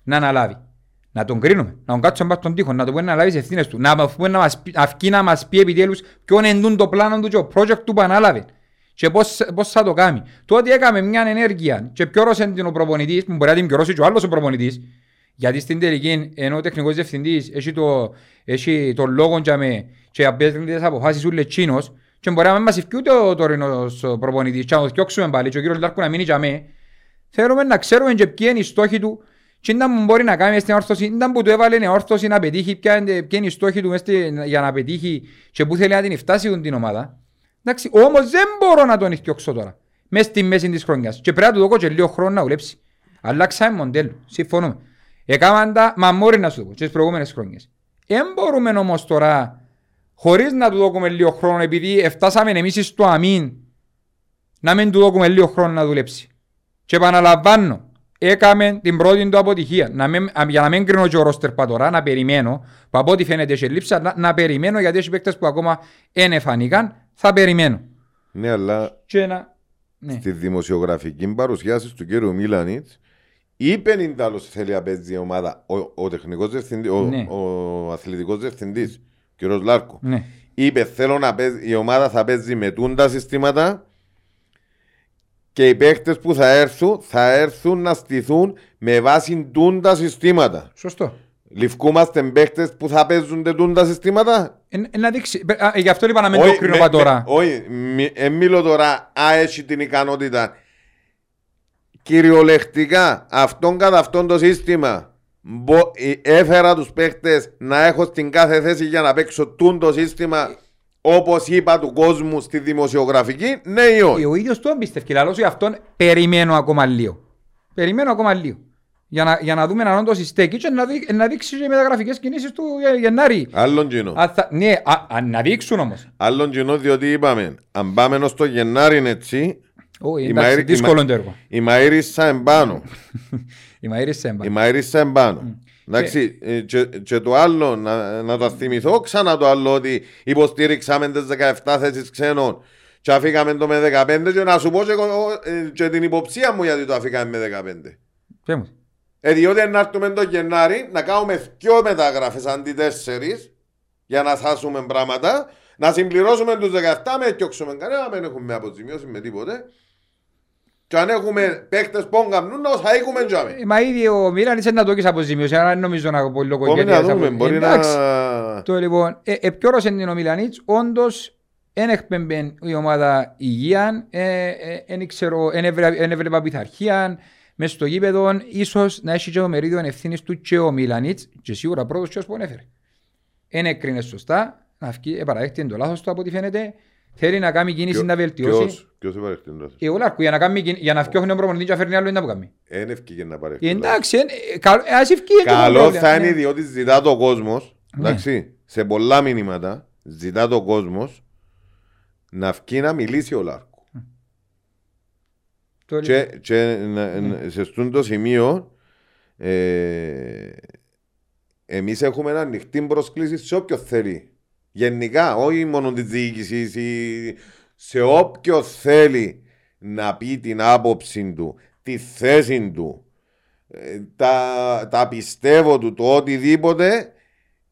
S2: να αναλάβει. Να τον κρίνουμε, να τον κάτσουμε πάνω στον τοίχο, να το πούμε να λάβει τις ευθύνες του, να μας πούμε να μας πει, αυκεί να μας πει επιτέλους ποιον είναι το πλάνο του και ο project του που ανάλαβε και πώς, πώς θα το κάνει. Το ότι έκαμε μια ενέργεια και πιόρωσε την ο προπονητής, που μπορεί να την πιορώσει και ο άλλος ο προπονητής, γιατί στην τελική, ενώ ο τεχνικός διευθυντής έχει το, έχει το λόγο για με και απέζουν τις αποφάσεις ούλες τσίνος και μπορεί να μην μας ευκεί ούτε ο τωρινός προπονητής και να το διώξουμε πάλι και ο κύριος Λάρκου να μείνει για με, θέλουμε να ξέρουμε και ποιοι είναι οι στόχοι του και να μου μπορεί να κάνει στην όρθωση, ήταν που του έβαλε η όρθωση να πετύχει, ποια είναι, ποιοι είναι οι στόχοι του μες στη- για να πετύχει και πού θέλει να την φτάσει την ομάδα. Εντάξει, όμως δεν μπορώ να τον ηθιώξω τώρα, μες στη μέση της χρονιάς και πρέπει να του δω και λίγο χρόνο να δουλέψει. Αλλάξαμε μοντέλο, συμφωνούμε. Έκαναν τα μαμόρι να σου δω και τις προηγούμενες χρονιές. Δεν μπορούμε όμως τώρα, χωρίς να του δώσουμε λίγο χρόνο, επειδή φτάσαμε εμείς στο αμήν, να μην του δώσουμε λίγο χρόνο να δουλέψει. Και επαναλαμβάνω, έκαμε την πρώτη του αποτυχία. Να μην, α, για να μην κρίνω και ο ρόστερ πατορά, να περιμένω, που από ό,τι φαίνεται σε λήψη, αλλά να περιμένω γιατί έχει παίκτες που ακόμα δεν εφανήκαν, θα περιμένω.
S1: Ναι, αλλά
S2: Και να...
S1: ναι. στη δημοσιογραφική παρουσιάση του κύριου Μίλανιτς, είπε Ίνταλο θέλει να παίζει η ομάδα, ο, ο τεχνικός διευθυντής, ο, ναι. ο αθλητικός διευθυντής, κύριος Λάρκο. Ναι. Είπε θέλω να παίζει, η ομάδα θα παίζει με τούντα συστήματα και οι παίχτε που θα έρθουν θα έρθουν να στηθούν με βάση τούντα συστήματα.
S2: Σωστό.
S1: Λυφκούμαστε παίχτε που θα παίζουν τούντα συστήματα;
S2: Ε, να δείξει. Ε, γι' αυτό είπα να μην το κρίνω τώρα.
S1: Όχι, ε, μιλώ τώρα, α, έχει την ικανότητα. Κυριολεκτικά, αυτόν κατά αυτόν το σύστημα ε, έφερα τους παίχτες να έχω στην κάθε θέση για να παίξω τούν το σύστημα Όπως είπα του κόσμου στη δημοσιογραφική, ναι ή όχι.
S2: Ο ίδιος το εμπιστεύει. Λαλό για αυτόν περιμένω ακόμα λίγο. Περιμένω ακόμα λίγο. Για να, για να δούμε αν όντως στέκει και να, δει, να δείξει και μεταγραφικές κινήσεις του Γενάρη.
S1: Άλλον κοινό.
S2: ναι, α, α, να δείξουν όμως.
S1: Άλλον κοινό, διότι είπαμε, αν πάμε ως το Γενάρη έτσι.
S2: Όχι, εντάξει, δύσκολο το έργο.
S1: Η Μαΐρισσα εμπάνω.
S2: η Μαΐρισσα εμπάνω.
S1: Η Μαΐρισσα εμπάνω. Εντάξει, και, ε, και, και, το άλλο, να, να το θυμηθώ ξανά το άλλο ότι υποστήριξαμε τις 17 θέσεις ξένων και αφήκαμε το με 15 και να σου πω και, ε, και την υποψία μου γιατί το αφήκαμε με 15.
S2: Ποια μου;
S1: Ε, διότι να έρθουμε το Γενάρη να κάνουμε δυο μεταγραφές αντί τέσσερις για να σάσουμε πράγματα, να συμπληρώσουμε τους 17 με διώξουμε κανένα, δεν έχουμε αποζημιώσει με τίποτε και αν έχουμε παίκτες που καμνούν, θα έχουμε τζάμε.
S2: Ε, μα ήδη ο Μίλαν είσαι να το έχεις αποζημιώσει, άρα δεν νομίζω να πω λόγο
S1: Μπορεί να δούμε, μπορεί να...
S2: Το λοιπόν, ε, επιόρωσε την ο Μιλανίτς, όντως δεν εκπέμπεν η ομάδα υγεία, δεν ε, έβλεπα πειθαρχία, μέσα στο γήπεδο, ίσως να έχει και το μερίδιο ευθύνης του και ο Μιλανίτς, και σίγουρα πρώτος και ως που ανέφερε. Δεν έκρινε σωστά, να βγει, παραδέχτηκε το λάθος του από ό,τι φαίνεται, Θέλει να κάνει κίνηση να βελτιώσει.
S1: Ποιος επαρέχει λάθος.
S2: Εγώ λάρκω για να κάνει για να φτιάχνει ο προπονητής και να φέρνει άλλο είναι να κάνει.
S1: Είναι ευκήγε να παρέχει.
S2: Εντάξει, ας ευκήγε.
S1: Καλό θα είναι διότι ζητά το κόσμος, ναι. εντάξει, σε πολλά μηνύματα, ζητά το κόσμος να βγει να μιλήσει ο Λάρκο. Και, και ναι. σε αυτό το σημείο ε, εμείς έχουμε ένα ανοιχτή προσκλήση σε όποιον θέλει Γενικά, όχι μόνο τη διοίκηση, σε όποιο θέλει να πει την άποψη του, τη θέση του, ε, τα, τα πιστεύω του, το οτιδήποτε,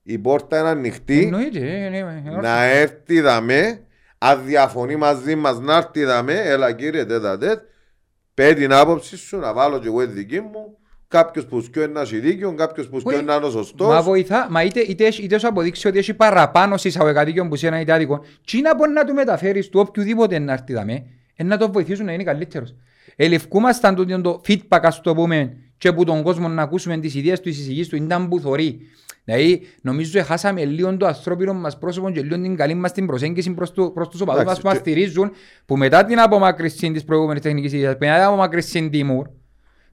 S1: η πόρτα είναι ανοιχτή
S2: ε, ναι,
S1: να έρθει δαμέ, αν διαφωνεί μαζί μα να έρθει δαμέ, έλα κύριε τέτα τέτ, πέ την άποψη σου, να βάλω και εγώ τη δική μου, Κάποιος που σκιό είναι έχει δίκιο, κάποιος που σκιό είναι ο σωστό.
S2: Μα βοηθά, μα είτε, είτε, είτε σου αποδείξει ότι έχεις παραπάνω συσσαγωγικά δίκιο που είναι είτε άδικο, τι να μπορεί να του μεταφέρεις του οποιοδήποτε να έρθει δαμέ, να το βοηθήσουν να είναι καλύτερος. Ελευκούμασταν το, το feedback, ας το πούμε, και από τον κόσμο να ακούσουμε τις ιδέες του, τις εισηγήσεις του, ήταν που θωρεί. Δηλαδή, νομίζω χάσαμε λίγο το ανθρώπινο μας πρόσωπο και λίγο την καλή μας την προσέγγιση προς τους οπαδούς μας που μας στηρίζουν, που μετά την απομάκρυνση της προηγούμενης τεχνικής ιδέας, μετά την απομάκρυνση Τιμούρ,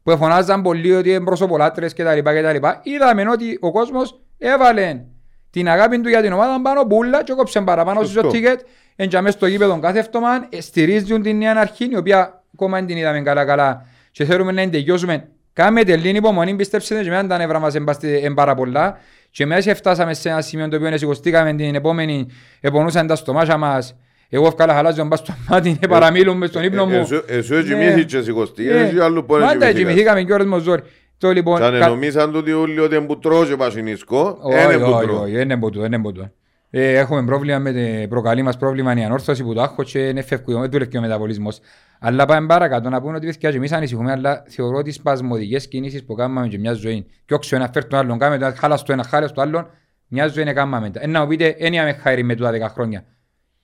S2: που φωνάζαν πολύ ότι είναι προσωπολάτρες και τα λοιπά και τα λοιπά, είδαμε ότι ο κόσμος έβαλε την αγάπη του για την ομάδα πάνω πουλά και κόψε παραπάνω στο τίκετ και μέσα στο γήπεδο κάθε εύτομα στηρίζουν την νέα αρχή η οποία ακόμα δεν την είδαμε καλά καλά. Και θέλουμε να τελειώσουμε Κάμε τελείν υπομονή, πιστέψτε και μετά τα νεύρα μας είναι πάρα πολλά. Και μέσα φτάσαμε σε ένα σημείο το οποίο σηκωστήκαμε την επόμενη, επονούσαν τα στομάχια μας εγώ έφκαλα χαλάζω μπας στο μάτι και παραμίλουν μες στον ύπνο μου.
S1: Εσύ κοιμήθηκες σηκωστή, εσύ άλλου πόνες
S2: κοιμήθηκες. Μάντα κοιμηθήκαμε και ώρες μου ζόρι.
S1: Το λοιπόν... Σαν νομίζαν τούτοι όλοι ότι είναι που τρώσε πασινίσκο,
S2: είναι που τρώω. Όχι, είναι που τρώω, είναι που τρώω. Έχουμε πρόβλημα με το προκαλεί μας πρόβλημα η ανόρθωση που το έχω και είναι φεύγει, δεν δουλεύει ο μεταβολισμός. Αλλά πάμε παρακάτω να πούμε ότι παιδιά και εμείς ανησυχούμε, αλλά θεωρώ ότι σπασμωδικές κινήσεις που κάνουμε και μια ζωή. Και όξω ένα φέρει τον άλλον, κάνουμε το χάλα στο ένα, χάλα στο άλλον, μια ζωή είναι κάνουμε. Ένα μου πείτε, έννοια χάρη με τούτα 10 χρόνια.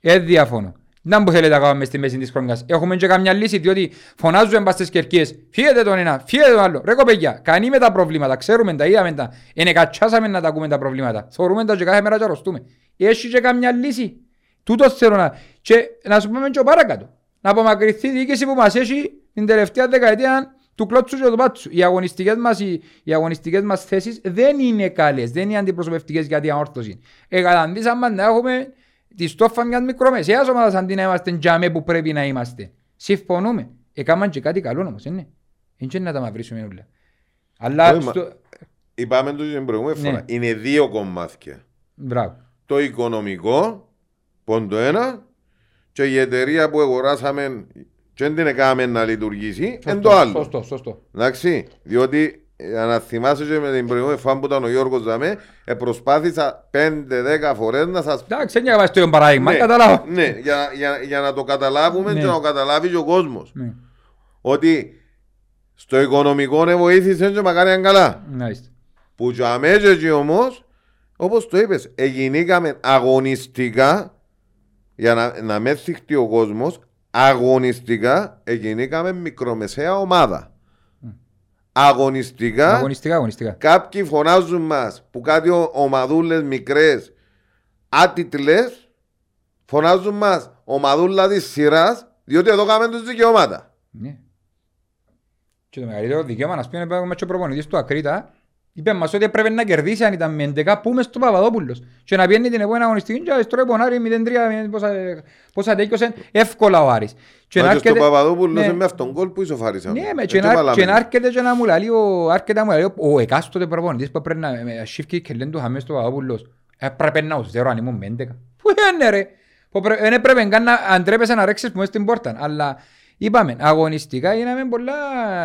S2: Ε, διαφωνώ. Να που θέλετε να κάνουμε στη μέση της χρονιάς. Έχουμε και καμιά λύση διότι φωνάζουμε μπας στις κερκίες. Φύγετε τον ένα, φύγετε τον άλλο. Ρε κοπέγια, κανεί με τα προβλήματα, ξέρουμε τα, είδαμε τα. Είναι κατσάσαμε να τα ακούμε τα προβλήματα. Θεωρούμε τα και κάθε μέρα και αρρωστούμε. Έχει και καμιά λύση. Τούτος θέλω να... Και να σου πούμε και παρακάτω. Να απομακρυνθεί η διοίκηση που μας έχει την τελευταία δεκαετία του κλώτσου και του πάτσου. Οι αγωνιστικές μας, οι, οι αγωνιστικές μας θέσεις δεν είναι καλές, δεν είναι αντιπροσωπευτικές για την αόρθωση. Εγκαταντήσαμε να έχουμε τη στόφα μιας μικρομεσαίας ομάδας αντί να είμαστε τζάμε που πρέπει να είμαστε. Συμφωνούμε. Έκαναν και κάτι καλό όμως, είναι. Είναι να τα μαυρίσουμε όλα. Αλλά... Στο...
S1: Είπαμε το την προηγούμενη φορά. Ναι. Είναι δύο κομμάτια.
S2: Μπράβο.
S1: Το οικονομικό, πόντο ένα, και η εταιρεία που αγοράσαμε και δεν την έκαμε να λειτουργήσει, εν το άλλο.
S2: Σωστό, σωστό.
S1: Εντάξει, διότι ε, αν θυμάσαι και με την προηγούμενη φορά που ήταν ο Γιώργος Ζαμέ, ε, προσπάθησα 5-10 φορές να σας...
S2: Εντάξει, δεν έκαμε το παράδειγμα,
S1: Ναι,
S2: καταλάβω.
S1: Ναι, για, για, για να το καταλάβουμε
S2: Ναι.
S1: και να το καταλάβει και ο κόσμος.
S2: Ναι,
S1: Ότι στο οικονομικό ναι βοήθησε και μακάρι αν καλά.
S2: μάλιστα.
S1: Που και αμέσως εκεί όμως, όπως το είπες, εγινήκαμε αγωνιστικά, για να, να με θυχτεί ο κόσμος, αγωνιστικά εγινήκαμε μικρομεσαία ομάδα. Αγωνιστικά,
S2: Αγωνιστικά, αγωνιστικά.
S1: κάποιοι φωνάζουν μας που κάτι ο- ομαδούλες μικρές, άτιτλες, φωνάζουν μας ομαδούλα της σειράς, διότι εδώ κάνουμε τους δικαιώματα.
S2: Ναι. Και το μεγαλύτερο δικαίωμα να πούμε είναι και ο προπονητής του Ακρίτα είπε μας ότι έπρεπε να κερδίσει αν ήταν με 11 που είμαι στο Παπαδόπουλος και να πιένει την επόμενη αγωνιστική και στο Ρεπονάρι 0-3 πόσα, πόσα τέκειωσε εύκολα ο Άρης. Και να
S1: Μα και στο
S2: έρχεται-
S1: Παπαδόπουλος
S2: ναι.
S1: είναι με αυτόν γκολ που ισοφάρισαμε.
S2: Ναι, με,
S1: Έτσι
S2: και, να,
S1: βάλαμε.
S2: και να έρχεται και να μου λέει ο, έρχεται να μου λέει ο, ο εκάστοτε προπονητής που πρέπει να με ασχίφκει και λένε του χαμές του Παπαδόπουλος έπρεπε να ουσδέρω αν ήμουν με 11. Πού είναι ρε; Που πρέ- Δεν έπρεπε καν να αντρέπεσαι να ρέξεις που μες στην πόρτα. Αλλά είπαμε, αγωνιστικά γίναμε πολλά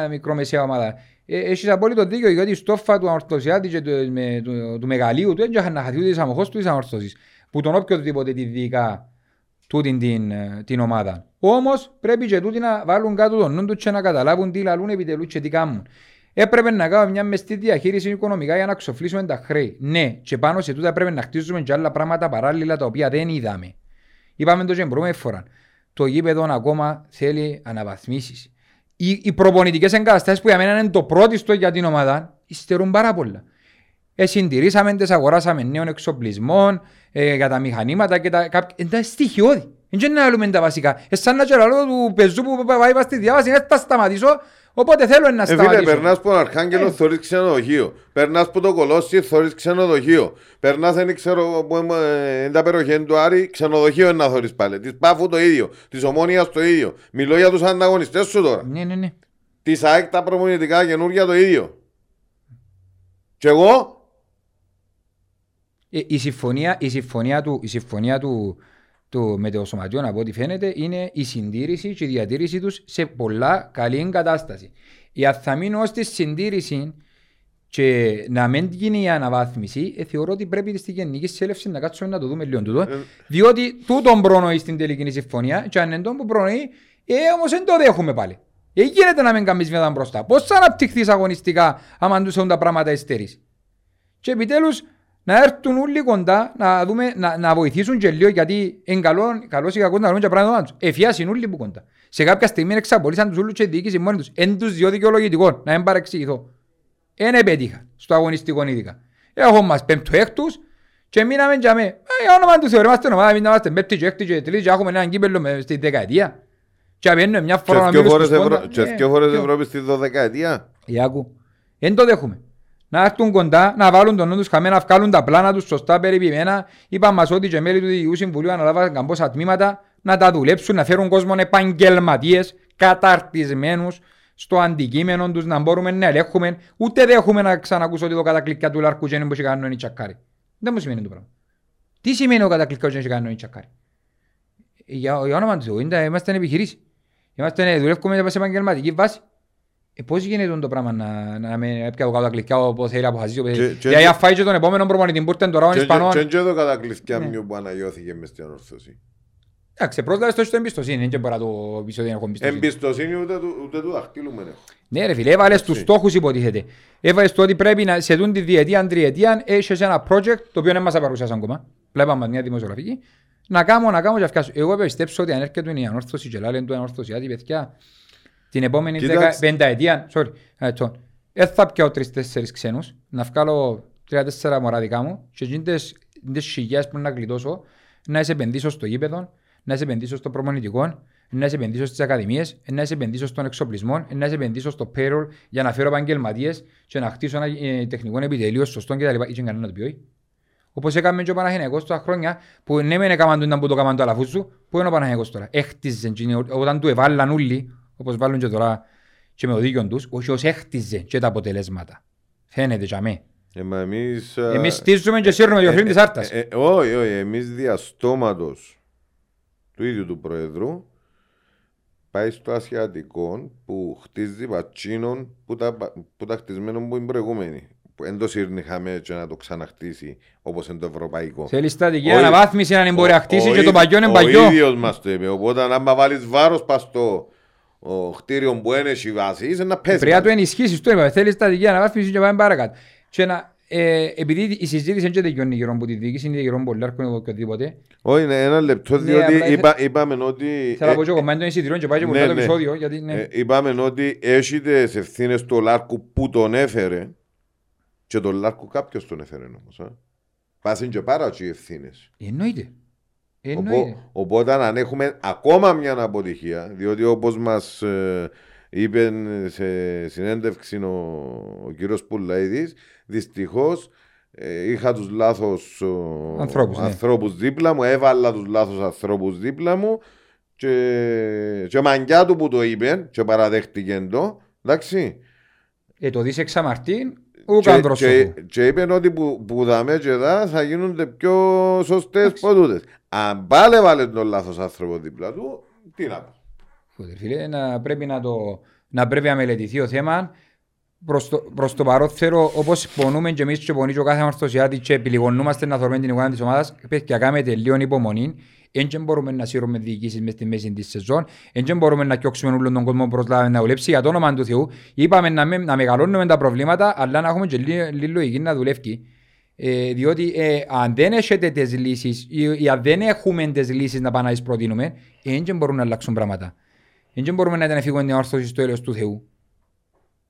S2: μικρομεσαία ομάδα. Ε, Έχεις απόλυτο δίκιο γιατί η στόφα του Αμορθωσιάτη και του, με, του, του μεγαλείου του έντια να χαθεί ούτε της αμοχώς του της αμορθώσης. Που τον οποιοδήποτε τη δικά τούτη την, ε, την ομάδα. Όμως πρέπει και τούτοι να βάλουν κάτω τον νου τους και να καταλάβουν τι λαλούν επιτελούς και τι κάνουν. Έπρεπε να κάνουμε μια μεστή διαχείριση οικονομικά για να ξοφλήσουμε τα χρέη. Ναι, και πάνω σε τούτα πρέπει να χτίσουμε και άλλα πράγματα παράλληλα τα οποία δεν είδαμε. Είπαμε το και προηγούμενη φορά. Το γήπεδο ακόμα θέλει αναβαθμίσεις. Οι, οι προπονητικές εγκαταστάσεις που για μένα είναι το πρώτο για την ομάδα, υστερούν πάρα πολλά. Ε, συντηρήσαμε τις, αγοράσαμε νέων εξοπλισμών ε, για τα μηχανήματα και τα, κάποια, είναι τα στοιχειώδη. Δεν είναι να λέμε τα βασικά. Ε, σαν να γεραλώ του πεζού που πάει πάει στη διάβαση, δεν θα σταματήσω, οπότε θέλω να
S1: Ε, φίλε,
S2: σταματήσω.
S1: περνάς από τον Αρχάγγελος, θωρείς ξενοδοχείο. Περνάς από το Κολόσι, θωρείς ξενοδοχείο. Περνάς, δεν ξέρω, που είναι ε, τα περιοχή του Άρη, ξενοδοχείο είναι να θωρείς πάλι. Της Πάφου το ίδιο, της Ομόνιας το ίδιο. Μιλώ για τους ανταγωνιστές σου τώρα.
S2: Ναι, ναι, ναι.
S1: Της ΑΕΚ τα προμονητικά καινούργια το ίδιο. Και εγώ,
S2: Ε, η συμφωνία, η συμφωνία, του, η συμφωνία του, του με το σωματείο, από ό,τι φαίνεται, είναι η συντήρηση και η διατήρηση τους σε πολλά καλή κατάσταση. Για θα μείνω ως της συντήρηση και να μην γίνει η αναβάθμιση, ε, θεωρώ ότι πρέπει στη Γενική Σέλευση να κάτσουμε να το δούμε λίγο τούτο. Διότι τούτον προνοεί στην τελική συμφωνία και αν είναι τον που προνοεί, ε, όμως δεν το δέχουμε πάλι. Ε, γίνεται να μην κάνεις βήματα μπροστά. Πώς θα αναπτυχθείς αγωνιστικά άμα τους έχουν τα πράγματα εστερείς. Και επιτέλους να έρθουν όλοι κοντά να, δούμε, να, να βοηθήσουν και λίγο γιατί είναι καλό, καλός ή κακός να κάνουν και πράγματα τους. Εφιάσουν όλοι που κοντά. Σε κάποια στιγμή εξαπολύσαν τους όλους και διοίκηση μόνοι τους. Εν τους δυο δικαιολογητικών, να μην παρεξηγηθώ. Εν επέτυχα στο αγωνιστικό ειδικά. Έχω μας πέμπτο έκτους και μείναμε για με. Ε, για όνομα του Θεού, είμαστε ομάδα, μην είμαστε πέμπτη και έκτη και τρίτη και έχουμε έναν κύπελλο με- στη δεκαετία. Και απένουμε μια
S1: και
S2: φορά να
S1: δυο
S2: μιλούς
S1: φορές
S2: στους
S1: Ευρω-
S2: κόντα.
S1: και
S2: Ε,
S1: δυο φορές
S2: ποιο-
S1: Ευρώπη στη δωδεκαετία.
S2: ε, άκου. Δεν το δέχουμε. Να έρθουν κοντά, να βάλουν τον νου τους χαμένα, να βγάλουν τα πλάνα τους σωστά περιποιημένα. Είπαν μας ότι και μέλη του Διοικητικού Συμβουλίου αναλάβαν καμπόσα τμήματα να τα δουλέψουν, να φέρουν κόσμο επαγγελματίες, καταρτισμένους στο αντικείμενο τους, να μπορούμε να ελέγχουμε. Ούτε δέχουμε να ξανακούσω ότι το κατακλικιά του Λαρκού και είναι που έχει κάνει ο τσακάρι. Δεν μου σημαίνει το πράγμα. Τι σημαίνει ο κατακλικιά που έχει κάνει ο τσακάρι. Για, για όνομα του Θεού, είναι- είμαστε επιχειρήση. Είμαστε, δουλεύουμε σε επαγγελματική βάση. Ε, πώς γίνεται το πράγμα να, να με έπια το κάτω τα κλικιά όπως θέλει να αποφασίσει.
S1: Και-
S2: Γιατί
S1: και-
S2: για φάει και τον επόμενο προπονητή που ήρθε τώρα ο
S1: Και-
S2: Ισπανών.
S1: Και και εδώ κατακλυφκιά
S2: Ναι.
S1: μου που αναγιώθηκε μες στην ορθώση.
S2: Εντάξει, πρόσλαβε το στο εμπιστοσύνη, δεν και μπορεί να το πεις ότι δεν έχω εμπιστοσύνη.
S1: Εμπιστοσύνη ούτε του, ούτε του δαχτύλου με έχω.
S2: Ναι ρε φίλε, έβαλες τους στόχους υποτίθεται. Έβαλες το ότι πρέπει να σε δουν τη διετία, τριετία, έχεις ένα project, το οποίο δεν μας παρουσιάσαν ακόμα. Βλέπαμε μια δημοσιογραφική. Να κάνω, να κάνω και αυκάσω. Εγώ πιστέψω ότι αν έρχεται η ανόρθωση και λένε του ανόρθωσιάτη, παιδιά, την επόμενη
S1: Κοίταξε.
S2: δεκα- πενταετία, sorry, ε, το, δεν θα πιάω τρεις-τέσσερις ξένους, να βγάλω τρία-τέσσερα μωρά δικά μου και γίνοντες τις χιλιάς που να γλιτώσω, να σε επενδύσω στο γήπεδο, να σε επενδύσω στο προμονητικό, να σε επενδύσω στις ακαδημίες, να σε επενδύσω στον εξοπλισμό, να σε επενδύσω στο payroll για να φέρω επαγγελματίες και να χτίσω ένα ε, τεχνικό επιτελείο σωστό κτλ. Είχε κανένα να το πει όχι. Όπως έκαμε και ο Παναγενικός τόσα χρόνια που ναι μεν έκαναν τον που το έκαναν το αλαφούζου, που είναι ο Παναγενικός τώρα; Έχτιζε και είναι- όταν του εβάλλαν όλοι, όπως βάλουν και τώρα και με το δίκιο τους, όχι ως έχτιζε και τα αποτελέσματα. Φαίνεται για μέ.
S1: Ε, μα εμείς... α,
S2: Εμείς στίζουμε και σύρνουμε το χρήμα της άρτας.
S1: ε, ε, Όχι, όχι, εμείς διαστόματος του ίδιου του Προεδρού πάει στο Ασιατικό που χτίζει βατσίνων που τα, που τα χτισμένο που είναι προηγούμενοι. Εν το είχαμε και να το ξαναχτίσει όπως είναι το ευρωπαϊκό.
S2: Θέλει στατική αναβάθμιση να μπορεί να χτίσει και το παγιό είναι παγιό.
S1: Ο ίδιος μας το είπε. Οπότε αν βάλεις βάρος πας στο ο κτίριο που είναι η βάση, είσαι να πέσει.
S2: Πρέπει να το ενισχύσεις. Το είπαμε. Θέλεις στατική αναβάθμιση και πάμε παρακάτω. Και να ε, επειδή η συζήτηση δεν τελειώνει γύρω από τη διοίκηση, είναι γύρω από πολλάρκο ή οτιδήποτε.
S1: Όχι, είναι ένα λεπτό, ναι, διότι ναι, είπα, είπαμε ότι...
S2: Θέλω να πω και κομμάτι των εισιτηριών και πάει και ναι, το ναι. επεισόδιο. Γιατί, ναι.
S1: ε, είπαμε ότι έχετε τις ευθύνες του Λάρκου που τον έφερε και τον Λάρκου κάποιος τον έφερε όμως. Πάσουν και πάρα οι ευθύνες.
S2: Εννοείται.
S1: Εννοείται. Οπότε αν έχουμε ακόμα μια αποτυχία, διότι όπως μας ε, είπε σε συνέντευξη ο, ο κύριος Πουλαίδης, δυστυχώς ε, είχα τους λάθος
S2: ανθρώπους, ναι.
S1: ανθρώπους δίπλα μου, έβαλα τους λάθος ανθρώπους δίπλα μου και, και μαγκιά του που το είπε και παραδέχτηκε το, εντάξει.
S2: Ε, το δεις εξαμαρτήν, και,
S1: και, και είπε ότι που, που δαμε και εδώ θα γίνονται πιο σωστές ποτούτες. Αν πάλι βάλε τον λάθος άνθρωπο δίπλα του, τι να πω.
S2: Φίλε, να πρέπει να, το, να πρέπει να μελετηθεί ο θέμα. Προς το, προς το παρόν θέλω όπως πονούμε και εμείς και πονεί και ο κάθε μαρθωσιάτη και επιλιγωνούμαστε να θωρούμε την εικόνα της ομάδας πρέπει και κάνουμε λίγο υπομονή δεν μπορούμε να σύρουμε διοικήσεις μες στη μέση της σεζόν δεν μπορούμε να κοιόξουμε όλον τον κόσμο προς να δουλέψει. Για το όνομα του Θεού είπαμε να, με, να μεγαλώνουμε τα προβλήματα αλλά να έχουμε και λίγη λογική να δουλεύει ε, διότι ε, αν δεν έχετε τις λύσεις ή, ή αν δεν έχουμε τις λύσεις να πάμε να τις προτείνουμε δεν μπορούμε να αλλάξουν πράγματα. Δεν μπορούμε να φύγουμε την όρθωση στο έλεος του Θεού.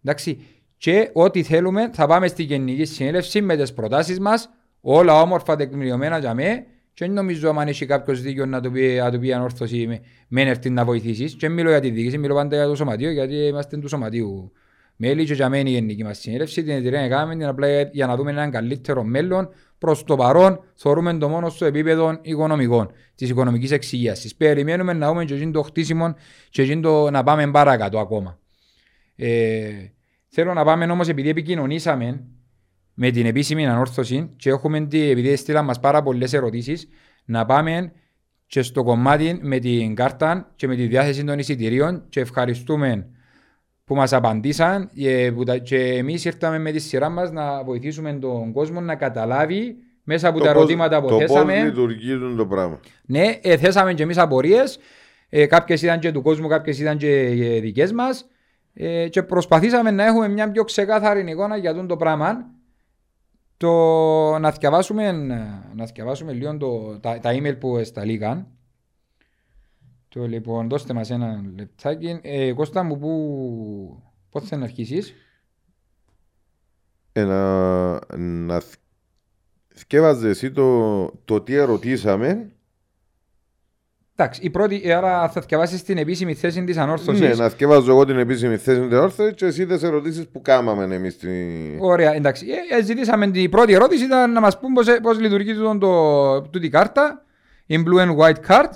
S2: Εντάξει, και ό,τι θέλουμε θα πάμε στη Γενική Συνέλευση με τις προτάσεις μας, όλα όμορφα τεκμηριωμένα για μέ. Και νομίζω αν έχει κάποιος δίκιο να το πει, να το πει ανόρθωση με, με έρθει να βοηθήσεις. Και μιλώ για τη διοίκηση, μιλώ πάντα για το σωματείο γιατί είμαστε του σωματείου. Μέλη και για μένα η Γενική μας Συνέλευση την εταιρεία κάνουμε την απλά για να δούμε έναν καλύτερο μέλλον προς το παρόν θεωρούμε το μόνο στο επίπεδο οικονομικών, της οικονομικής εξηγίας. Περιμένουμε να δούμε και το χτίσιμο και το να πάμε παρακάτω ακόμα. Ε, Θέλω να πάμε όμως επειδή επικοινωνήσαμε με την επίσημη ανόρθωση και έχουμε, επειδή στείλαν μας πάρα πολλές ερωτήσεις, να πάμε και στο κομμάτι με την κάρτα και με τη διάθεση των εισιτηρίων και ευχαριστούμε που μας απαντήσαν και εμείς ήρθαμε με τη σειρά μας να βοηθήσουμε τον κόσμο να καταλάβει μέσα από το τα ερωτήματα που
S1: το
S2: θέσαμε.
S1: Το πώς λειτουργεί το πράγμα.
S2: Ναι, ε, θέσαμε και εμείς απορίες. Ε, κάποιες ήταν και του κόσμου, κάποιες ήταν και ε, δικές μας. Ε, και προσπαθήσαμε να έχουμε μια πιο ξεκάθαρη εικόνα για αυτό το πράγμα. Το, να διαβάσουμε, να διαβάσουμε λίγο το, τα, τα email που εσταλήκαν. Το λοιπόν, δώστε μας ένα λεπτάκι. Ε, Κώστα μου, πού, πότε θα να αρχίσεις.
S1: Ε, να, να θυκεύαζε εσύ το, το τι ερωτήσαμε
S2: Εντάξει, η πρώτη, άρα θα διαβάσει την επίσημη θέση της ανόρθωσης.
S1: Ναι, να διαβάζω εγώ την επίσημη θέση της ανόρθωσης και εσύ τι ερωτήσεις που κάναμε εμείς. Την...
S2: Ωραία, εντάξει. Ε, ε, ζητήσαμε την πρώτη ερώτηση ήταν να μας πούμε πώς λειτουργεί το, το, τούτη κάρτα, η blue and white card,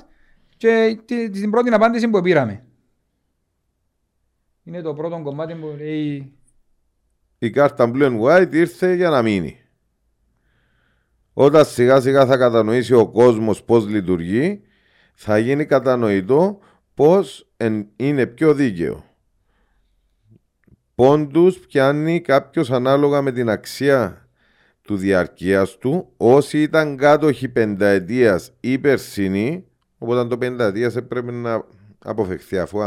S2: και την, την πρώτη απάντηση που πήραμε. Είναι το πρώτο κομμάτι που λέει.
S1: Η κάρτα blue and white ήρθε για να μείνει. Όταν σιγά σιγά θα κατανοήσει ο κόσμος πώς λειτουργεί, θα γίνει κατανοητό πως είναι πιο δίκαιο. Πόντους πιάνει κάποιος ανάλογα με την αξία του διαρκείας του όσοι ήταν κάτοχοι πενταετίας ή περσινή οπότε το πενταετίας πρέπει να αποφευχθεί αφού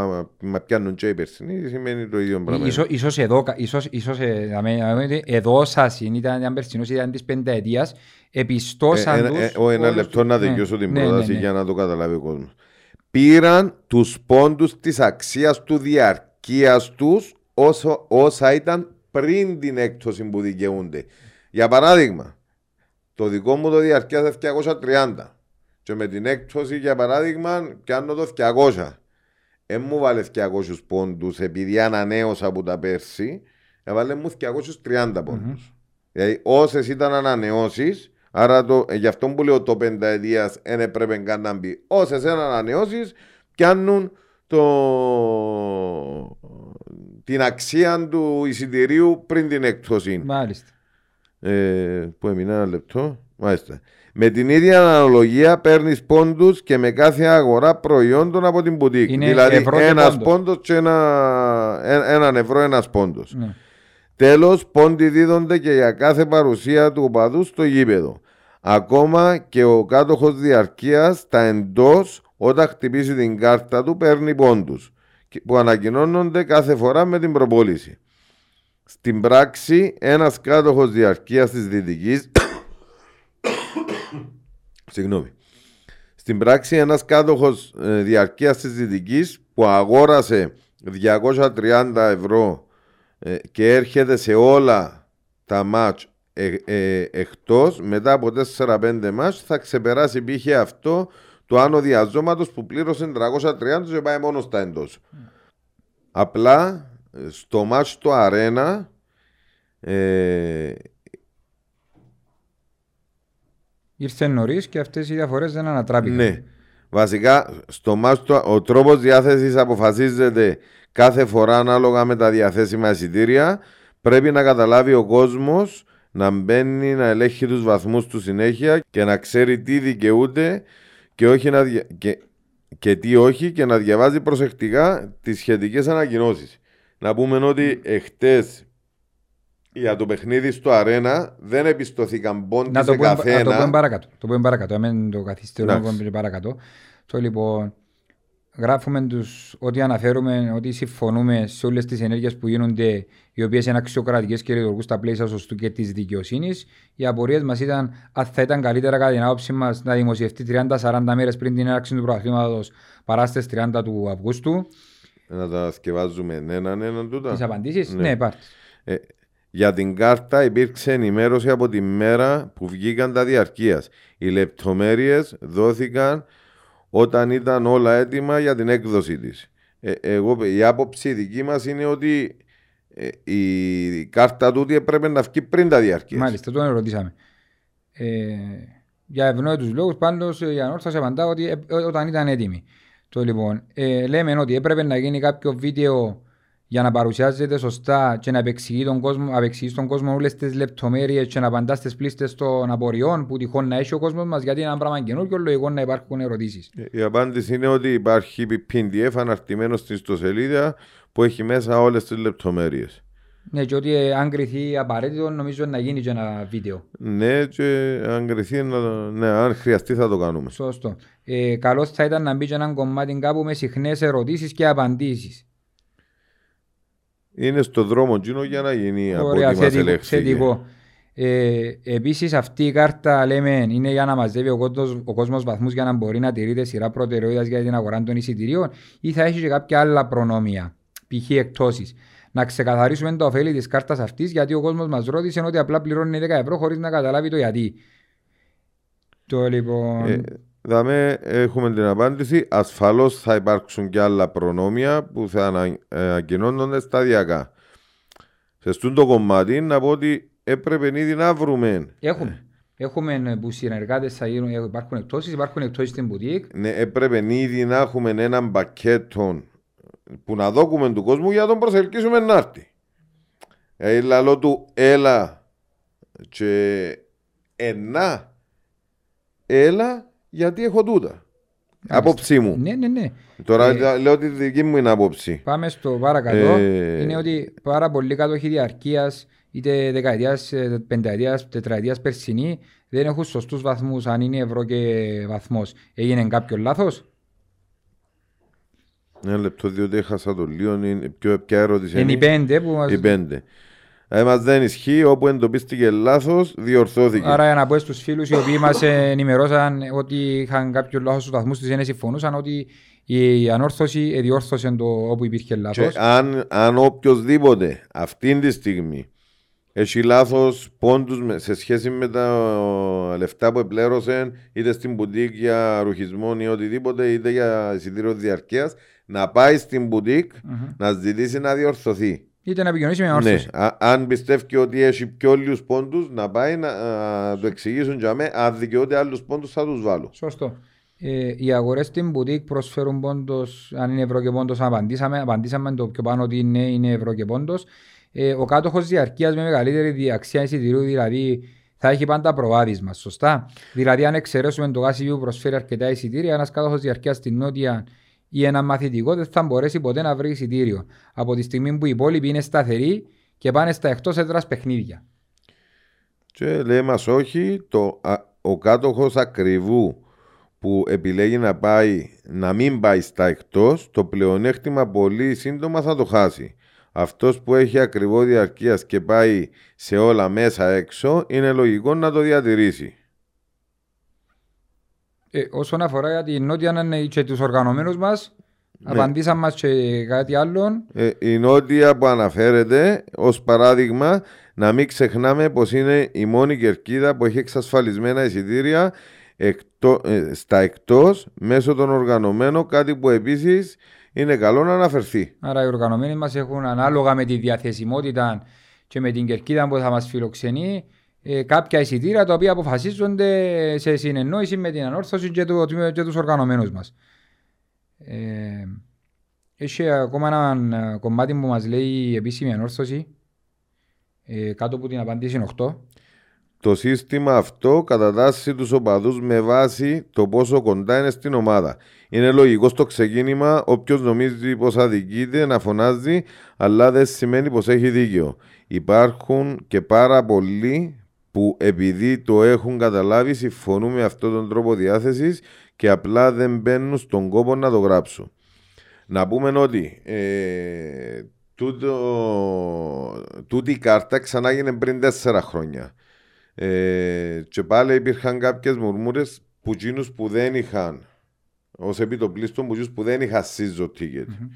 S1: μα πιάνουν και οι περσινοί σημαίνει το ίδιο πράγμα.
S2: Ίσως, ίσως εδώ, ίσως, ίσως ε, εδώ σας ήταν αν περσινός ήταν της πενταετίας επιστώσαν ε, τους...
S1: Ε, ένα λεπτό να δικαιώσω την ναι, πρόταση ναι, ναι. για να το καταλάβει ο κόσμος. Πήραν τους πόντους της αξίας του διαρκείας τους όσο, όσα ήταν πριν την έκπτωση που δικαιούνται. Για παράδειγμα, το δικό μου το διαρκείας 230 και με την έκπτωση για παράδειγμα πιάνω το 200. Δεν μου βάλε 200 πόντους επειδή ανανέωσα από τα πέρσι, έβαλε μου 230 πόντους. Mm-hmm. Δηλαδή όσες ήταν ανανεώσεις Άρα το, ε, γι' αυτό που λέω το πενταετίας δεν έπρεπε καν να μπει. Όσες ένα ανανεώσεις πιάνουν το... την αξία του εισιτηρίου πριν την έκπτωση.
S2: Μάλιστα.
S1: Ε, που έμεινε ένα λεπτό. Μάλιστα. Με την ίδια αναλογία παίρνεις πόντους και με κάθε αγορά προϊόντων από την μπουτίκ.
S2: Είναι
S1: δηλαδή
S2: ευρώ και
S1: ένας
S2: πόντος.
S1: πόντος και ένα, ε- έναν ευρώ ένας πόντος.
S2: Ναι.
S1: Τέλος, πόντοι δίδονται και για κάθε παρουσία του οπαδού στο γήπεδο. Ακόμα και ο κάτοχος διαρκείας στα εντός, όταν χτυπήσει την κάρτα του, παίρνει πόντους που ανακοινώνονται κάθε φορά με την προπόληση. Στην πράξη, ένας κάτοχος διαρκείας της Δυτικής. Συγγνώμη. Στην πράξη, ένας κάτοχο διαρκείας της Δυτικής που αγόρασε 230 ευρώ ε, και έρχεται σε όλα τα μάτς ε, ε, εκτός μετά από 4-5 μάτς θα ξεπεράσει π.χ. αυτό του άνω διαζώματος που πλήρωσε 330 και πάει μόνος στα εντός. Απλά ε, στο μάτς του αρένα ε,
S2: Ήρθε νωρίς και αυτές οι διαφορές δεν ανατράπηκαν.
S1: ναι. Βασικά, στο μάτς του, ο τρόπος διάθεσης αποφασίζεται κάθε φορά ανάλογα με τα διαθέσιμα εισιτήρια. Πρέπει να καταλάβει ο κόσμος να μπαίνει να ελέγχει τους βαθμούς του συνέχεια και να ξέρει τι δικαιούται και, όχι να δια- και, και τι όχι και να διαβάζει προσεκτικά τις σχετικές ανακοινώσεις. Να πούμε ότι εχθές για το παιχνίδι στο αρένα δεν επιστοθήκαν πόντι
S2: Να
S1: σε
S2: το πούμε, να το
S1: καθένα.
S2: πούμε παρακάτω. Το πούμε παρακάτω. Αμέν το καθυστερούμε
S1: Εντάξει.
S2: πούμε παρακάτω. Το λοιπόν, γράφουμε τους, ότι αναφέρουμε, ότι συμφωνούμε σε όλες τις ενέργειες που γίνονται, οι οποίες είναι αξιοκρατικές και λειτουργούν στα πλαίσια σωστού και της δικαιοσύνης. Οι απορίες μας ήταν αν θα ήταν καλύτερα κατά την άποψή μας να δημοσιευτεί 30-40 μέρες πριν την έναρξη του πρωταθλήματος παρά στις 30 του Αυγούστου.
S1: Να τα σκευάζουμε έναν έναν τούτα.
S2: Τις απαντήσεις,
S1: Ναι.
S2: ναι, υπάρχει.
S1: Ε, για την κάρτα υπήρξε ενημέρωση από τη μέρα που βγήκαν τα διαρκείας. Οι λεπτομέρειες δόθηκαν όταν ήταν όλα έτοιμα για την έκδοση της. Ε, εγώ, η άποψη δική μας είναι ότι ε, η κάρτα τούτη έπρεπε να βγει πριν τα διαρκείας.
S2: Μάλιστα, τον ρωτήσαμε. Ε, για ευνόητους λόγους, πάντως η ανόρθωση απαντά ότι ε, ε, όταν ήταν έτοιμη. Το λοιπόν, ε, λέμε ότι έπρεπε να γίνει κάποιο βίντεο για να παρουσιάζεται σωστά και να επεξηγεί τον κόσμο, απεξηγεί στον κόσμο όλες τις λεπτομέρειες και να απαντάς στι πλήστες των απορριών που τυχόν να έχει ο κόσμος μας, γιατί είναι ένα πράγμα καινούργιο, λογικό να υπάρχουν ερωτήσεις.
S1: Ε, Η απάντηση είναι ότι υπάρχει PDF αναρτημένο στην ιστοσελίδα που έχει μέσα όλες τις λεπτομέρειες.
S2: Ναι, και ότι ε, αν κριθεί απαραίτητο, νομίζω να γίνει και ένα βίντεο.
S1: Ναι, και αν κρυθεί, να- ναι, αν χρειαστεί θα το κάνουμε.
S2: Σωστό. Ε, Καλός θα ήταν να μπει και ένα κομμάτι κάπου με συχνές ερωτήσεις και απαντήσεις.
S1: Είναι στο δρόμο Τζίνο για να γίνει από
S2: Ωραία,
S1: ό,τι μας
S2: θετικό.
S1: ελέγχθηκε.
S2: θετικό. Ε, Επίσης, αυτή η κάρτα λέμε είναι για να μαζεύει ο κόσμος ο κόσμος βαθμούς για να μπορεί να τηρείται σειρά προτεραιότητας για την αγορά των εισιτηρίων ή θα έχει και κάποια άλλα προνόμια, π.χ. εκτόσει. Να ξεκαθαρίσουμε τα ωφέλη της κάρτας αυτής, γιατί ο κόσμος μας ρώτησε ότι απλά πληρώνει 10 ευρώ χωρίς να καταλάβει το γιατί. Το λοιπόν.
S1: Ε, δαμε, έχουμε την απάντηση. Ασφαλώς θα υπάρξουν και άλλα προνόμια που θα ανα, ε, ανακοινώνονται σταδιακά. Σε αυτό το κομμάτι να πω ότι έπρεπε ήδη να βρούμε.
S2: Έχουμε. Έχουμε που συνεργάτες θα γίνουν, υπάρχουν εκτόσει, υπάρχουν εκτόσει στην μπουτίκ.
S1: Ναι, έπρεπε ήδη να έχουμε έναν πακέτο που να δώκουμε του κόσμου για να τον προσελκύσουμε να έρθει. Ε, λαλό του έλα και ενά έλα γιατί έχω τούτα. Άποψή μου.
S2: Ναι, ναι, ναι.
S1: Τώρα
S2: Ε,
S1: λέω τη δική μου είναι άποψη.
S2: Πάμε στο παρακάτω.
S1: Ε,
S2: Είναι ότι πάρα πολλοί κάτοχοι διαρκείας, είτε δεκαετίας, πενταετίας, τετραετίας περσινή, δεν έχουν σωστούς βαθμούς. Αν είναι ευρώ και βαθμός, έγινε κάποιο λάθος;
S1: Ένα λεπτό διότι έχασα το λίγο. Είναι, ποιο, ποια ερώτηση
S2: Είναι οι πέντε που μας...
S1: Οι πέντε. Ε, μας δεν ισχύει. Όπου εντοπίστηκε λάθος διορθώθηκε.
S2: Άρα για να πω στους φίλους οι οποίοι μας ενημερώσαν ότι είχαν κάποιο λάθος στους βαθμούς τους δεν συμφωνούσαν ότι η ανόρθωση διόρθωσε το όπου υπήρχε
S1: Και
S2: λάθος.
S1: αν, αν οποιοδήποτε αυτή τη στιγμή έχει λάθος πόντους σε σχέση με τα λεφτά που επλέρωσε είτε στην μπουτίκ για ρουχισμό ή οτιδήποτε, είτε για εισιτήριο διαρκείας, να πάει στην μπουτίκ
S2: Μμμ.
S1: να ζητήσει να διορθωθεί.
S2: Είτε να επικοινωνήσει με
S1: Ναι,
S2: ανόρθωση.
S1: α- αν πιστεύει ότι έχει πιο λίγους πόντους, να πάει να α, το εξηγήσουν για μένα. Αν δικαιούται άλλους πόντους, θα τους βάλω.
S2: Σωστό. Ε, οι αγορές στην μπουτίκ προσφέρουν πόντος, αν είναι ευρώ και πόντος, απαντήσαμε, απαντήσαμε το πιο πάνω ότι ναι, είναι ευρώ και πόντος. Ε, ο κάτοχος διαρκείας με μεγαλύτερη διαξία εισιτηρίου, δηλαδή θα έχει πάντα προβάδισμα. Σωστά; Δηλαδή, αν εξαιρέσουμε το γάσι που προσφέρει αρκετά εισιτήρια, ένας κάτοχος διαρκείας στην νότια ή ένα μαθητικό δεν θα μπορέσει ποτέ να βρει εισιτήριο. Από τη στιγμή που οι υπόλοιποι είναι σταθεροί και πάνε στα εκτός έδρας παιχνίδια.
S1: Και λέει μας όχι, το, α, ο κάτοχος ακριβού που επιλέγει να πάει να μην πάει στα εκτός, το πλεονέκτημα πολύ σύντομα θα το χάσει. Αυτός που έχει ακριβό διαρκείας και πάει σε όλα μέσα έξω, είναι λογικό να το διατηρήσει.
S2: Ε, όσον αφορά για την Νότια και τους οργανωμένους μας, ναι. απαντήσαμε μας και κάτι άλλο.
S1: Ε, η Νότια που αναφέρεται, ως παράδειγμα, να μην ξεχνάμε πως είναι η μόνη κερκίδα που έχει εξασφαλισμένα εισιτήρια εκτό, ε, στα εκτός μέσω των οργανωμένων, κάτι που επίσης είναι καλό να αναφερθεί.
S2: Άρα οι οργανωμένοι μας έχουν ανάλογα με τη διαθεσιμότητα και με την κερκίδα που θα μας φιλοξενεί ε, κάποια εισιτήρια τα οποία αποφασίζονται σε συνεννόηση με την ανόρθωση και, του, και τους οργανωμένους μας. Ε, έχει ακόμα ένα κομμάτι που μας λέει η επίσημη ανόρθωση ε, κάτω από την απάντηση 8.
S1: Το σύστημα αυτό κατατάσσει τους οπαδούς με βάση το πόσο κοντά είναι στην ομάδα. Είναι λογικό στο ξεκίνημα όποιος νομίζει πως αδικείται να φωνάζει, αλλά δεν σημαίνει πως έχει δίκιο. Υπάρχουν και πάρα πολλοί που επειδή το έχουν καταλάβει συμφωνούν με αυτόν τον τρόπο διάθεσης και απλά δεν μπαίνουν στον κόπο να το γράψουν. Να πούμε ότι ε, τούτο, τούτη η κάρτα ξανά έγινε πριν τέσσερα χρόνια. Ε, και πάλι υπήρχαν κάποιες μουρμούρες που που δεν είχαν ως επιτοπλίστων που, που δεν είχαν σύζο ticket. Mm-hmm.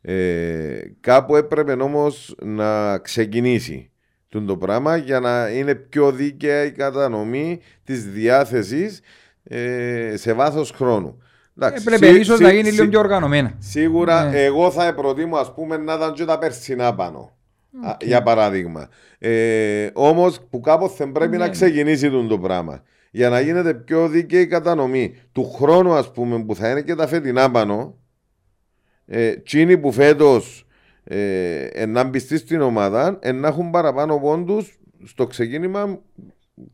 S1: Ε, κάπου έπρεπε όμως να ξεκινήσει το πράγμα για να είναι πιο δίκαια η κατανομή της διάθεσης ε, σε βάθος χρόνου.
S2: Εντάξει, Έπρεπε ίσως να γίνει λίγο πιο οργανωμένα.
S1: Σίγουρα ναι. εγώ θα προτιμώ ας πούμε να ήταν και τα περσινά πάνω. Okay. Για παράδειγμα. Ε, Όμως που κάποτε πρέπει να ναι. ξεκινήσει το πράγμα. Για να γίνεται πιο δίκαιη η κατανομή του χρόνου, ας πούμε, που θα είναι και τα φετινά πάνω. Ε, τσίνοι που φέτος ε, να μπιστείς στην ομάδα, ε, να έχουν παραπάνω πόντους στο ξεκίνημα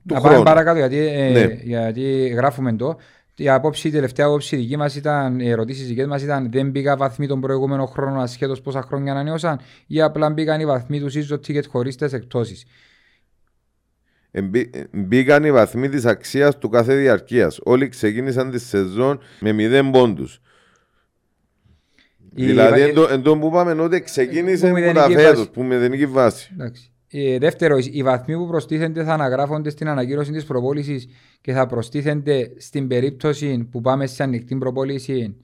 S1: του να χρόνου.
S2: παρακάτω, γιατί, ε, ναι. γιατί γράφουμε το. Η, απόψη, η τελευταία απόψη δική μας ήταν, οι ερωτήσεις δικές μας ήταν δεν μπήκα βαθμοί τον προηγούμενο χρόνο ασχέτως πόσα χρόνια ανανέωσαν ή απλά μπήκαν οι βαθμοί τους ίσως ticket χωρί τι εκτόσει.
S1: Μπήκαν οι βαθμοί της αξίας του κάθε διαρκείας. Όλοι ξεκίνησαν τη σεζόν με 0 πόντους. Δηλαδή, εν τω που είπαμε ότι ξεκίνησε με τα φέτος, που μηδενική βάση.
S2: Ε, δεύτερο, οι βαθμοί που προστίθενται θα αναγράφονται στην ανακοίνωση της προπόλησης και θα προστίθενται στην περίπτωση που πάμε σε ανοιχτή προπόληση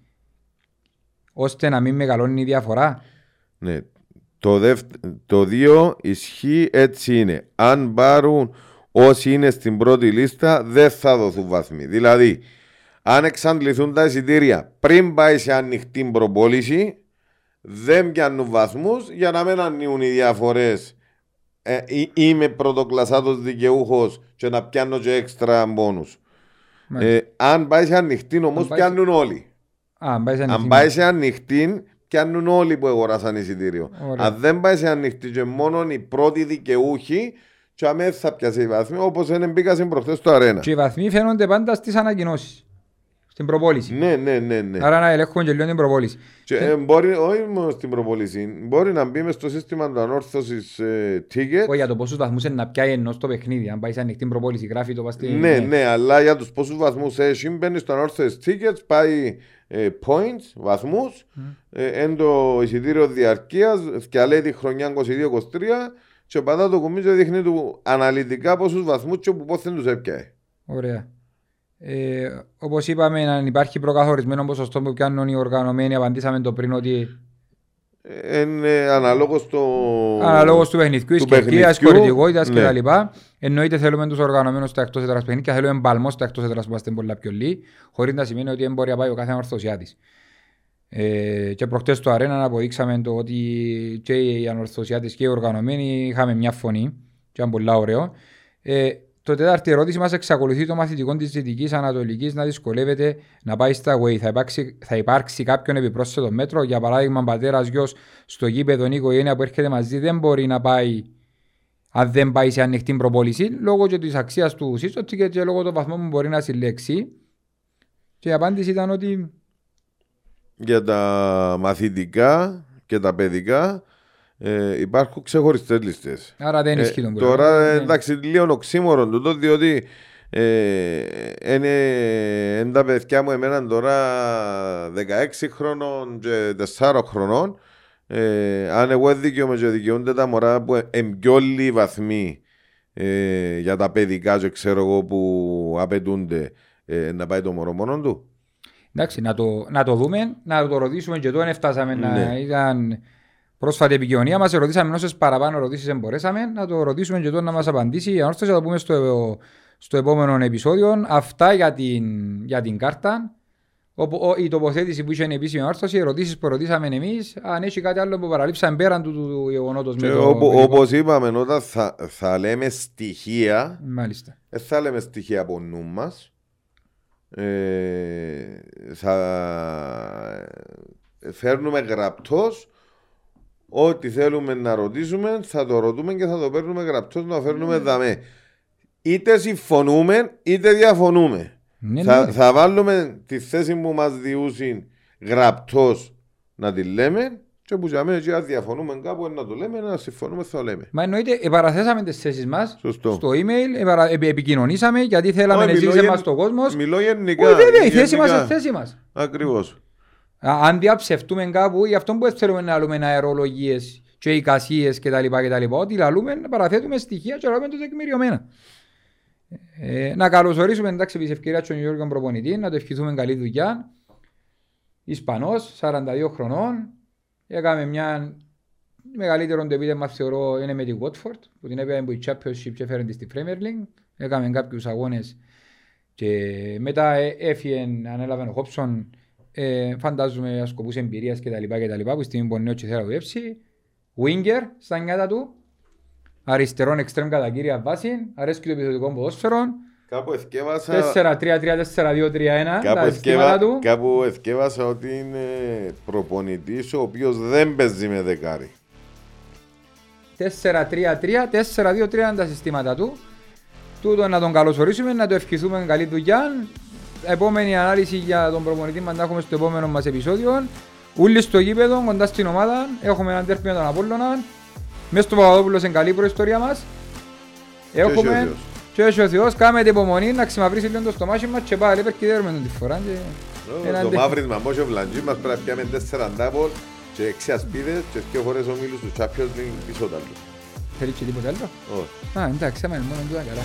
S2: ώστε να μην μεγαλώνει η διαφορά.
S1: Ναι. Το, δευ... το δύο ισχύει έτσι είναι. Αν πάρουν όσοι είναι στην πρώτη λίστα, δεν θα δοθούν βαθμοί. Δηλαδή, αν εξαντληθούν τα εισιτήρια πριν πάει σε ανοιχτή προπόληση, δεν πιάνουν βαθμούς για να μην ανοίγουν οι διαφορές. Ε, είμαι πρωτοκλασσάτος δικαιούχος και να πιάνω και έξτρα μπόνους. Ε, αν πάει σε ανοιχτή όμως, πιάνουν όλοι.
S2: Α,
S1: αν πάει σε ανοιχτή, πιάνουν όλοι που αγοράσαν εισιτήριο. Ωραία. Αν δεν πάει σε ανοιχτή και μόνο οι πρώτοι δικαιούχοι, και αμέσω θα πιάσει οι βαθμοί όπως δεν μπήκα προχθές στο αρένα.
S2: Και οι βαθμοί φαίνονται πάντα στις ανακοινώσεις. Στην προπόληση.
S1: Ναι, ναι, ναι, ναι.
S2: Άρα να ελέγχουμε και λίγο την προπόληση.
S1: Και, ε, μπορεί, όχι μόνο στην προπόληση, μπορεί να μπει στο σύστημα του ανόρθωσης ε, ticket.
S2: Όχι, για το πόσους βαθμούς είναι να πιάει ενώ στο παιχνίδι. Αν πάει σε ανοιχτή προπόληση, γράφει το παστί.
S1: Ναι, ναι, ναι, αλλά για τους πόσους βαθμούς έχει, μπαίνει στο ανόρθωσης tickets, πάει ε, points, βαθμούς, mm. ε, εν το εισιτήριο διαρκείας, και λέει τη χρονιά 22-23 και πατάς το κουμίζο δείχνει του αναλυτικά πόσους βαθμούς και που πόθεν τους έπιαει.
S2: Ωραία. Ε, Όπως είπαμε, αν υπάρχει προκαθορισμένο ποσοστό που πιάνουν οι οργανωμένοι, απαντήσαμε το πριν ότι.
S1: Είναι αναλόγως το...
S2: Αναλόγως του παιχνιδιού, τη κερκία, τη χωρητικότητα ναι. κτλ. Εννοείται θέλουμε τους οργανωμένους στα εκτός έδρας παιχνίδια, θέλουμε μπαλμός στα εκτός έδρας που είμαστε πολλά πιο λίγοι, χωρίς να σημαίνει ότι δεν μπορεί να πάει ο κάθε ανορθωσιάτης. Ε, και προχτές στο αρένα αποδείξαμε το ότι και οι ανορθωσιάτες και οι οργανωμένοι είχαμε μια φωνή, και ήταν πολύ ωραίο. Ε, το τέταρτη ερώτηση μας εξακολουθεί το μαθητικό της Δυτικής Ανατολικής να δυσκολεύεται να πάει στα way. Θα υπάρξει, θα υπάρξει κάποιον επιπρόσθετο μέτρο; Για παράδειγμα, πατέρας, γιος στο γήπεδο, η οικογένεια που έρχεται μαζί δεν μπορεί να πάει αν δεν πάει σε ανοιχτή προπόληση, λόγω και της αξίας του σύστοτη και, και λόγω του βαθμού που μπορεί να συλλέξει. Και η απάντηση ήταν ότι...
S1: Για τα μαθητικά και τα παιδικά ε, υπάρχουν ξεχωριστές λίστες.
S2: Άρα δεν ισχύει
S1: ε, Τώρα ναι. εντάξει, λίγο οξύμορο τούτο, διότι είναι ε, τα παιδιά μου εμένα τώρα 16 χρονών και 4 χρονών. Ε, αν εγώ δικαιούμαι και δικαιούνται τα μωρά που είναι πιο λίγοι βαθμοί ε, για τα παιδικά και ξέρω εγώ που απαιτούνται ε, να πάει το μωρό μόνο του.
S2: Εντάξει, να το, να το δούμε, να το ρωτήσουμε και τώρα φτάσαμε ναι. να ήταν πρόσφατη επικοινωνία μας, ρωτήσαμε όσες παραπάνω ερωτήσεις δεν μπορέσαμε, να το ρωτήσουμε και τώρα να μας απαντήσει. Η ανόρθωση θα το πούμε στο, στο επόμενο επεισόδιο. Αυτά για την, για την κάρτα. Ο, ο, η τοποθέτηση που είχε επίσημη ανόρθωση, οι ερωτήσεις που ρωτήσαμε εμείς, αν έχει κάτι άλλο που παραλείψαμε πέραν του, του, του γεγονότος.
S1: Όπως είπαμε, όταν θα, θα λέμε στοιχεία.
S2: Μάλιστα.
S1: Δεν θα λέμε στοιχεία από νου μας. Ε, θα φέρνουμε γραπτός ό,τι θέλουμε να ρωτήσουμε θα το ρωτούμε και θα το παίρνουμε γραπτός να φέρνουμε mm. δαμέ είτε συμφωνούμε είτε διαφωνούμε ναι, θα, ναι. θα βάλουμε τη θέση που μας διούσουν γραπτός να τη λέμε και που για μένα διαφωνούμε κάπου να το λέμε, να συμφωνούμε θα το λέμε.
S2: Μα εννοείται, επαραθέσαμε τις θέσεις μας στο email, επαρα, επι, επικοινωνήσαμε γιατί θέλαμε να ζήσει μας στον κόσμος.
S1: Μιλώ γενικά.
S2: Όχι βέβαια, η θέση μας είναι η θέση μας.
S1: Ακριβώς.
S2: Αν διαψευτούμε κάπου, γι' αυτό που θέλουμε να λέμε αερολογίες και εικασίες κτλ. Ότι λαλούμε, παραθέτουμε στοιχεία και λαλούμε το τεκμηριωμένα. Ε, να καλωσορίσουμε εντάξει επί ευκαιρία του Γιώργο Προπονητή, να το ευχηθούμε καλή δουλειά. Ισπανός, 42 χρονών, έκαμε μια μεγαλύτερο το θεωρώ είναι με τη Watford, που την έπαιρνε από η Championship και έφερε στη Premier League. Έκαμε κάποιους αγώνες και μετά ε, έφυγε, ανέλαβε ο Χόψον, ε, φαντάζομαι ασκοπούς εμπειρίας κτλ. που στιγμή που νέος και θέλει να δουλέψει. Winger στα νιάτα του, αριστερόν εξτρέμ κατά κύρια βάση, αρέσει και το επιθετικό ποδόσφαιρο.
S1: Κάπου εθκεύασα... 4-3-3-4-2-3-1,
S2: τα αισθήματα του.
S1: Κάπου εθκεύασα ότι είναι προπονητής ο οποίος δεν παίζει με δεκάρι.
S2: 4-3-3, 4-2-3 είναι τα συστήματα του. Τούτο να τον καλωσορίσουμε, να το ευχηθούμε καλή δουλειά. Επόμενη ανάλυση για τον προπονητή μας να έχουμε στο επόμενο μας επεισόδιο. Ούλοι στο γήπεδο, κοντά στην ομάδα, έχουμε έναν τέρπι με τον Απόλλωνα. Μέσα στο Παπαδόπουλος είναι καλή προϊστορία μας. Έχουμε και έχει ο Θεός, κάμε υπομονή να ξεμαυρίσει λίγο το στομάχι μας και πάλι περκυδέρουμε τον τη φορά.
S1: Το μαύρισμα πώς ο Βλαντζής μας πρέπει να πιάμε τέσσερα ντάπολ και έξι ασπίδες και δύο φορές ομίλους του Champions League πίσω τάλλου.
S2: Θέλεις και τίποτα άλλο;
S1: Όχι.
S2: Α, εντάξει, άμα είναι μόνο τούτα καλά.